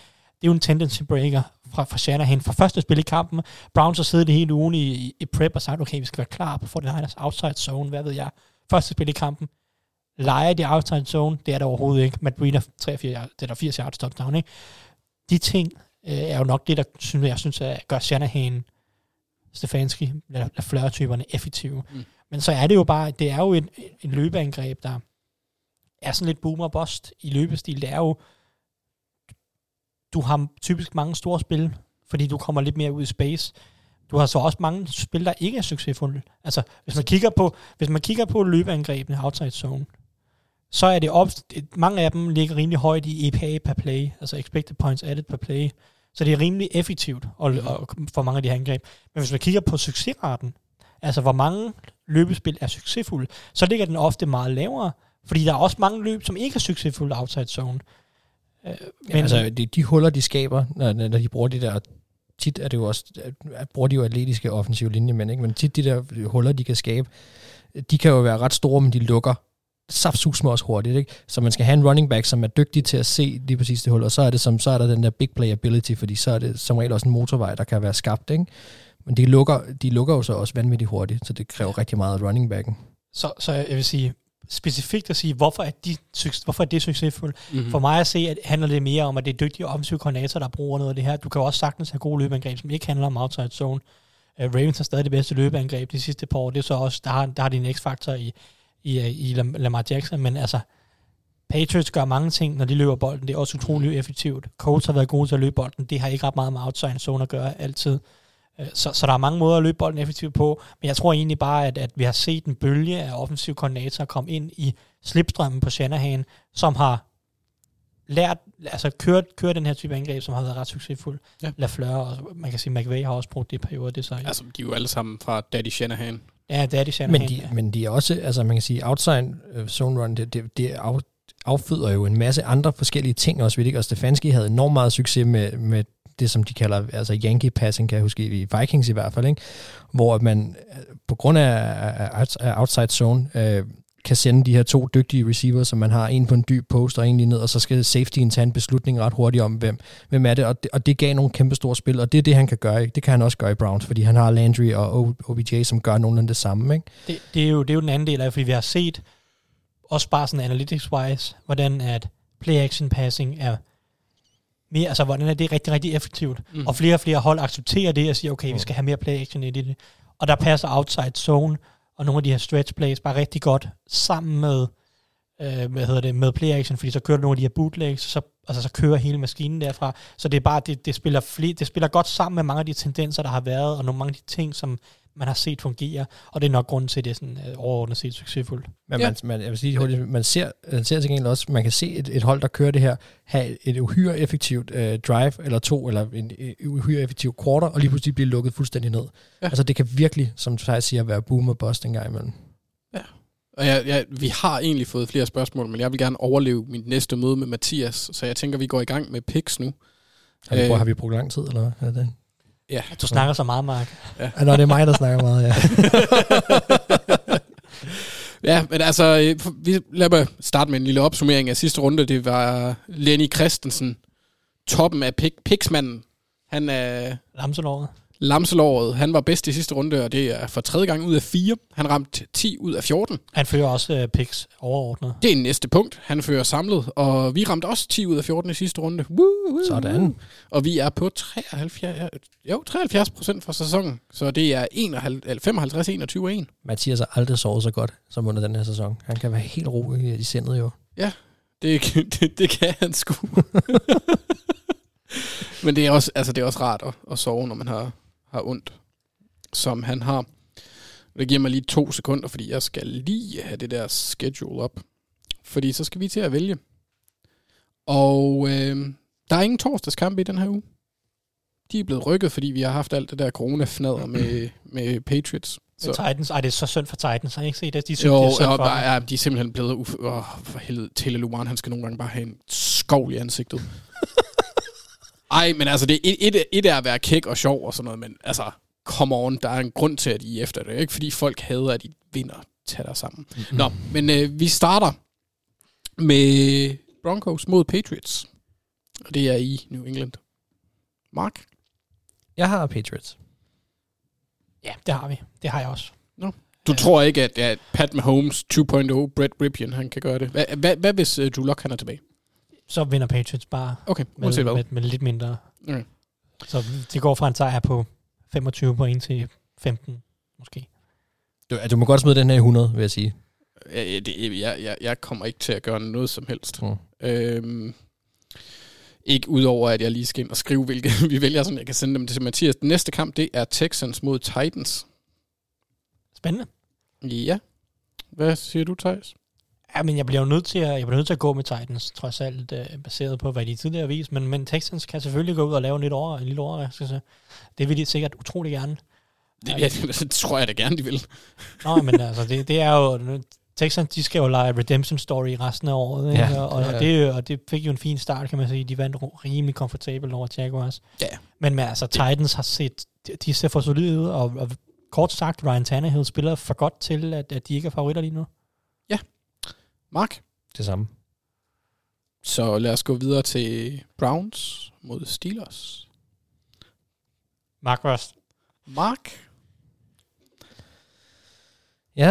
Det er jo en tendency breaker fra, fra Shanahan. Fra første spil i kampen, Browns har siddet det hele ugen i, i, i prep og sagt, okay, vi skal være klar på for den her outside zone, hvad ved jeg. Første spil i kampen, leger de outside zone, det er der overhovedet ikke. Matt Breeder, 83, det er der 80 yards touchdown, ikke? De ting øh, er jo nok det, der synes, jeg synes, at gør Shanahan, Stefanski, Lafleur-typerne effektive. Mm. Men så er det jo bare, det er jo et, et løbeangreb, der er sådan lidt boomer bust i løbestil. Det er jo, du har typisk mange store spil, fordi du kommer lidt mere ud i space. Du har så også mange spil, der ikke er succesfulde. Altså, hvis man kigger på, hvis man kigger på løbeangrebene outside zone, så er det op, mange af dem ligger rimelig højt i EPA per play, altså expected points added per play. Så det er rimelig effektivt og, og for mange af de her angreb. Men hvis man kigger på succesraten, altså hvor mange løbespil er succesfulde, så ligger den ofte meget lavere, fordi der er også mange løb, som ikke er succesfulde outside zone. Øh, men, ja, altså, de, de huller, de skaber, når, når de bruger de der tit er det jo også, bruger de jo atletiske offensive linjemænd, ikke? men tit de der huller, de kan skabe, de kan jo være ret store, men de lukker saftsus også hurtigt, ikke? Så man skal have en running back, som er dygtig til at se lige præcis det hul, og så er, det som, så er der den der big playability, fordi så er det som regel også en motorvej, der kan være skabt, ikke? Men de lukker, de lukker jo så også vanvittigt hurtigt, så det kræver rigtig meget af running backen. Så, så jeg vil sige, specifikt at sige, hvorfor er, de, hvorfor er det succesfuldt. Mm-hmm. For mig at se, at handler det mere om, at det er dygtige offensive koordinatorer, der bruger noget af det her. Du kan jo også sagtens have gode løbeangreb, som ikke handler om outside zone. Uh, Ravens har stadig det bedste løbeangreb de sidste par år. Det er så også, der har, der har de en x-faktor i, i, i Lamar Jackson, men altså, Patriots gør mange ting, når de løber bolden. Det er også utrolig effektivt. Colts har været gode til at løbe bolden. Det har ikke ret meget med outside zone at gøre altid. Øh, så, så der er mange måder at løbe bolden effektivt på, men jeg tror egentlig bare, at, at vi har set en bølge af offensiv koordinatorer komme ind i slipstrømmen på Shanahan, som har lært, altså kørt, kørt den her type angreb, som har været ret succesfuld. Ja. Lafleur, og man kan sige, McVay har også brugt det i perioder. Det så, ja. Altså, de er jo alle sammen fra Daddy Shanahan. Ja, Daddy Shanahan. Men de, ja. men de er også, altså man kan sige, outside uh, zone run, det, det, det af, afføder jo en masse andre forskellige ting også, ved ikke? Og Stefanski havde enormt meget succes med, med det, som de kalder altså Yankee passing, kan jeg huske, i Vikings i hvert fald, ikke? hvor man på grund af, af outside zone øh, kan sende de her to dygtige receivers, som man har, en på en dyb post og en lige ned, og så skal safetyen tage en beslutning ret hurtigt om, hvem, hvem er det, og, det, og det gav nogle kæmpe store spil, og det er det, han kan gøre. Ikke? Det kan han også gøre i Browns, fordi han har Landry og OBJ, som gør nogenlunde det samme. Ikke? Det, det, er jo, det er jo den anden del af, fordi vi har set, også bare sådan analytics-wise, hvordan at play-action passing er mere, altså hvordan er det rigtig, rigtig effektivt. Mm. Og flere og flere hold accepterer det og siger, okay, mm. vi skal have mere play action i det. Og der passer outside zone og nogle af de her stretch plays bare rigtig godt sammen med, øh, hvad hedder det, med play action, fordi så kører du nogle af de her bootlegs, så, altså, så kører hele maskinen derfra. Så det er bare, det, det, spiller flere, det spiller godt sammen med mange af de tendenser, der har været, og nogle mange af de ting, som man har set fungere, og det er nok grunden til, at det er sådan øh, overordnet set succesfuldt. Men ja. man, man, jeg vil sige hurtigt, man ser, man ser til gengæld også, man kan se et, et hold, der kører det her, have et uhyre effektivt øh, drive, eller to, eller en, en uhyre effektiv quarter, og lige pludselig blive lukket fuldstændig ned. Ja. Altså det kan virkelig, som du siger, være boom og bust en gang imellem. Ja. Og jeg, jeg, vi har egentlig fået flere spørgsmål, men jeg vil gerne overleve mit næste møde med Mathias, så jeg tænker, vi går i gang med picks nu. Har vi, øh, har vi brugt lang tid, eller hvad er det? Ja. Du snakker så meget, Mark. Ja. ja nå, det er mig, der snakker meget, ja. ja, men altså, øh, vi lader starte med en lille opsummering af sidste runde. Det var Lenny Christensen, toppen af pik- piksmanden. Han er... Lamselåret. Lamselåret, han var bedst i sidste runde, og det er for tredje gang ud af fire. Han ramte 10 ud af 14. Han fører også øh, picks overordnet. Det er næste punkt. Han fører samlet, og vi ramte også 10 ud af 14 i sidste runde. Woo, woo, Sådan. Og vi er på 73, jo, 73 procent for sæsonen, så det er 55, 21 og 1. Mathias har aldrig sovet så godt som under den her sæson. Han kan være helt rolig i sindet jo. Det, det, det kan han sgu. Men det er også, altså det er også rart at, at sove, når man har, har ondt, som han har. Det giver mig lige to sekunder, fordi jeg skal lige have det der schedule op. Fordi så skal vi til at vælge. Og øh, der er ingen torsdagskampe i den her uge. De er blevet rykket, fordi vi har haft alt det der corona-fnader med, med Patriots. Så. Titans, ej, det er så synd for Titans. Har I ikke set det? De synes, Jo, det er synd for ja, de er simpelthen blevet... Uf- åh, for helvede, Taylor Luan, han skal nogle gange bare have en skovl i ansigtet. Ej, men altså, det er et, et, et er at være kæk og sjov og sådan noget, men altså, come on, der er en grund til, at I er efter det. Ikke fordi folk hader, at I vinder tættere sammen. Mm-hmm. Nå, men øh, vi starter med Broncos mod Patriots. Og det er i New England. Mark? Jeg har Patriots. Ja, det har vi. Det har jeg også. Du tror ikke, at, at Pat Mahomes 2.0, Brett Ripien, han kan gøre det? Hvad, hvad, hvad hvis uh, Drew Lock han er tilbage? Så vinder Patriots bare Okay, med, med, med lidt mindre. Okay. Så det går fra en sejr på 25 point til 15, måske. Du, du må godt smide den her i 100, vil jeg sige. Ja, ja, det, jeg, jeg, jeg kommer ikke til at gøre noget som helst. Mm. Øhm, ikke udover, at jeg lige skal ind og skrive, hvilke vi vælger, så jeg kan sende dem til Mathias. Den næste kamp, det er Texans mod Titans. Spændende. Ja. Hvad siger du, Thijs? Ja, men jeg bliver jo nødt til at, jeg bliver nødt til at gå med Titans, trods alt øh, baseret på, hvad de tidligere har vist. Men, men Texans kan selvfølgelig gå ud og lave en, lidt over, en lille overraskelse. Det vil de sikkert utrolig gerne. Det, ja, det tror jeg da gerne, de vil. Nå, men altså, det, det er jo... Texans, de skal jo lege redemption story resten af året, ikke? Ja, og, og, ja. Det, og det fik jo en fin start, kan man sige. De vandt rimelig komfortabelt over Jaguars. Ja. Men, men altså, Titans har set, de- de ser for solide ud, og, og kort sagt, Ryan Tannehill spiller for godt til, at, at de ikke er favoritter lige nu. Mark? Det samme. Så lad os gå videre til Browns mod Steelers. Mark Rust. Mark? Ja...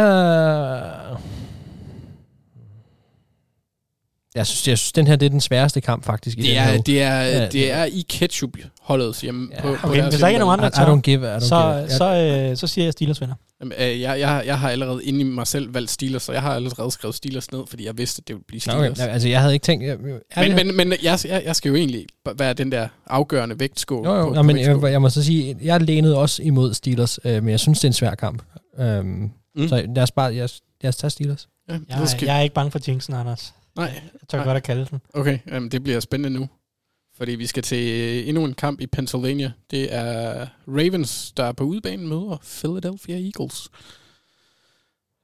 Jeg synes, jeg synes, den her det er den sværeste kamp faktisk i Det den er, her det er, Ja, det er i ketchup-holdet hjemme Ja, på, på okay, deres hvis der ikke er nogen andre, I, I don't give, I don't Så, give. så, øh, så siger jeg Steelers vinder. Jamen, øh, jeg, jeg, jeg har allerede inde i mig selv valgt Steelers, så jeg har allerede skrevet Steelers ned, fordi jeg vidste, at det ville blive Steelers. okay. Altså, jeg havde ikke tænkt... Jeg, jeg, Men, men, men jeg, jeg, jeg skal jo egentlig være den der afgørende vægtskål. jo, jo, på, Nå, på men jeg, vægtskålen. jeg må så sige, jeg lænede også imod Steelers, øh, men jeg synes, det er en svær kamp. Øhm, Mm. Så lad os bare... Jeg, lad os tage Steelers. Ja, Jeg, skal, jeg er ikke bange for Jinxen, Anders. nej, Jeg tør Nej. godt at kalde den. okay, jamen, det bliver spændende nu. Fordi vi skal til øh, endnu en kamp i Pennsylvania. Det er Ravens, der er på udbanen møder Philadelphia Eagles.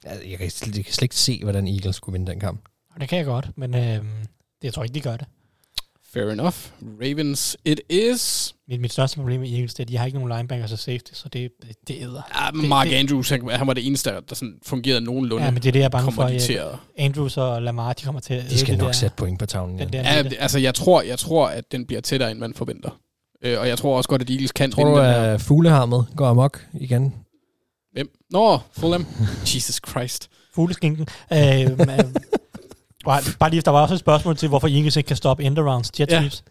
Jeg, kan, slet- jeg kan slet ikke se, hvordan Eagles skulle vinde den kamp. Det kan jeg godt, men øh, det, jeg tror ikke, de gør det. Fair enough. Ravens it is. Mit, mit største problem med Eagles, det er, at de har ikke nogen linebackers og safety, så det, det, det æder. Ja, Det- Mark det- Andrews, han, han var det eneste, der sådan fungerede nogenlunde. Ja, men det er det, jeg er bange for. Ja. Andrews og Lamar, de kommer til at De skal det nok der, sætte point på tavlen. den Ja. der Ja, altså jeg tror, jeg tror, at den bliver tættere, end man forventer. Øh, og jeg tror også godt, at Eagles kan Tror du, at fuglehammet går amok igen? Hvem? Nå, Fulham. Jesus Christ. Fugleskinken. Øh, men, bare, bare lige, der var også et spørgsmål til, hvorfor Eagles ikke kan stoppe end arounds. Jet Ja. sweeps.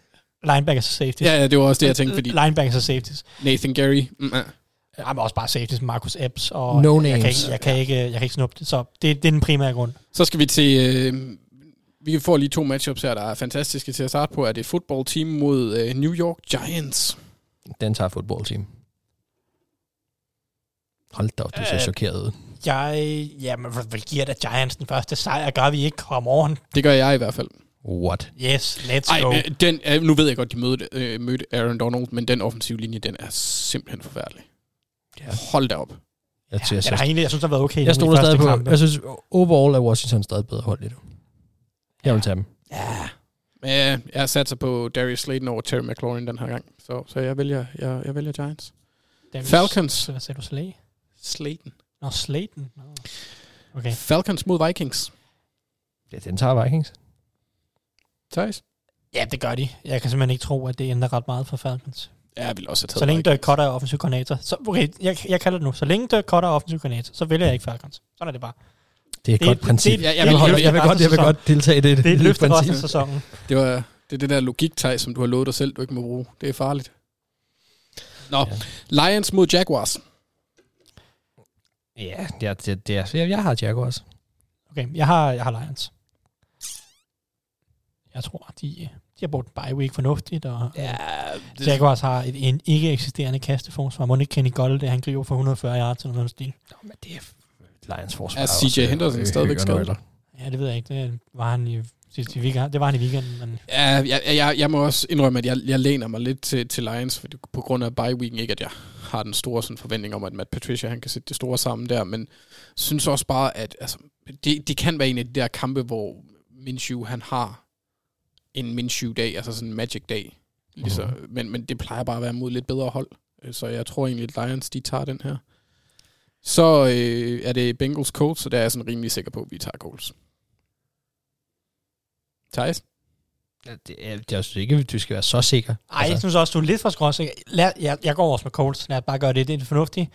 Linebackers og safeties. Ja, ja, det var også det, jeg tænkte, fordi Linebackers og safeties. Nathan Gary... Mm, uh. Ja, men også bare safeties, Marcus Epps. Og No jeg, kan names. ikke, jeg, kan ikke, jeg kan ikke snuppe det. Så det, det er den primære grund. Så skal vi til... Øh, vi får lige to matchups her, der er fantastiske til at starte på. Er det football team mod øh, New York Giants? Den tager fodboldteam. Hold da op, du ser Øh, chokeret ud. Jeg, jamen, hvad giver da Giants den første sejr? Gør vi ikke? Come on. Det gør jeg i hvert fald. What? Yes, let's Ej, go. men den, øh, nu ved jeg godt, de mødte, øh, mødte Aaron Donald, men den offensive linje, den er simpelthen forfærdelig. Ja. Hold da op. Jeg, Ja, jeg, jeg, egentlig, jeg synes, det har været okay. jeg stoler stadig første på... Jeg synes, overall er Washington stadig bedre hold i det. Jeg vil tage dem. Ja. Men øh, jeg satser på Darius Slayton over Terry McLaurin den her gang. Så, så jeg, vælger, jeg, jeg vælger Giants. Darius- Falcons. Hvad sagde du, Slay? Slayton. Nå, Slayton. Nå. Okay. Falcons mod Vikings. Ja, den tager Vikings. Thijs? Ja, det gør de. Jeg kan simpelthen ikke tro, at det ændrer ret meget for Falcons. Ja, jeg vil også have taget Så længe. Dirk Cutter er offensiv koordinator. Så, okay, jeg, jeg kalder det nu. Så længe Dirk Cutter er offensiv koordinator, så vælger jeg ikke Falcons. Sådan er det bare. Det er et Det- godt princip. det- jeg jeg, vil- jeg jeg, vil- jeg, vil godt, jeg vil godt deltage i det. Det er et resten princip. af sæsonen. Det, var, det er det der logik som du har lovet dig selv, du ikke må bruge. Det er farligt. Nå, ja. Lions mod Jaguars. Ja, det er, det, det er, jeg, jeg har Jaguars. Okay, jeg har, jeg har Lions. Jeg tror, de, de har brugt bye week fornuftigt, og ja, det, Jaguars har et, en ikke eksisterende kasteforsvar. Må ikke Kenny Gold, han griber for 140 yards eller noget stil. Nå, men det er Lions forsvar. Er CJ Henderson stadigvæk skadet? Ja, det ved jeg ikke. Det var han i sidste weekend. Det var han i weekenden, men Ja, jeg, jeg, jeg må også indrømme, at jeg, jeg læner mig lidt til, til Lions, fordi på grund af bye weeken, ikke at jeg har den store sådan, forventning om, at Matt Patricia han kan sætte det store sammen der, men synes også bare, at altså, det, det kan være en af de der kampe, hvor Minshew han har en Minshew-dag, altså sådan en magic-dag. Ligesom, mm-hmm. men, men det plejer bare at være mod lidt bedre hold. Øh, Så jeg tror egentlig, at Lions de tager den her. Så øh, er det Bengals Colts, så der er jeg sådan rimelig sikker på, at vi tager Colts. Thijs? Det er, det er altså ikke, du skal være så sikker. Ej, jeg synes også, du er lidt for skrås. Lad, jeg, jeg går også med Colts. Lad os bare gøre det. Det er fornuftigt.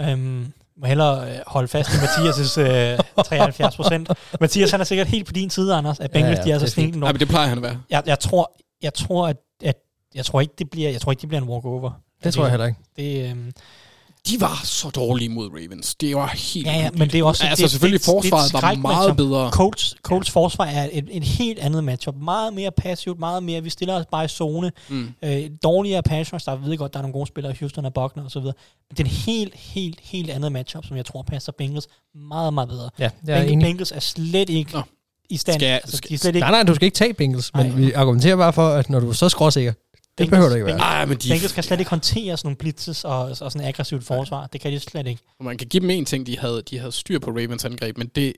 Øhm, må hellere øh, holde fast i Mathias' øh, 73 procent. Mathias, han er sikkert helt på din side, Anders, at Bengals, Ja, ja, de er så det fint. sneaken Nej, men det plejer han at være. jeg, jeg tror, jeg tror, at, at jeg tror ikke, det bliver, jeg tror ikke, det bliver en walkover. Det tror jeg heller ikke. Det, øhm, De var så dårlige mod Ravens. Det var helt ja, ja, men det er også... Altså det, selvfølgelig det, det er et forsvaret var meget bedre. Colts, Colts ja. forsvar er et, et helt andet matchup. Meget mere passivt, meget mere... Vi stiller os bare i zone. Mm. Øh, dårligere pass rush. Der ved godt, der er nogle gode spillere. Houston og Buckner osv. Men det er en helt, helt, helt andet matchup, som jeg tror passer Bengals meget, meget bedre. Ja, jeg er Bengals, enig. Bengals er slet ikke Nå. i stand. Skal altså, skal- de er slet ikke... Nej, nej, du skal ikke tage Bengals, men Nej. vi argumenterer bare for, at når du er så skråsikker, det Bengals- behøver det ikke være. Bengals- Ej, men de, Bengals kan slet ikke håndtere sådan nogle blitzes og, og sådan aggressivt forsvar. Det kan de slet ikke. man kan give dem en ting, de havde, de havde styr på Ravens angreb, men det,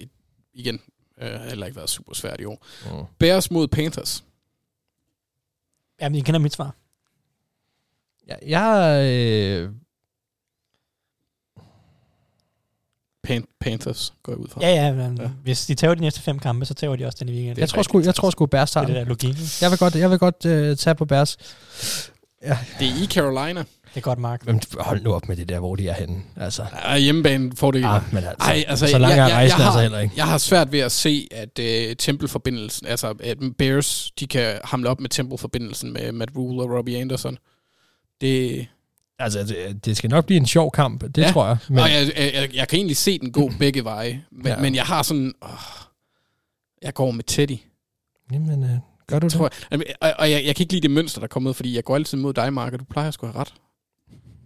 igen, øh, har heller ikke været super svært i år. Mm. Bears mod Panthers. Jamen, I kender mit svar. Jeg, jeg øh, Pan- Panthers går jeg ud fra. Ja, ja, men Ja. ja. hvis de tager de næste fem kampe, så tager de også den i weekenden. jeg tror sgu, jeg tror sgu Bears det tager er det den. der logik. Jeg vil godt, jeg vil godt øh, tage på Bears. Det er i Carolina. Det er godt, Mark. Men hold nu op med det der, hvor de er henne. Altså, Ej, hjemmebane får det ah, men altså, Ej, altså, så langt jeg, er jeg, rejsen jeg, altså har, heller ikke. jeg har svært ved at se, at uh, Temple-forbindelsen, altså at Bears, de kan hamle op med Temple-forbindelsen med Matt Rule og Robbie Anderson. Det, Altså, det, det skal nok blive en sjov kamp, det Ja. tror jeg. men, og jeg, jeg, jeg, jeg kan egentlig se den gå begge veje, men, Ja. ja. men jeg har sådan, åh, jeg går med Teddy. jamen, øh, gør du det? Tror jeg. Jamen, Og, og jeg, jeg kan ikke lide det mønster, der er kommet, fordi jeg går altid mod dig, Mark, og du plejer at skulle have ret.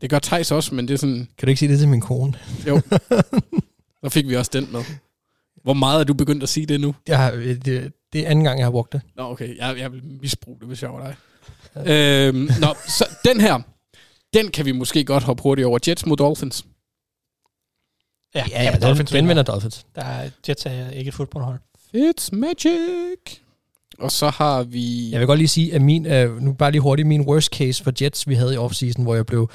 Det gør Thijs også, men det er sådan, Kan du ikke sige det til min kone? jo. Så fik vi også den med. Hvor meget er du begyndt at sige det nu? Jeg har, øh, det, det er anden gang, jeg har brugt det. Nå, okay. Jeg, jeg vil misbruge det, hvis jeg var dig. øhm, nå, så den her, den kan vi måske godt hoppe hurtigt over. Jets mod Dolphins. Ja, Ja, ja, den, den vinder Dolphins. Der er, Jets er ikke et fodboldhold. It's magic. Og så har vi... Jeg vil godt lige sige, at min, øh, nu bare lige hurtigt, min worst case for Jets, vi havde i offseason, hvor jeg blev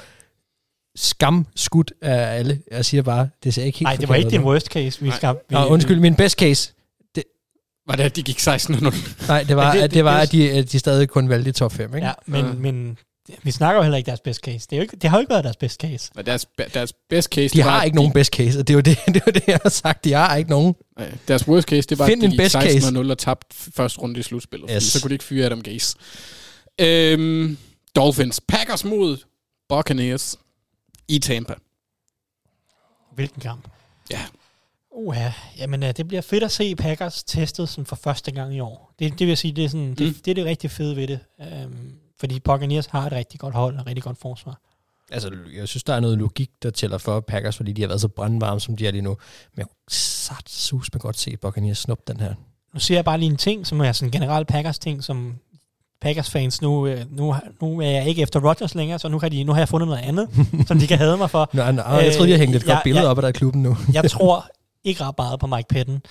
skamskudt af alle. Jeg siger bare, det ser ikke helt Nej, det var ikke din worst case. Vi Nej. skal, vi, Nå, undskyld, min best case. Var det, at de gik 16-0? Nej, det var, Men det- det, at det det- var det- at, de, at de stadig kun valgte i top 5, ikke? Ja, men, Ja. men vi snakker jo heller ikke deres best case. Det, er jo ikke, det har jo ikke været deres best case. Men deres, deres best case... De det var, har at ikke nogen best case, og det er jo det, det, er jo det jeg har sagt. De har ikke nogen. Nej, deres worst case, det var, Find at de best case. 16 og tabt første runde i slutspillet. Yes. Så kunne de ikke fyre Adam Gase. Øhm, Dolphins. Packers mod Buccaneers i Tampa. Hvilken kamp? Ja. Uha, jamen uh, det bliver fedt at se Packers testet sådan for første gang i år. Det, det vil jeg sige, det er, sådan, mm. Mm. det, det er det rigtig fede ved det. Um, fordi Buccaneers har et rigtig godt hold og et rigtig godt forsvar. Altså, jeg synes, der er noget logik, der tæller for Packers, fordi de har været så brandvarme, som de er lige nu. Men jeg kunne sat sus med godt se Buccaneers snuppe den her. Nu ser jeg bare lige en ting, som er sådan en generel Packers-ting, som Packers-fans nu, øh, nu, nu er jeg ikke efter Rodgers længere, så nu, kan de, nu har jeg fundet noget andet, som de kan have mig for. Nå, nå, jeg troede, jeg hængte et Øh, ja, godt billede ja. op af der i klubben nu. Jeg tror ikke ret meget på Mike Patton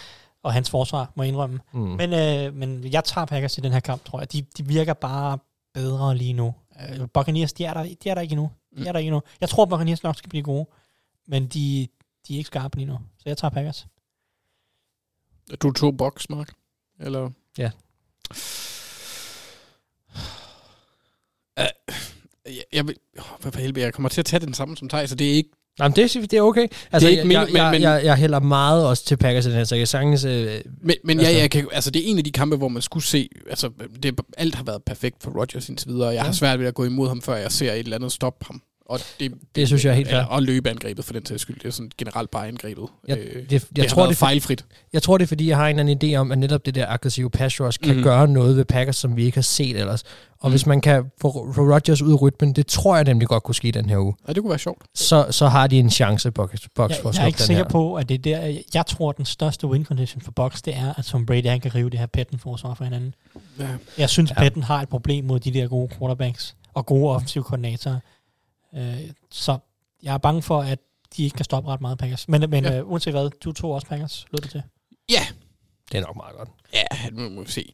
og hans forsvar, må jeg indrømme. Mm. Men, øh, men jeg tager Packers i den her kamp, tror jeg. De, de virker bare bedre lige nu. Øh, Buccaneers, de er, der, de er der ikke endnu. De er der ikke endnu. Jeg tror, Buccaneers nok skal blive gode, men de, de er ikke skarpe lige nu. Så jeg tager Packers. Du tog box, Mark? Eller? Ja. Uh, jeg, jeg, vil, oh, hvad helvede, jeg kommer til at tage den samme som Thijs, så det er ikke... Jamen, det, er- det er okay. Altså, ikke jeg, min- jeg, jeg, men- jeg, jeg hælder meget også til Packers i den her, så jeg sagtens... Øh, Men, men ja, Altså- jeg kan, altså, det er en af de kampe, hvor man skulle se... Altså, det, alt har været perfekt for Rodgers indtil videre. Jeg ja. har svært ved at gå imod ham, før jeg ser et eller andet stoppe ham. Og det, Det synes jeg er helt fair. Og løbeangrebet for den sags skyld. Det er sådan generelt bare angrebet. Jeg- øh, det- det, jeg har tror, været det er fejlfrit. Jeg tror, det er, fordi jeg har en eller anden idé om, at netop det der aggressive pass rush kan Mhm. mm. gøre noget ved Packers, som vi ikke har set ellers. Og Mhm. hvis man kan få, få Rodgers ud af rytmen, det tror jeg nemlig godt kunne ske den her uge, Ja, det kunne være sjovt. så, så har de en chance, Box, box Jeg, for at jeg er ikke den sikker her. på, at det er der... Jeg tror, at den største win condition for Bucks, det er, at Tom Brady han kan rive det her petten forsvar for hinanden. Ja. Jeg synes, ja. Petten har et problem mod de der gode quarterbacks og gode offensive koordinatorer. Øh, så jeg er bange for, at de ikke kan stoppe ret meget Packers. Men, men Ja. øh, uanset hvad, du tog også Packers, lød det til. Ja, Det er nok meget godt. Ja, nu må vi se.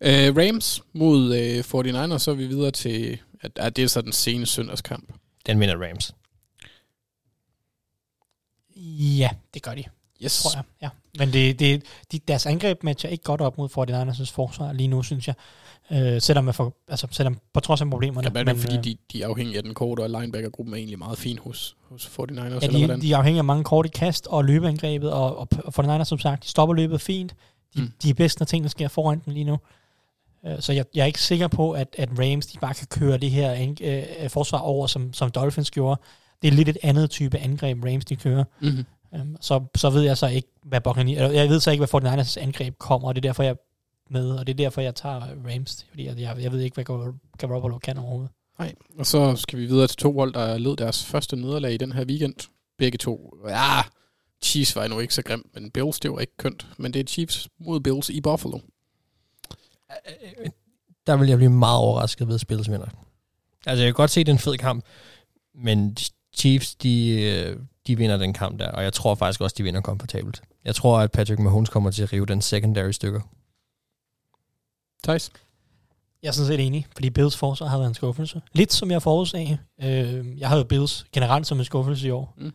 Uh, Rams mod uh, 49ers, så er vi videre til, at, at det er så den sene søndagskamp. Den vinder Rams. Ja, det gør de, Yes. tror jeg. Ja. Men det, det, de, deres angreb matcher ikke godt op mod 49ers' forsvar lige nu, synes jeg. Øh, selvom, man får, altså, selvom på trods af problemerne. Ja, men, men fordi øh, de, de er afhængige af den korte, og linebackergruppen er egentlig meget fin hos, hos 49ers, Ja, eller de, hvordan? de er afhængige af mange korte kast og løbeangrebet, og, og, og for den anden, som sagt, de stopper løbet fint. De, Mm. de er bedst, når tingene sker foran dem lige nu. Øh, Så jeg, jeg er ikke sikker på, at, at Rams de bare kan køre det her ang- øh, forsvar over, som, som Dolphins gjorde. Det er lidt et andet type angreb, Rams de kører. Mm-hmm. Um, så, så ved jeg så ikke, hvad Buccaneers... eller Jeg ved så ikke, hvad 49ers angreb kommer, og det er derfor, jeg med, og det er derfor, jeg tager Rams. Fordi jeg, jeg, jeg ved ikke, hvad Gar- Garoppolo kan overhovedet. Nej, og så skal vi videre til to hold, der led deres første nederlag i den her weekend. Begge to. Ja, Chiefs var nu ikke så grim, men Bills, det var ikke kønt. Men det er Chiefs mod Bills i Buffalo. Der vil jeg blive meget overrasket ved at spille vinder. Altså, jeg kan godt se, det er en fed kamp, men Chiefs, de, øh, de vinder den kamp der, og jeg tror faktisk også, de vinder komfortabelt. Jeg tror, at Patrick Mahomes kommer til at rive den secondary stykker. Thijs? Jeg er sådan set enig, fordi Bills forsvar har været en skuffelse. Lidt som jeg forudsagde. Øh, jeg havde Bills generelt som en skuffelse i år. Mm.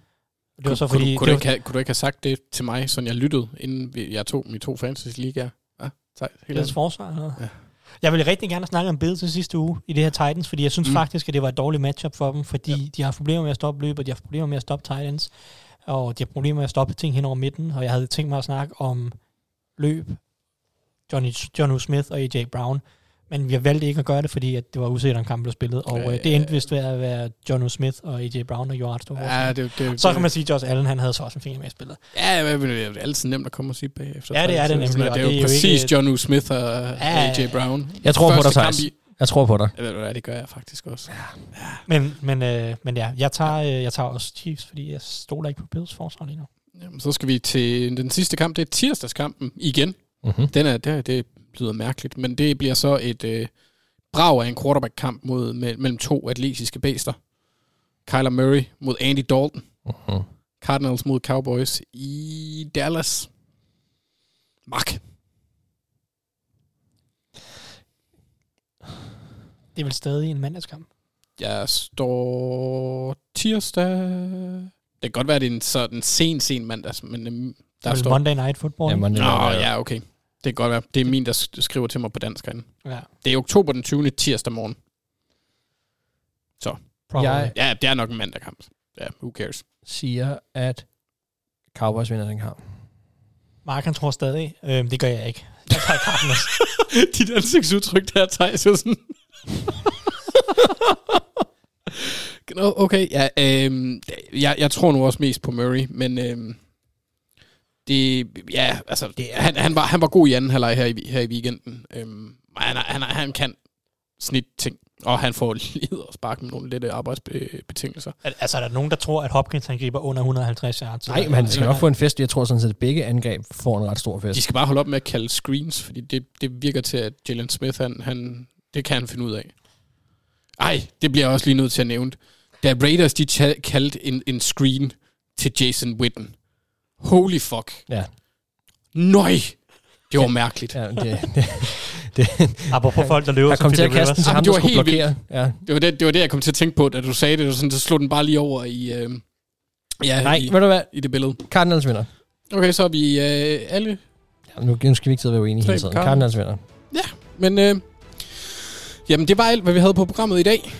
Det var så kunne, fordi... kunne, det du var, ikke have, kunne du ikke have sagt det til mig, så jeg lyttede, inden jeg tog mine to fantasy ligaer? Ja, helt Bills forsvar. Eller? Ja. Jeg ville rigtig gerne snakke om Bills sidste uge i det her Titans, fordi jeg synes mm. faktisk, at det var et dårligt matchup for dem, fordi ja. de har problemer med at stoppe løbet, de har problemer med at stoppe Titans, og de har problemer med at stoppe ting hen over midten, og jeg havde tænkt mig at snakke om løb, Johnny, John Smith og AJ Brown, men vi valgte ikke at gøre det, fordi at det var usikkert, om kampen blev spillet, og øh, det endte vist ved at være John Smith og AJ Brown, gjorde ret stor. Ja, det, det, Så kan man sige, at Josh Allen han havde så også en finger med i spillet. Ja, men det er jo altid nemt at komme og sige bagefter. Ja, det er det nemlig, Det og er jo det er jo præcis ikke- John U. Smith og Ja, AJ Brown. Jeg tror på dig, Første kamp Thijs. Jeg tror på dig. Ja, ved hvad, det gør jeg faktisk også. Men, men, øh, men ja, jeg tager, øh, jeg tager også Chiefs, fordi jeg stoler ikke på Bills forsvar lige nu. Jamen, så skal vi til den sidste kamp. Det er tirsdagskampen igen. Mm-hmm. Den er, det, det lyder mærkeligt, men det bliver så et øh, brag af en quarterback-kamp mod, me, mellem to atletiske bæster. Kyler Murray mod Andy Dalton. Mm-hmm. Cardinals mod Cowboys i Dallas. Mark. Det er vel stadig en mandagskamp. Jeg står tirsdag. Det kan godt være, at det er en sådan sen, sen mandags, men øhm, Der der er står... Monday Night Football. Ja? Monday Nå, Night, ja, okay. Det kan godt være. Det er min, der sk- skriver til mig på dansk herinde. ja Det er oktober den 20. tirsdag morgen. probably. Jeg- Ja, det er nok en mandag kamp. Ja, who cares? Siger, at Cowboys vinder den kamp. Mark han tror stadig. Øh, det gør jeg ikke. Jeg tager Cardinals. Dit ansigtsudtryk der, Thijs, er sådan... Nå, okay, ja, øhm, jeg, jeg tror nu også mest på Murray, men øhm, det, ja, altså, det, han, han, var, han var god i anden halvleg her i, her i weekenden. Øhm, han, han, han kan snit ting, og han får lige og sparke med nogle lette arbejdsbetingelser. Al- altså, er der nogen, der tror, at Hopkins han griber under 150 yards? Nej, men han skal nok få en fest. Jeg tror sådan set, at begge angreb får en ret stor fest. De skal bare holde op med at kalde screens, fordi det, det virker til, at Jalen Smith, han, han, det kan han finde ud af. Ej, det bliver jeg også lige nødt til at nævne. Da Raiders, de kaldte en, en screen til Jason Witten. Holy fuck. Ja. Nøj! Det var mærkeligt. Ja, det, det, det, Apropos folk, der løber som kom til at kaste den til ham, det der var skulle helt blokere. Ja. Det var det, det var det, jeg kom til at tænke på, da du sagde det. Og sådan, så slog den bare lige over i, øh, ja, Nej, i, ved du hvad? i det billede. Cardinals vinder. Okay, så er vi øh, alle Ja, nu, nu skal vi ikke sidde og være uenige hele tiden. Cardinals. Vinder. Men øh, jamen, det var alt, hvad vi havde på programmet i dag.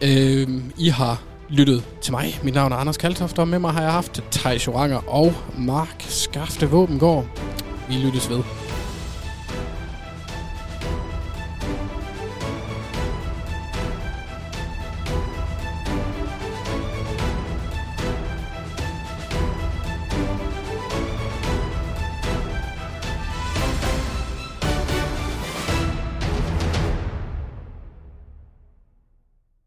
Øh, I har lyttet til mig. Mit navn er Anders Kaltoft, og med mig har jeg haft Thijs Joranger og Mark Skafte Våbengård. Vi lyttes ved.